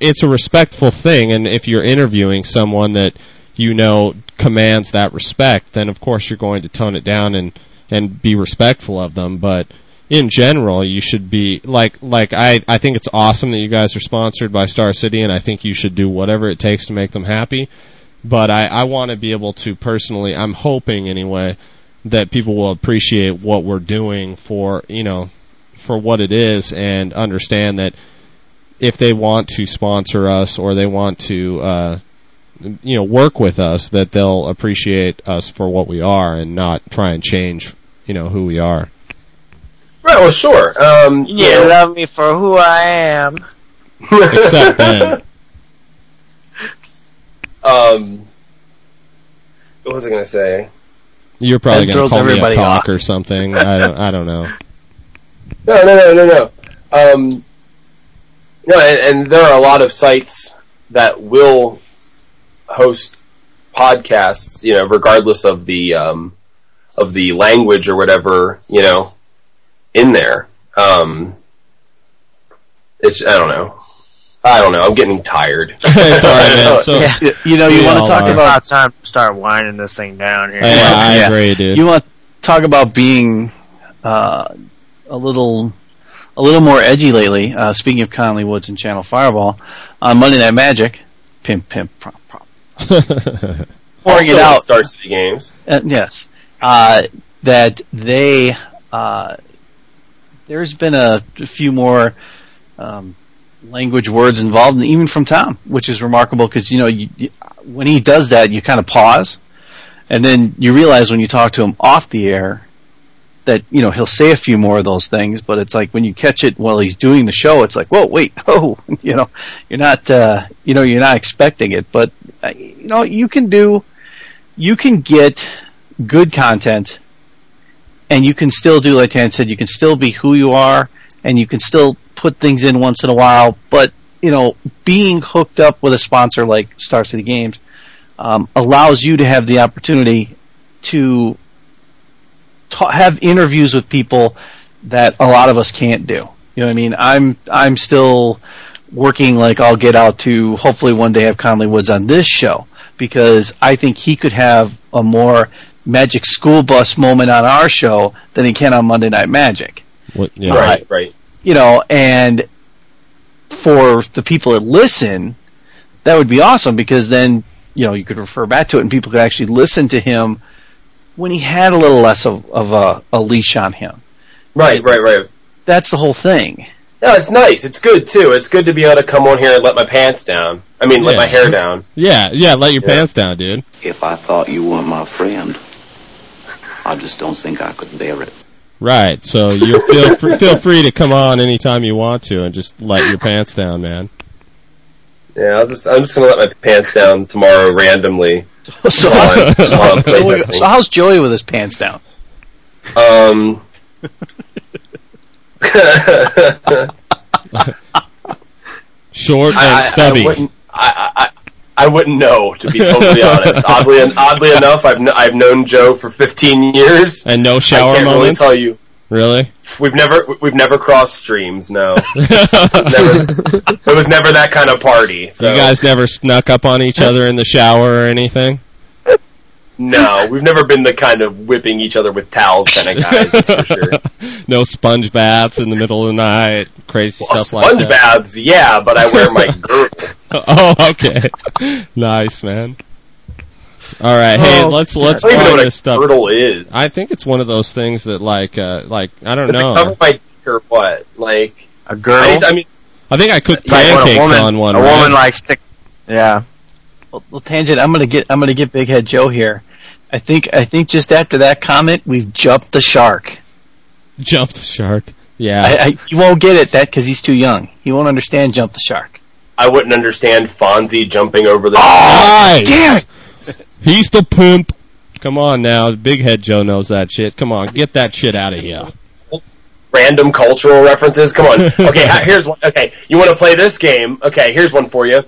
it's a respectful thing and if you're interviewing someone that you know commands that respect then of course you're going to tone it down and and be respectful of them. But in general you should be like like I I think it's awesome that you guys are sponsored by Star City and I think you should do whatever it takes to make them happy. But I I want to be able to personally I'm hoping anyway that people will appreciate what we're doing for you know for what it is and understand that if they want to sponsor us or they want to uh you know work with us that they'll appreciate us for what we are and not try and change you know who we are right. Well, sure. Um, you You know, love me for who I am. except Ben um, what was I going to say? you're probably going to throws call me a everybody cock off. or something I don't I don't know No, no, no, no, no. Um, no, and, and there are a lot of sites that will host podcasts, you know, regardless of the um, of the language or whatever, you know, in there. Um, it's I don't know. I don't know. I'm getting tired. it's all right man so Yeah. You, you know, you want to talk are. about About time to start winding this thing down here. yeah, I Yeah. agree dude you want to talk about being uh, a little a little more edgy lately. Uh, speaking of Conley Woods and Channel Fireball on Monday Night Magic, pimp pimp prop prop. Pouring it out. Star City Games. Uh, yes, uh, that they uh, there's been a, few more um, language words involved, and even from Tom, which is remarkable because you know you, you, when he does that, you kind of pause, and then you realize when you talk to him off the air that you know he'll say a few more of those things, but it's like when you catch it while he's doing the show, it's like whoa, wait, oh, you know, you're not, uh, you know, you're not expecting it, but uh, you know, you can do, you can get good content, and you can still do like Dan said, you can still be who you are, and you can still put things in once in a while, but you know, being hooked up with a sponsor like Star City Games um, allows you to have the opportunity to ta- have interviews with people that a lot of us can't do. You know what I mean? I'm I'm still working like I'll get out to hopefully one day have Conley Woods on this show because I think he could have a more Magic School Bus moment on our show than he can on Monday Night Magic What, yeah. Right, right. you know, and for the people that listen, that would be awesome because then, you know, you could refer back to it and people could actually listen to him when he had a little less of, of a, a leash on him. Right, right, right. That's the whole thing. No, it's nice. It's good too. It's good to be able to come on here and let my pants down. I mean, let Yeah. my hair down. Yeah, yeah, let your Yeah. pants down, dude. If I thought you weren't my friend, I just don't think I could bear it. Right. So you feel fr- feel free to come on anytime you want to and just let your pants down, man. Yeah, I'll just I'm just gonna let my pants down tomorrow randomly. So, on, so, on Joey, so how's Joey with his pants down? Um. Short and I, I, stubby. I wouldn't. I, I, I wouldn't know to be totally honest. Oddly, oddly enough, I've kn- I've known Joe for 15 years. and no I shower can't really moments. tell you. Really? We've never we've never crossed streams. No, never, it was never that kind of party. So You guys never snuck up on each other in the shower or anything? no, we've never been the kind of whipping each other with towels kind of guys. That's for sure. no sponge baths in the middle of the night, crazy Well, stuff like that. sponge baths, yeah, but I wear my girdle. Oh, okay. nice, man. All right, hey, Oh, let's let's I don't even know find what this a stuff. girdle is. I think it's one of those things that, like, uh, like I don't Does it know. cover my dick or what? Like A I, girdle. I mean, I think I cooked Like pancakes woman, on one. A right? woman like stick. Yeah. Well, well, tangent. I'm gonna get I'm gonna get Big Head Joe here. I think I think just after that comment, we've jumped the shark. Jump the shark. Yeah. I, I, he won't get it that because he's too young. He won't understand jump the shark. I wouldn't understand Fonzie jumping over the. nice. Damn it! He's the pimp. Come on now, Big Head Joe knows that shit. Come on, get that shit out of here. random cultural references. Come on. Okay, here's one. Okay, you want to play this game? Okay, here's one for you.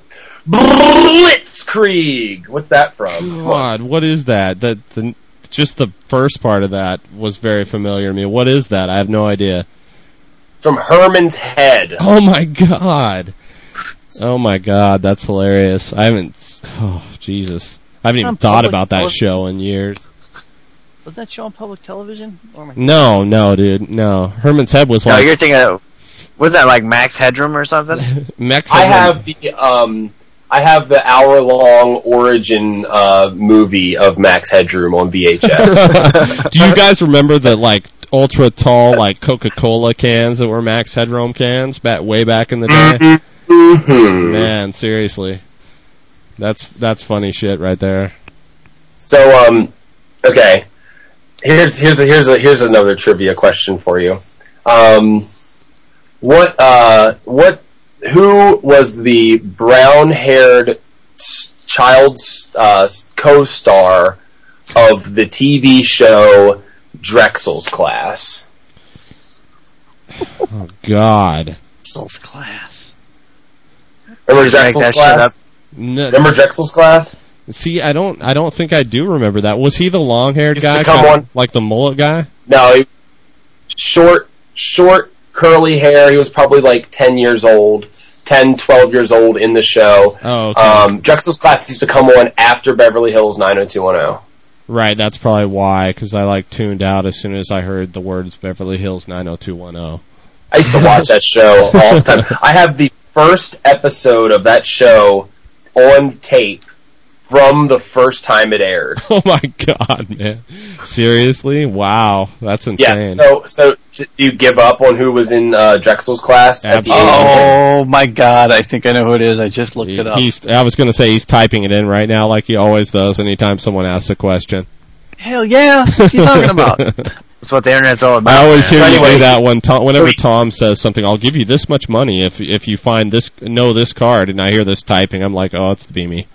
Blitzkrieg. What's that from? God, what is that? That the just the first part of that was very familiar to me. What is that? I have no idea. From Herman's Head. Oh my god. Oh my god, that's hilarious. I haven't. Oh Jesus, I haven't even thought public about that tele- show in years. Was that show on public television? Or No, no, dude, no. Herman's Head was No, like No, you're thinking of. Was that like Max Headroom or something? Mex. I have the um, I have the hour long origin uh, movie of Max Headroom on VHS. Do you guys remember the like ultra tall like Coca Cola cans that were Max Headroom cans back way back in the day? Mhm. Man, seriously, that's that's funny shit right there. So um, okay, here's here's a, here's a, here's another trivia question for you. Um, what uh what who was the brown haired child uh, co-star of the TV show Drexell's Class? Oh God. Russell's class. Remember Drexell's that shit Class? No, Remember Drexell's Class? see, I don't, I don't think I do remember that. Was he the long-haired guy, come kinda on- like the mullet guy? No, he, short, short, curly hair. He was probably like 10 years old, 10, 12 years old in the show. Oh, okay. Um, Drexell's class used to come on after Beverly Hills 90210. right. That's probably why, because I like tuned out as soon as I heard the words Beverly Hills 90210. I used to watch that show all the time. I have the first episode of that show on tape from the first time it aired. Oh my God, man! Seriously? Wow, that's insane. Yeah. insane. So, so do you give up on who was in uh, Drexell's class at the Oh my god, I think I know who it is. I just looked it up. He's, I was going to say he's typing it in right now, like he always does anytime someone asks a question. Hell yeah, what are you talking about? That's what the internet's all about. I always hear man. you Anyway. do that when Tom, whenever Tom says something. I'll give you this much money if if you find this know this card, and I hear this typing. I'm like, oh, it's the Beamy.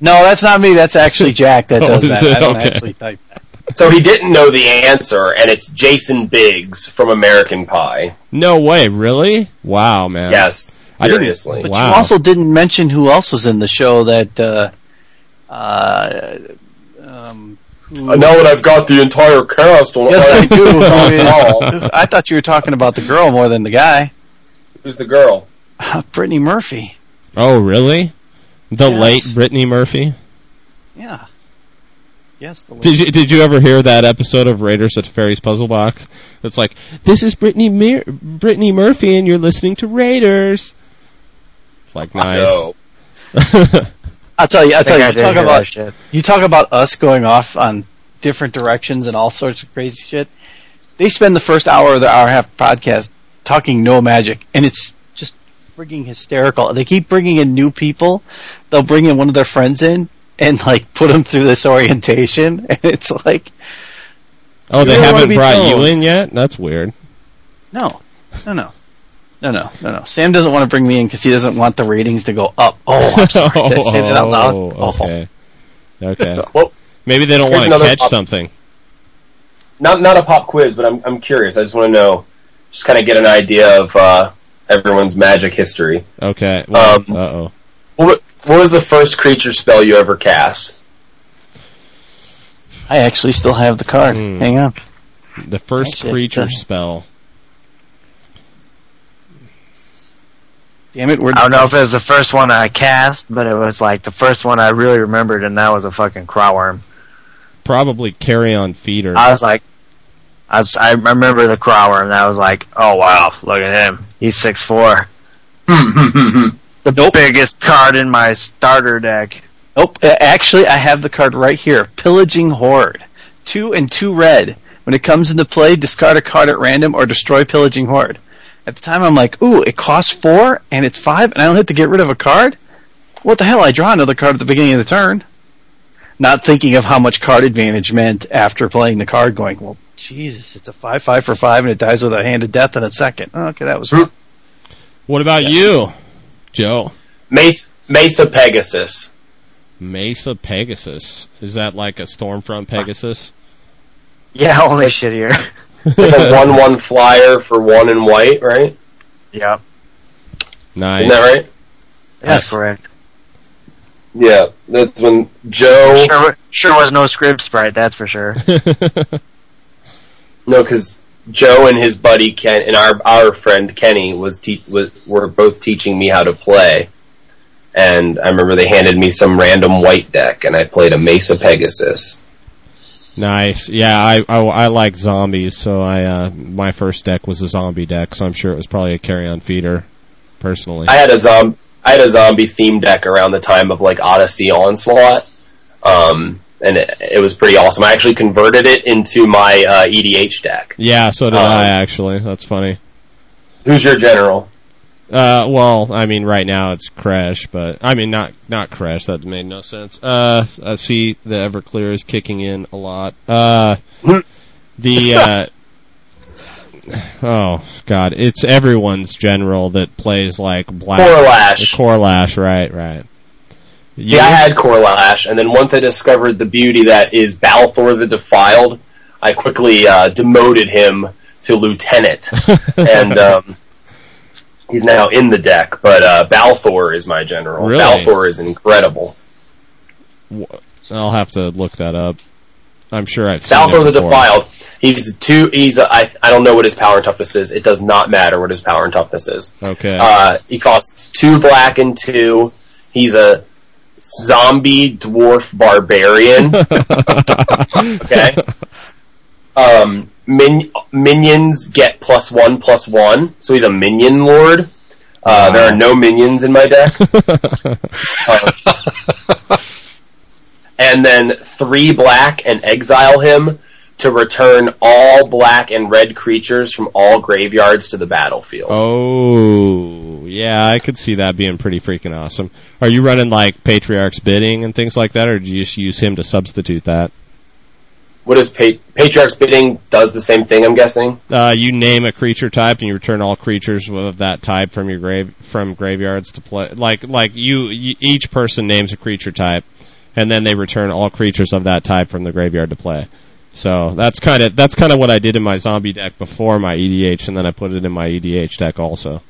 No, that's not me. That's actually Jack that Oh, does is that. it? I don't Okay. actually type that. So he didn't know the answer, and it's Jason Biggs from American Pie. No way, really? Wow, man. Yes, I didn't- seriously. But Wow. you also didn't mention who else was in the show that uh, uh, um, Uh, now that I've got the entire cast on Yes, I do. on Who is- I thought you were talking about the girl more than the guy. Who's the girl? Brittany Murphy. Oh, really? The Yes. late Brittany Murphy. Yeah. Yes. The Did you did you ever hear that episode of Raiders at Fairy's Puzzle Box? It's like this is Brittany Mir- Brittany Murphy, and you're listening to Raiders. It's like nice. No. I'll tell you. I'll tell you. I You talk about shit. you talk about us going off on different directions and all sorts of crazy shit. They spend the first hour of the hour and a half podcast talking no magic, and it's just frigging hysterical. They keep bringing in new people. They'll bring in one of their friends in and like put them through this orientation, and it's like Oh, they You don't wanna haven't brought told. you in yet? That's weird. no, no, no. No, no, no, no. Sam doesn't want to bring me in because he doesn't want the ratings to go up. Oh, I'm sorry. Did I say that out loud? Oh, Oh. okay. Okay. Well, Maybe they don't want to catch pop- something. not not a pop quiz, but I'm I'm curious. I just want to know, just kind of get an idea of uh, everyone's magic history. Okay. Well, Um, uh oh. What what was the first creature spell you ever cast? I actually still have the card. Hmm. Hang on. The first actually, creature uh, spell. Damn it, we're I don't know if it was the first one I cast, but it was like the first one I really remembered, and that was a fucking Craw Wurm. Probably Carrion Feeder. I was like, I, was, I remember the Craw Wurm, and I was like, oh wow, look at him. He's six four. the biggest card in my starter deck. Nope. Uh, Actually, I have the card right here. Pillaging Horde. Two and two red. When it comes into play, discard a card at random or destroy Pillaging Horde. At the time, I'm like, ooh, it costs four and it's five, and I don't have to get rid of a card? What the hell? I draw another card at the beginning of the turn. Not thinking of how much card advantage meant after playing the card, going, well, Jesus, it's a 5 5 for 5 and it dies with a hand of death in a second. Oh, okay, that was fun. What about you, Joe? Mesa, Mesa Pegasus. Mesa Pegasus. Is that like a Stormfront Pegasus? Yeah, only shittier. It's like a one one flyer for one in white, right? Yeah. Nice. Isn't that right? that's correct. Yeah, that's when Joe. Sure, sure was no Scryb Sprite, that's for sure. No, because Joe and his buddy Ken and our our friend Kenny was te- was were both teaching me how to play, and I remember they handed me some random white deck, and I played a Mesa Pegasus. Nice. Yeah, I, I I like zombies, so I uh my first deck was a zombie deck, so I'm sure it was probably a Carrion Feeder, personally. I had a zom I had a zombie theme deck around the time of like Odyssey Onslaught, um, and it, it was pretty awesome. I actually converted it into my uh, EDH deck. yeah, so did Um, I actually. That's funny. Who's your general? Uh, well, I mean, right now it's Crash, but I mean, not not Crash. That made no sense. Uh, I see the Everclear is kicking in a lot. Uh, the uh, oh god, it's everyone's general that plays like black Korlash. Korlash, right, right. See, I had Korlash, and then once I discovered the beauty that is Balthor the Defiled, I quickly uh, demoted him to Lieutenant, and um, he's now in the deck. But uh, Balthor is my general. Really? Balthor is incredible. I'll have to look that up. I'm sure I've seen Balthor the. Defiled. He's two. He's a, I, I don't know what his power and toughness is. It does not matter what his power and toughness is. Okay. Uh, he costs two black and two. He's a zombie dwarf barbarian. okay. Um, min- minions get plus one plus one, so he's a minion lord. Uh, There are no minions in my deck. Uh, and then three black and exile him to return all black and red creatures from all graveyards to the battlefield. Oh, yeah, I could see that being pretty freaking awesome. Are you running like Patriarch's bidding and things like that, or do you just use him to substitute that? What is pa- Patriarch's bidding? Does the same thing, I'm guessing. Uh, you name a creature type and you return all creatures of that type from your grave from graveyards to play. Like like you, y each person names a creature type, and then they return all creatures of that type from the graveyard to play. So that's kind of that's kind of what I did in my zombie deck before my EDH, and then I put it in my EDH deck also.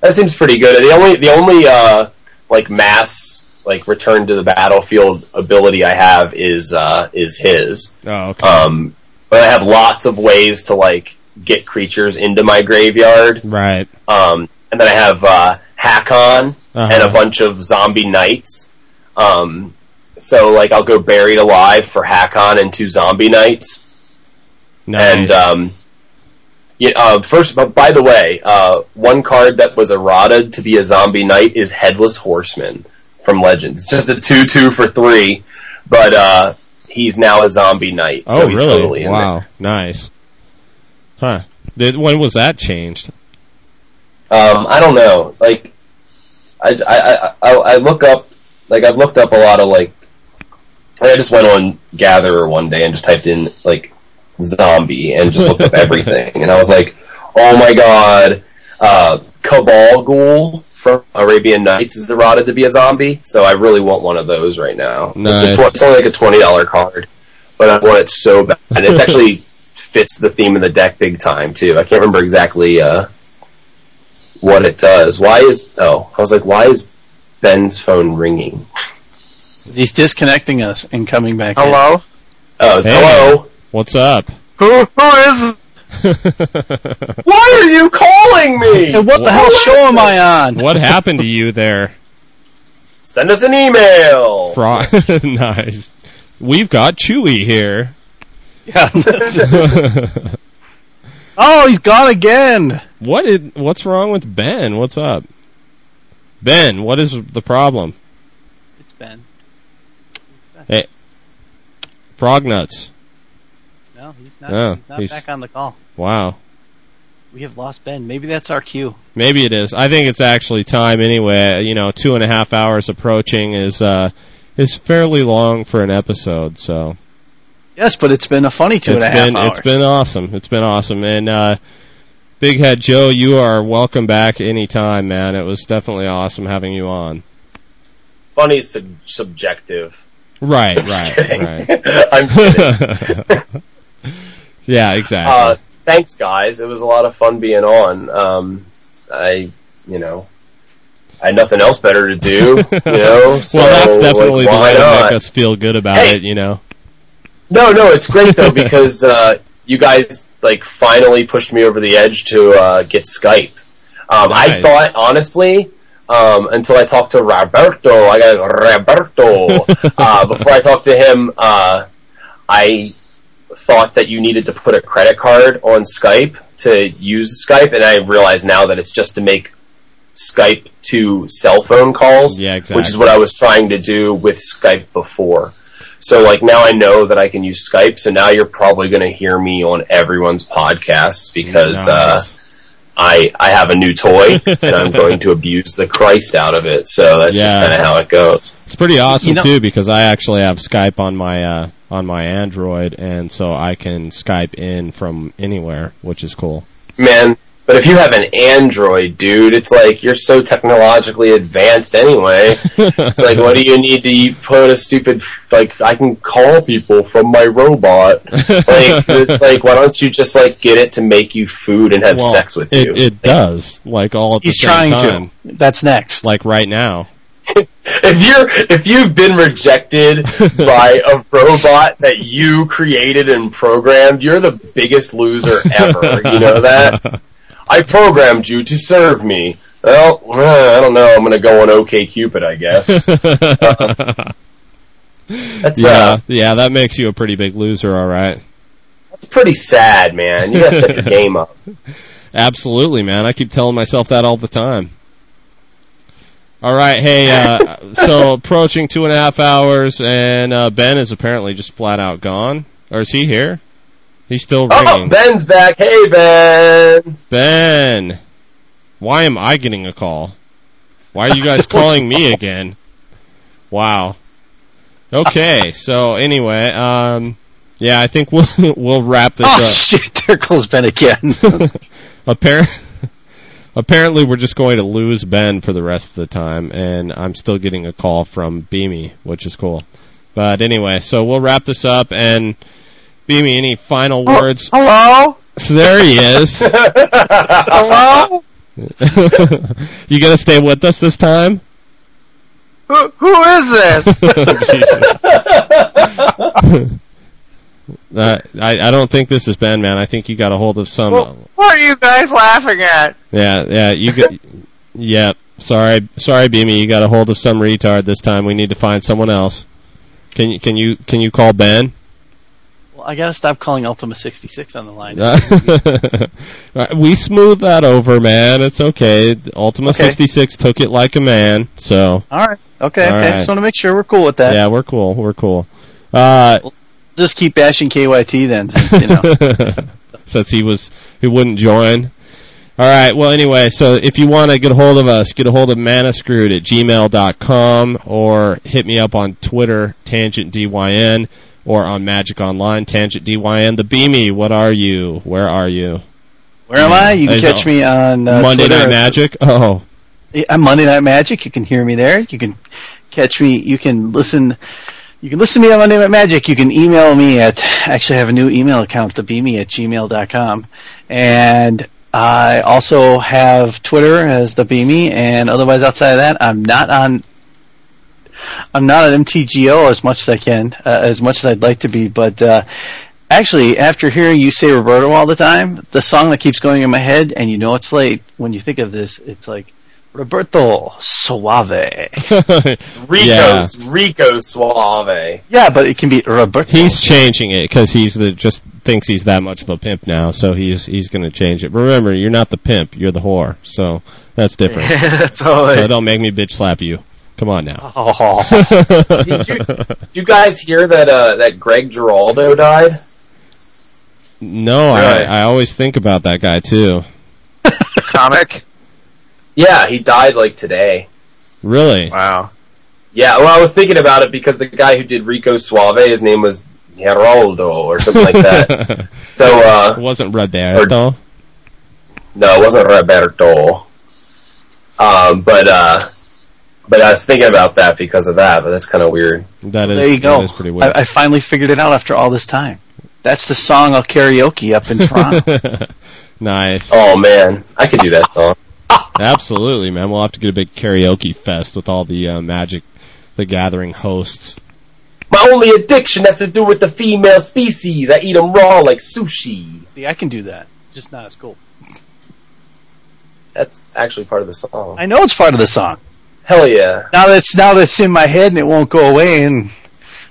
That seems pretty good. The only the only uh, like mass like return to the battlefield ability I have is uh, is his. Oh, okay. Um, but I have lots of ways to like get creatures into my graveyard. right. Um, and then I have uh, Haakon Uh-huh. and a bunch of zombie knights. Um, so like I'll go buried alive for Haakon and two zombie knights. Nice. And um, yeah, uh, first, but by the way, uh, one card that was errata to be a zombie knight is Headless Horseman from Legends. It's just a two-two for three, but uh, he's now a zombie knight, oh, so he's really? totally in wow. Nice. Huh. When was that changed? Um, I don't know. Like, I, I, I, I look up, like I've looked up a lot of like, I just went on Gatherer one day and just typed in like zombie and just looked up everything, and I was like, oh my god, uh, Cabal Ghoul from Arabian Nights is errata to be a zombie, so I really want one of those right now. It's, a Nice. tw- it's only like a twenty dollar card, but I want it so bad. And it's actually fits the theme of the deck big time too. I can't remember exactly uh, what it does. Why is oh? I was like, why is Ben's phone ringing? He's disconnecting us and coming back. in. Hello? Oh, Hey. hello. What's up? Who who is Why are you calling me? Hey, what the hell show am I on? what happened to you there? Send us an email. Fro- nice. We've got Chewy here. Yeah. oh, he's gone again. what is, what's wrong with Ben? What's up? Ben, what is the problem? It's Ben. Hey, frog nuts. No, he's not. Oh, he's not he's- back on the call. Wow. We have lost Ben. Maybe that's our cue. Maybe it is. I think it's actually time anyway. You know, two and a half hours approaching is uh is fairly long for an episode, so Yes, but it's been a funny two and a it's half been hours. it's been awesome. It's been awesome. And uh Big Head Joe, you are welcome back anytime, man. It was definitely awesome having you on. Funny is sub- subjective. Right, I'm right, kidding. right. I'm kidding. yeah, exactly. Uh, thanks, guys. It was a lot of fun being on. Um, I, you know, I had nothing else better to do. You know, so, well, that's definitely like, the way to make us feel good about Hey. it, you know. No, no, it's great though because uh, you guys like finally pushed me over the edge to uh, get Skype. Um, I thought honestly. Um, until I talked to Roberto, I got Roberto. uh, before I talked to him, uh, I thought that you needed to put a credit card on Skype to use Skype, and I realize now that it's just to make Skype to cell phone calls, Yeah, exactly. which is what I was trying to do with Skype before. So like now I know that I can use Skype, so now you're probably going to hear me on everyone's podcasts because uh, I I have a new toy and I'm going to abuse the Christ out of it. So that's just kind of how it goes. It's pretty awesome You know- too because I actually have Skype on my uh, on my Android, and so I can Skype in from anywhere, which is cool. Man, but if you have an Android, dude, it's like you're so technologically advanced anyway. It's like, what do you need to put a stupid like? I can call people from my robot. Like, it's like, why don't you just like get it to make you food and have Well, sex with it, you? It does, like all at He's the same trying time, to. That's next. like right now. If you're if you've been rejected by a robot that you created and programmed, you're the biggest loser ever. You know that? I programmed you to serve me. Well, I don't know. I'm gonna go on OK Cupid, I guess. That's yeah, uh, yeah, that makes you a pretty big loser, all right. that's pretty sad, man. You gotta step your game up. Absolutely, man. I keep telling myself that all the time. All right, hey, uh, so approaching two and a half hours, and uh, Ben is apparently just flat out gone. Or is he here? He's still ringing. Oh, ringing. Ben's back. Hey, Ben. Ben, why am I getting a call? Why are you guys calling me again? Wow. Okay, so anyway, um, yeah, I think we'll we'll wrap this Oh up. shit! There goes Ben again. Appar- apparently, we're just going to lose Ben for the rest of the time, and I'm still getting a call from Beamy, which is cool. But anyway, so we'll wrap this up, and Beamy, any final oh, words? Hello? So there he is. Hello? you gonna stay with us this time? Who, who is this? Oh, Uh, I I don't think this is Ben, man. I think you got a hold of some. Well, what are you guys laughing at? Yeah, yeah, you got. yep. Sorry, sorry, Beamy. You got a hold of some retard this time. We need to find someone else. Can you can you can you call Ben? Well, I gotta stop calling Ultima 66 on the line. Uh, we smoothed that over, man. It's okay. Ultima Okay. 66 took it like a man. So All right. Okay. All okay. right. Just want to make sure we're cool with that. yeah, we're cool. We're cool. Uh, Just keep bashing KYT then, since, you know. since he was he wouldn't join. All right. Well, anyway, so if you want to get a hold of us, get a hold of manascrewed at gmail.com or hit me up on Twitter, tangent dyn, or on Magic Online, tangent dyn. The Beamy, what are you? Where are you? Where am I? You can Is catch me on uh, Monday Twitter. Night Magic. Oh, I'm Monday Night Magic. You can hear me there. You can catch me. You can listen. You can listen to me on Monday Night Magic. You can email me at. Actually, I have a new email account, thebeamy at gmail.com. And I also have Twitter as the Beamy. And otherwise, outside of that, I'm not on. I'm not on MTGO as much as I can, uh, as much as I'd like to be. But uh, actually, after hearing you say Roberto all the time, the song that keeps going in my head, and you know it's late when you think of this, it's like Roberto Suave. Rico's Rico Suave. Yeah, but it can be Roberto. He's changing it because he's the just thinks he's that much of a pimp now, so he's he's going to change it. But remember, you're not the pimp, you're the whore, so that's different. totally. So don't make me bitch slap you. Come on now. Oh. Did you, did you guys hear that uh, that Greg Giraldo died? no, Really? I I always think about that guy too. Comic? Yeah, he died like today. Really? Wow. Yeah, well, I was thinking about it because the guy who did Rico Suave, his name was Geraldo or something like that. So, uh, it wasn't Roberto. no, it wasn't Roberto. Um, but uh, but I was thinking about that because of that. But that's kind of weird. That is there you go. that is pretty weird. I, I finally figured it out after all this time. That's the song I'll karaoke up in Toronto. nice. Oh man, I could do that song. Absolutely, man. We'll have to get a big karaoke fest with all the uh, Magic the Gathering hosts. My only addiction has to do with the female species. I eat them raw like sushi. See, I can do that. Just not as cool. That's actually part of the song. I know it's part of the song. Hell yeah. Now that's now that's in my head and it won't go away, and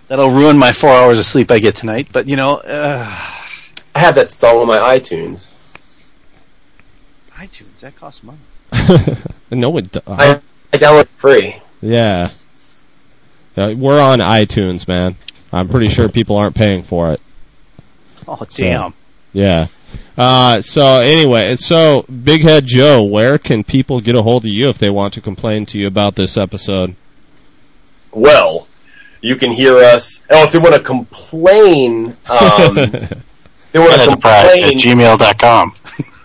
that'll ruin my four hours of sleep I get tonight. But you know, uh, I have that song on my iTunes. iTunes that costs money. no, it. do- I, I download free. Yeah. Uh, we're on iTunes, man. I'm pretty sure people aren't paying for it. Oh damn! Yeah. Uh, so anyway, so Big Head Joe, where can people get a hold of you if they want to complain to you about this episode? Well, you can hear us. Oh, if they want to complain, um, they want to complain. At gmail.com.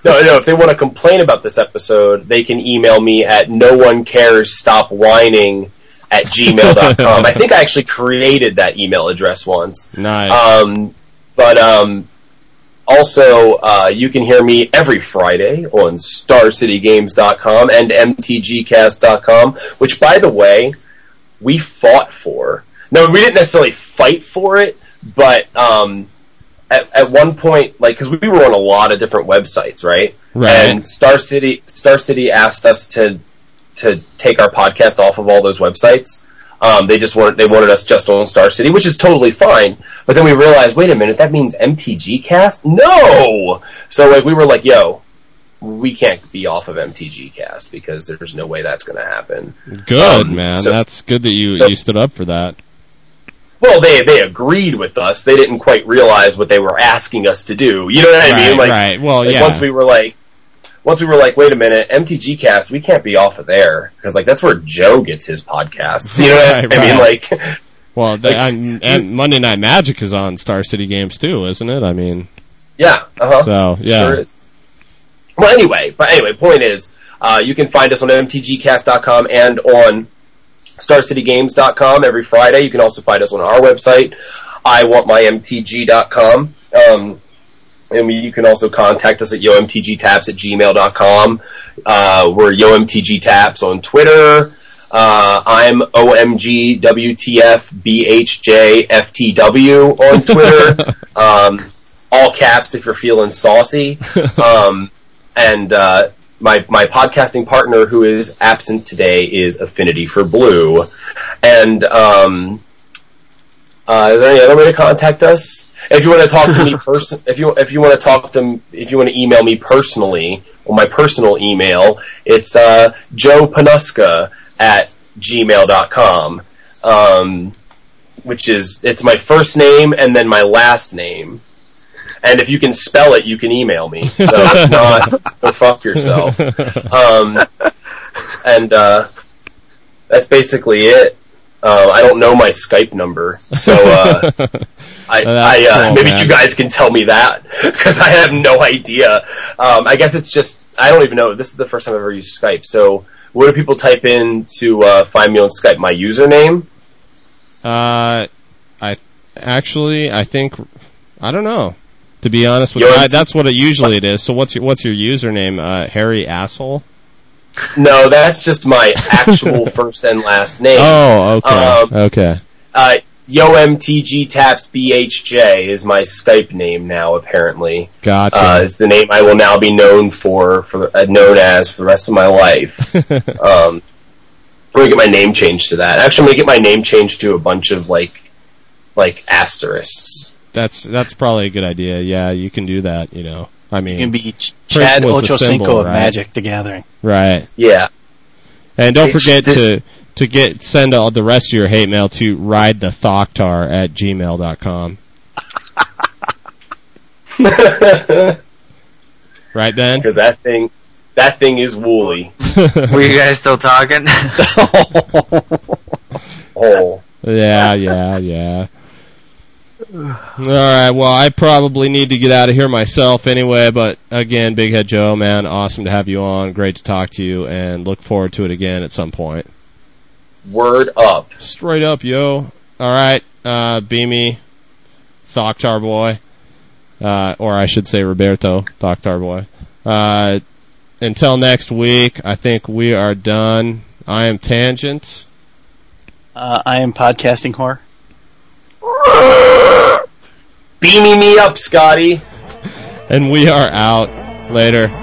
No, no. If they want to complain about this episode, they can email me at no one cares stop whining at gmail.com. I think I actually created that email address once. Nice. Um, but um, also, uh, you can hear me every Friday on StarCityGames.com and MTGCast.com, which, by the way, we fought for. No, we didn't necessarily fight for it, but um, at, at one point, like, because we were on a lot of different websites, right? Right. And Star City, Star City asked us to to take our podcast off of all those websites. Um, they just wanted they wanted us just on Star City, which is totally fine. But then we realized, wait a minute, that means MTG Cast? No. So like we were like, yo, we can't be off of MTG Cast because there's no way that's going to happen. good, um, man. so- That's good that you so- you stood up for that. Well, they they agreed with us. They didn't quite realize what they were asking us to do. You know what I Right, mean? Like, right. Well, like yeah. once we were like, once we were like, wait a minute, MTG Cast, we can't be off of there because like that's where Joe gets his podcasts. You know what Right, I mean? right. Like, Well, the, I'm- and Monday Night Magic is on Star City Games too, isn't it? I mean, yeah, uh huh. so yeah. Sure is. Well, anyway, but anyway, point is, uh, you can find us on mtgcast.com and on starcitygames.com every Friday. You can also find us on our website, iwantmymtg.com. Um, and we, you can also contact us at yoMTGtaps at gmail.com. Uh, we're yoMTGtaps on Twitter. Uh, I'm OMG WTF BHJ FTW on Twitter. um, all caps if you're feeling saucy. Um, and uh, my my podcasting partner who is absent today is Affinity for Blue. And um, uh, is there any other way to contact us? If you want to talk to me person, if you if you want to talk to if you want to email me personally, or my personal email, it's uh, Joe Panuska at gmail.com. Um, which is it's my first name and then my last name. And if you can spell it, you can email me. So if not, go fuck yourself. Um, and uh, that's basically it. Uh, I don't know my Skype number, so uh, I, I uh, cool, maybe man. you guys can tell me that because I have no idea. Um, I guess it's just I don't even know. This is the first time I've ever used Skype. So what do people type in to uh, find me on Skype? My username? Uh, I actually, I think, I don't know. To be honest with Yo, you, I, that's what it usually it is. So what's your what's your username? Uh, Harry asshole. No, that's just my actual first and last name. Oh, okay, Um, okay. Uh, YoMTG Taps BHJ is my Skype name now. Apparently, Gotcha. uh, it's the name I will now be known for, for uh, known as for the rest of my life. um, I'm gonna get my name changed to that. Actually, I'm gonna get my name changed to a bunch of like, like asterisks. That's that's probably a good idea. Yeah, you can do that. You know, I mean, You can be Ch- Chad was the Ochocinco of right? Magic the Gathering. right. Yeah. And don't It's forget the- to to get send all the rest of your hate mail to ride the thoctar at gmail.com. Right, Ben? Because that thing, that thing is woolly. Were you guys still talking? Oh. Yeah, yeah, yeah. All right. Well, I probably need to get out of here myself anyway. But again, Big Head Joe, man, awesome to have you on. Great to talk to you, and look forward to it again at some point. Word up. Straight up, yo. All right, uh, Beamy, Thoctar boy, uh, or I should say Roberto, Thoctar boy. Uh, until next week, I think we are done. I am Tangent. Uh, I am podcasting whore. Beaming me up, Scotty. And we are out. Later.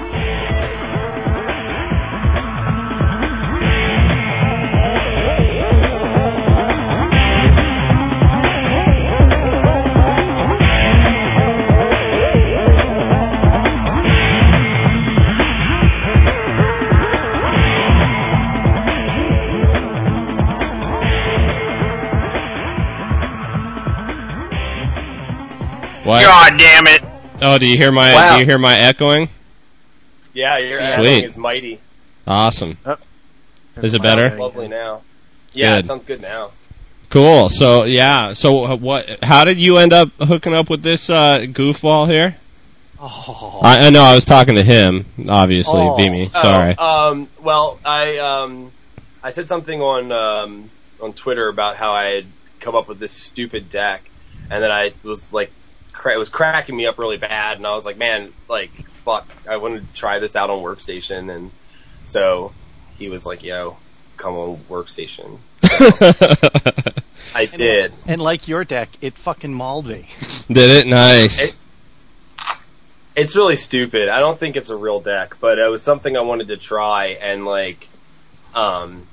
What? God damn it! Oh, do you hear my Wow. do you hear my echoing? Yeah, your Sweet. acting is mighty. Awesome. Oh. Is it better? Lovely now. Yeah, Good. it sounds good now. Cool. So yeah. So uh, what? How did you end up hooking up with this uh, goofball here? Oh. I, I know I was talking to him. Obviously, Oh. Beamy. Oh, Sorry. um, well, I um, I said something on um, on Twitter about how I had come up with this stupid deck, and then I was like, cra- it was cracking me up really bad, and I was like, man, like, fuck, I want to try this out on Workstation, and so he was like, yo, come on Workstation. I did. And like your deck, it fucking mauled me. Did it? Nice. It- It's really stupid. I don't think it's a real deck, but it was something I wanted to try, and like, um,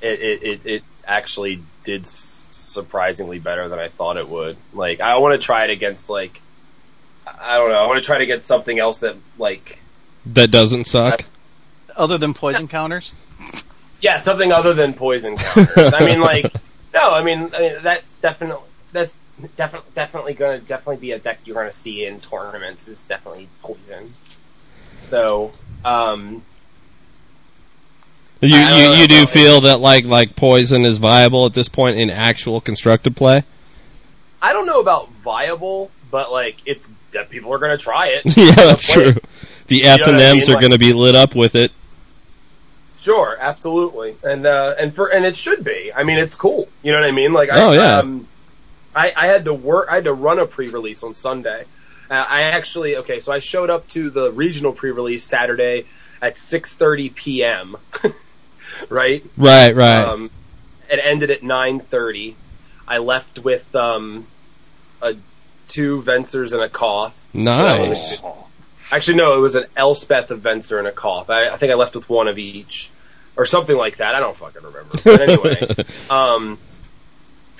it it it, it actually did s- surprisingly better than I thought it would. Like, I want to try it against like, I don't know. I want to try to get something else that like, that doesn't suck. Other than poison counters? yeah, something other than poison counters. I mean, like, no, I mean, I mean that's definitely that's definitely definitely going to definitely be a deck you're going to see in tournaments. Is definitely poison. So, um, You you, you do feel that like like poison is viable at this point in actual constructed play? I don't know about viable, but like it's that people are going to try it. yeah, that's Play it. true. The You FNM's are going to be lit up with it. Sure, absolutely, and uh, and for and it should be. I mean, it's cool. You know what I mean? Like, I, Oh, yeah. um, I I had to work. I had to run a pre-release on Sunday. Uh, I actually okay, so I showed up to the regional pre-release Saturday at 6:30 p.m. right? Right, right. Um, it ended at 9:30. I left with um, a two Vensers and a Koth. So a nice. good- Actually, no, it was an Elspeth, a Venser, and a Koth. I, I think I left with one of each, or something like that. I don't fucking remember. But anyway, um,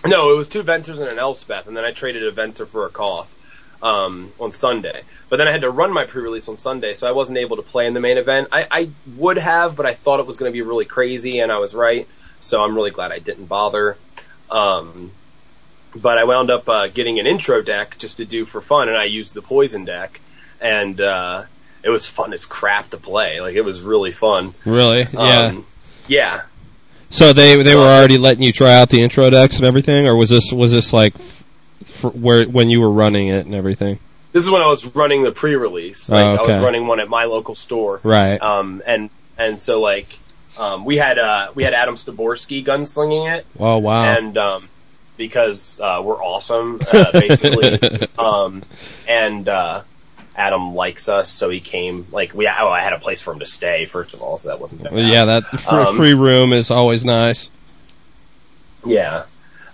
no, it was two Vensers and an Elspeth, and then I traded a Venser for a Koth um, on Sunday. But then I had to run my pre-release on Sunday, so I wasn't able to play in the main event. I, I would have, but I thought it was going to be really crazy, and I was right. So I'm really glad I didn't bother. Um, but I wound up uh, getting an intro deck just to do for fun, and I used the poison deck, and uh, it was fun as crap to play. Like it was really fun. Really? Yeah. Um, yeah. So they they were already letting you try out the intro decks and everything, or was this was this like f- where when you were running it and everything? This is when I was running the pre-release. Like Oh, I was running one at my local store. Right. Um, and and so like um, we had uh, we had Adam Styborski gunslinging it, Oh wow. and um, because uh, we're awesome, uh, basically. um, and uh, Adam likes us, so he came. Like we, oh, I had a place for him to stay first of all, so that wasn't. that Well, bad. yeah, that fr- Um, free room is always nice. Yeah.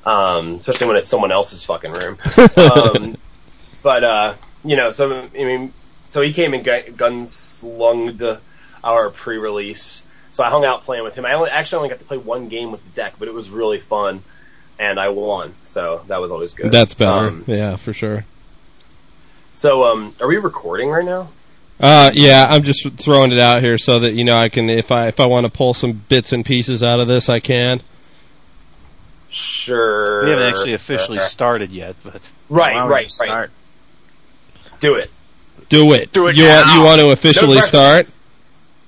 Um, especially when it's someone else's fucking room. um, but, uh, you know, so, I mean, so he came and gu- gunslunged our pre-release. So I hung out playing with him. I only, actually only got to play one game with the deck, but it was really fun. And I won, so that was always good. That's better. Um, yeah, for sure. so, um, are we recording right now? Uh, yeah, I'm just throwing it out here so that you know I can if I if I want to pull some bits and pieces out of this, I can. Sure. We haven't actually officially started yet, but Right, Why right, start? right. Do it. Do it. Do it you want you want to officially No start?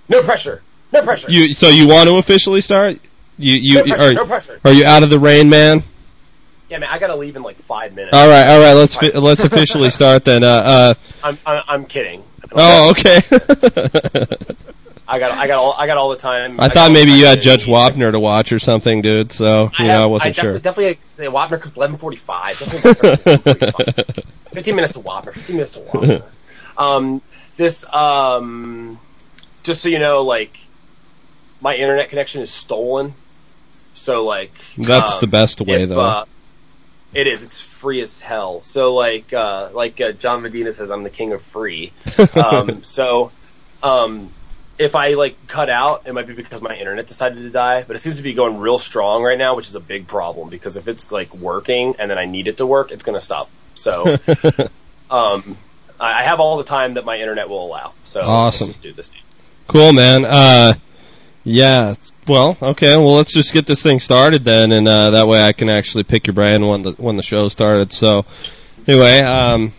No pressure. No pressure. You so you want to officially start? You you No pressure, are no pressure. are you out of the rain, man? yeah, man, I gotta leave in like five minutes. All right, all right. Let's fi- let's officially start then. Uh, uh I'm, I'm, I'm kidding. oh, okay. I got, I got all, I got all the time. I got thought maybe you had Judge. Wapner to watch or something, dude. So you know, have- I wasn't definitely, sure. Definitely, the Wapner could 11:45. 11:45. 15 minutes to Wapner. 15 minutes to Wapner. um, this, um, just so you know, like, my internet connection is stolen. So like, That's um, the best way, if, though. Uh, it is. It's free as hell. So like, uh, like uh, John Medina says, I'm the king of free. um, so, um, if I like cut out, it might be because my internet decided to die, but it seems to be going real strong right now, which is a big problem because if it's like working and then I need it to work, it's gonna stop. So, um, I I have all the time that my internet will allow. So Awesome. let's just do this. Cool, man. Uh, yeah. Well, okay. Well, let's just get this thing started then, and uh, that way I can actually pick your brain when the when the show started. So, anyway, um,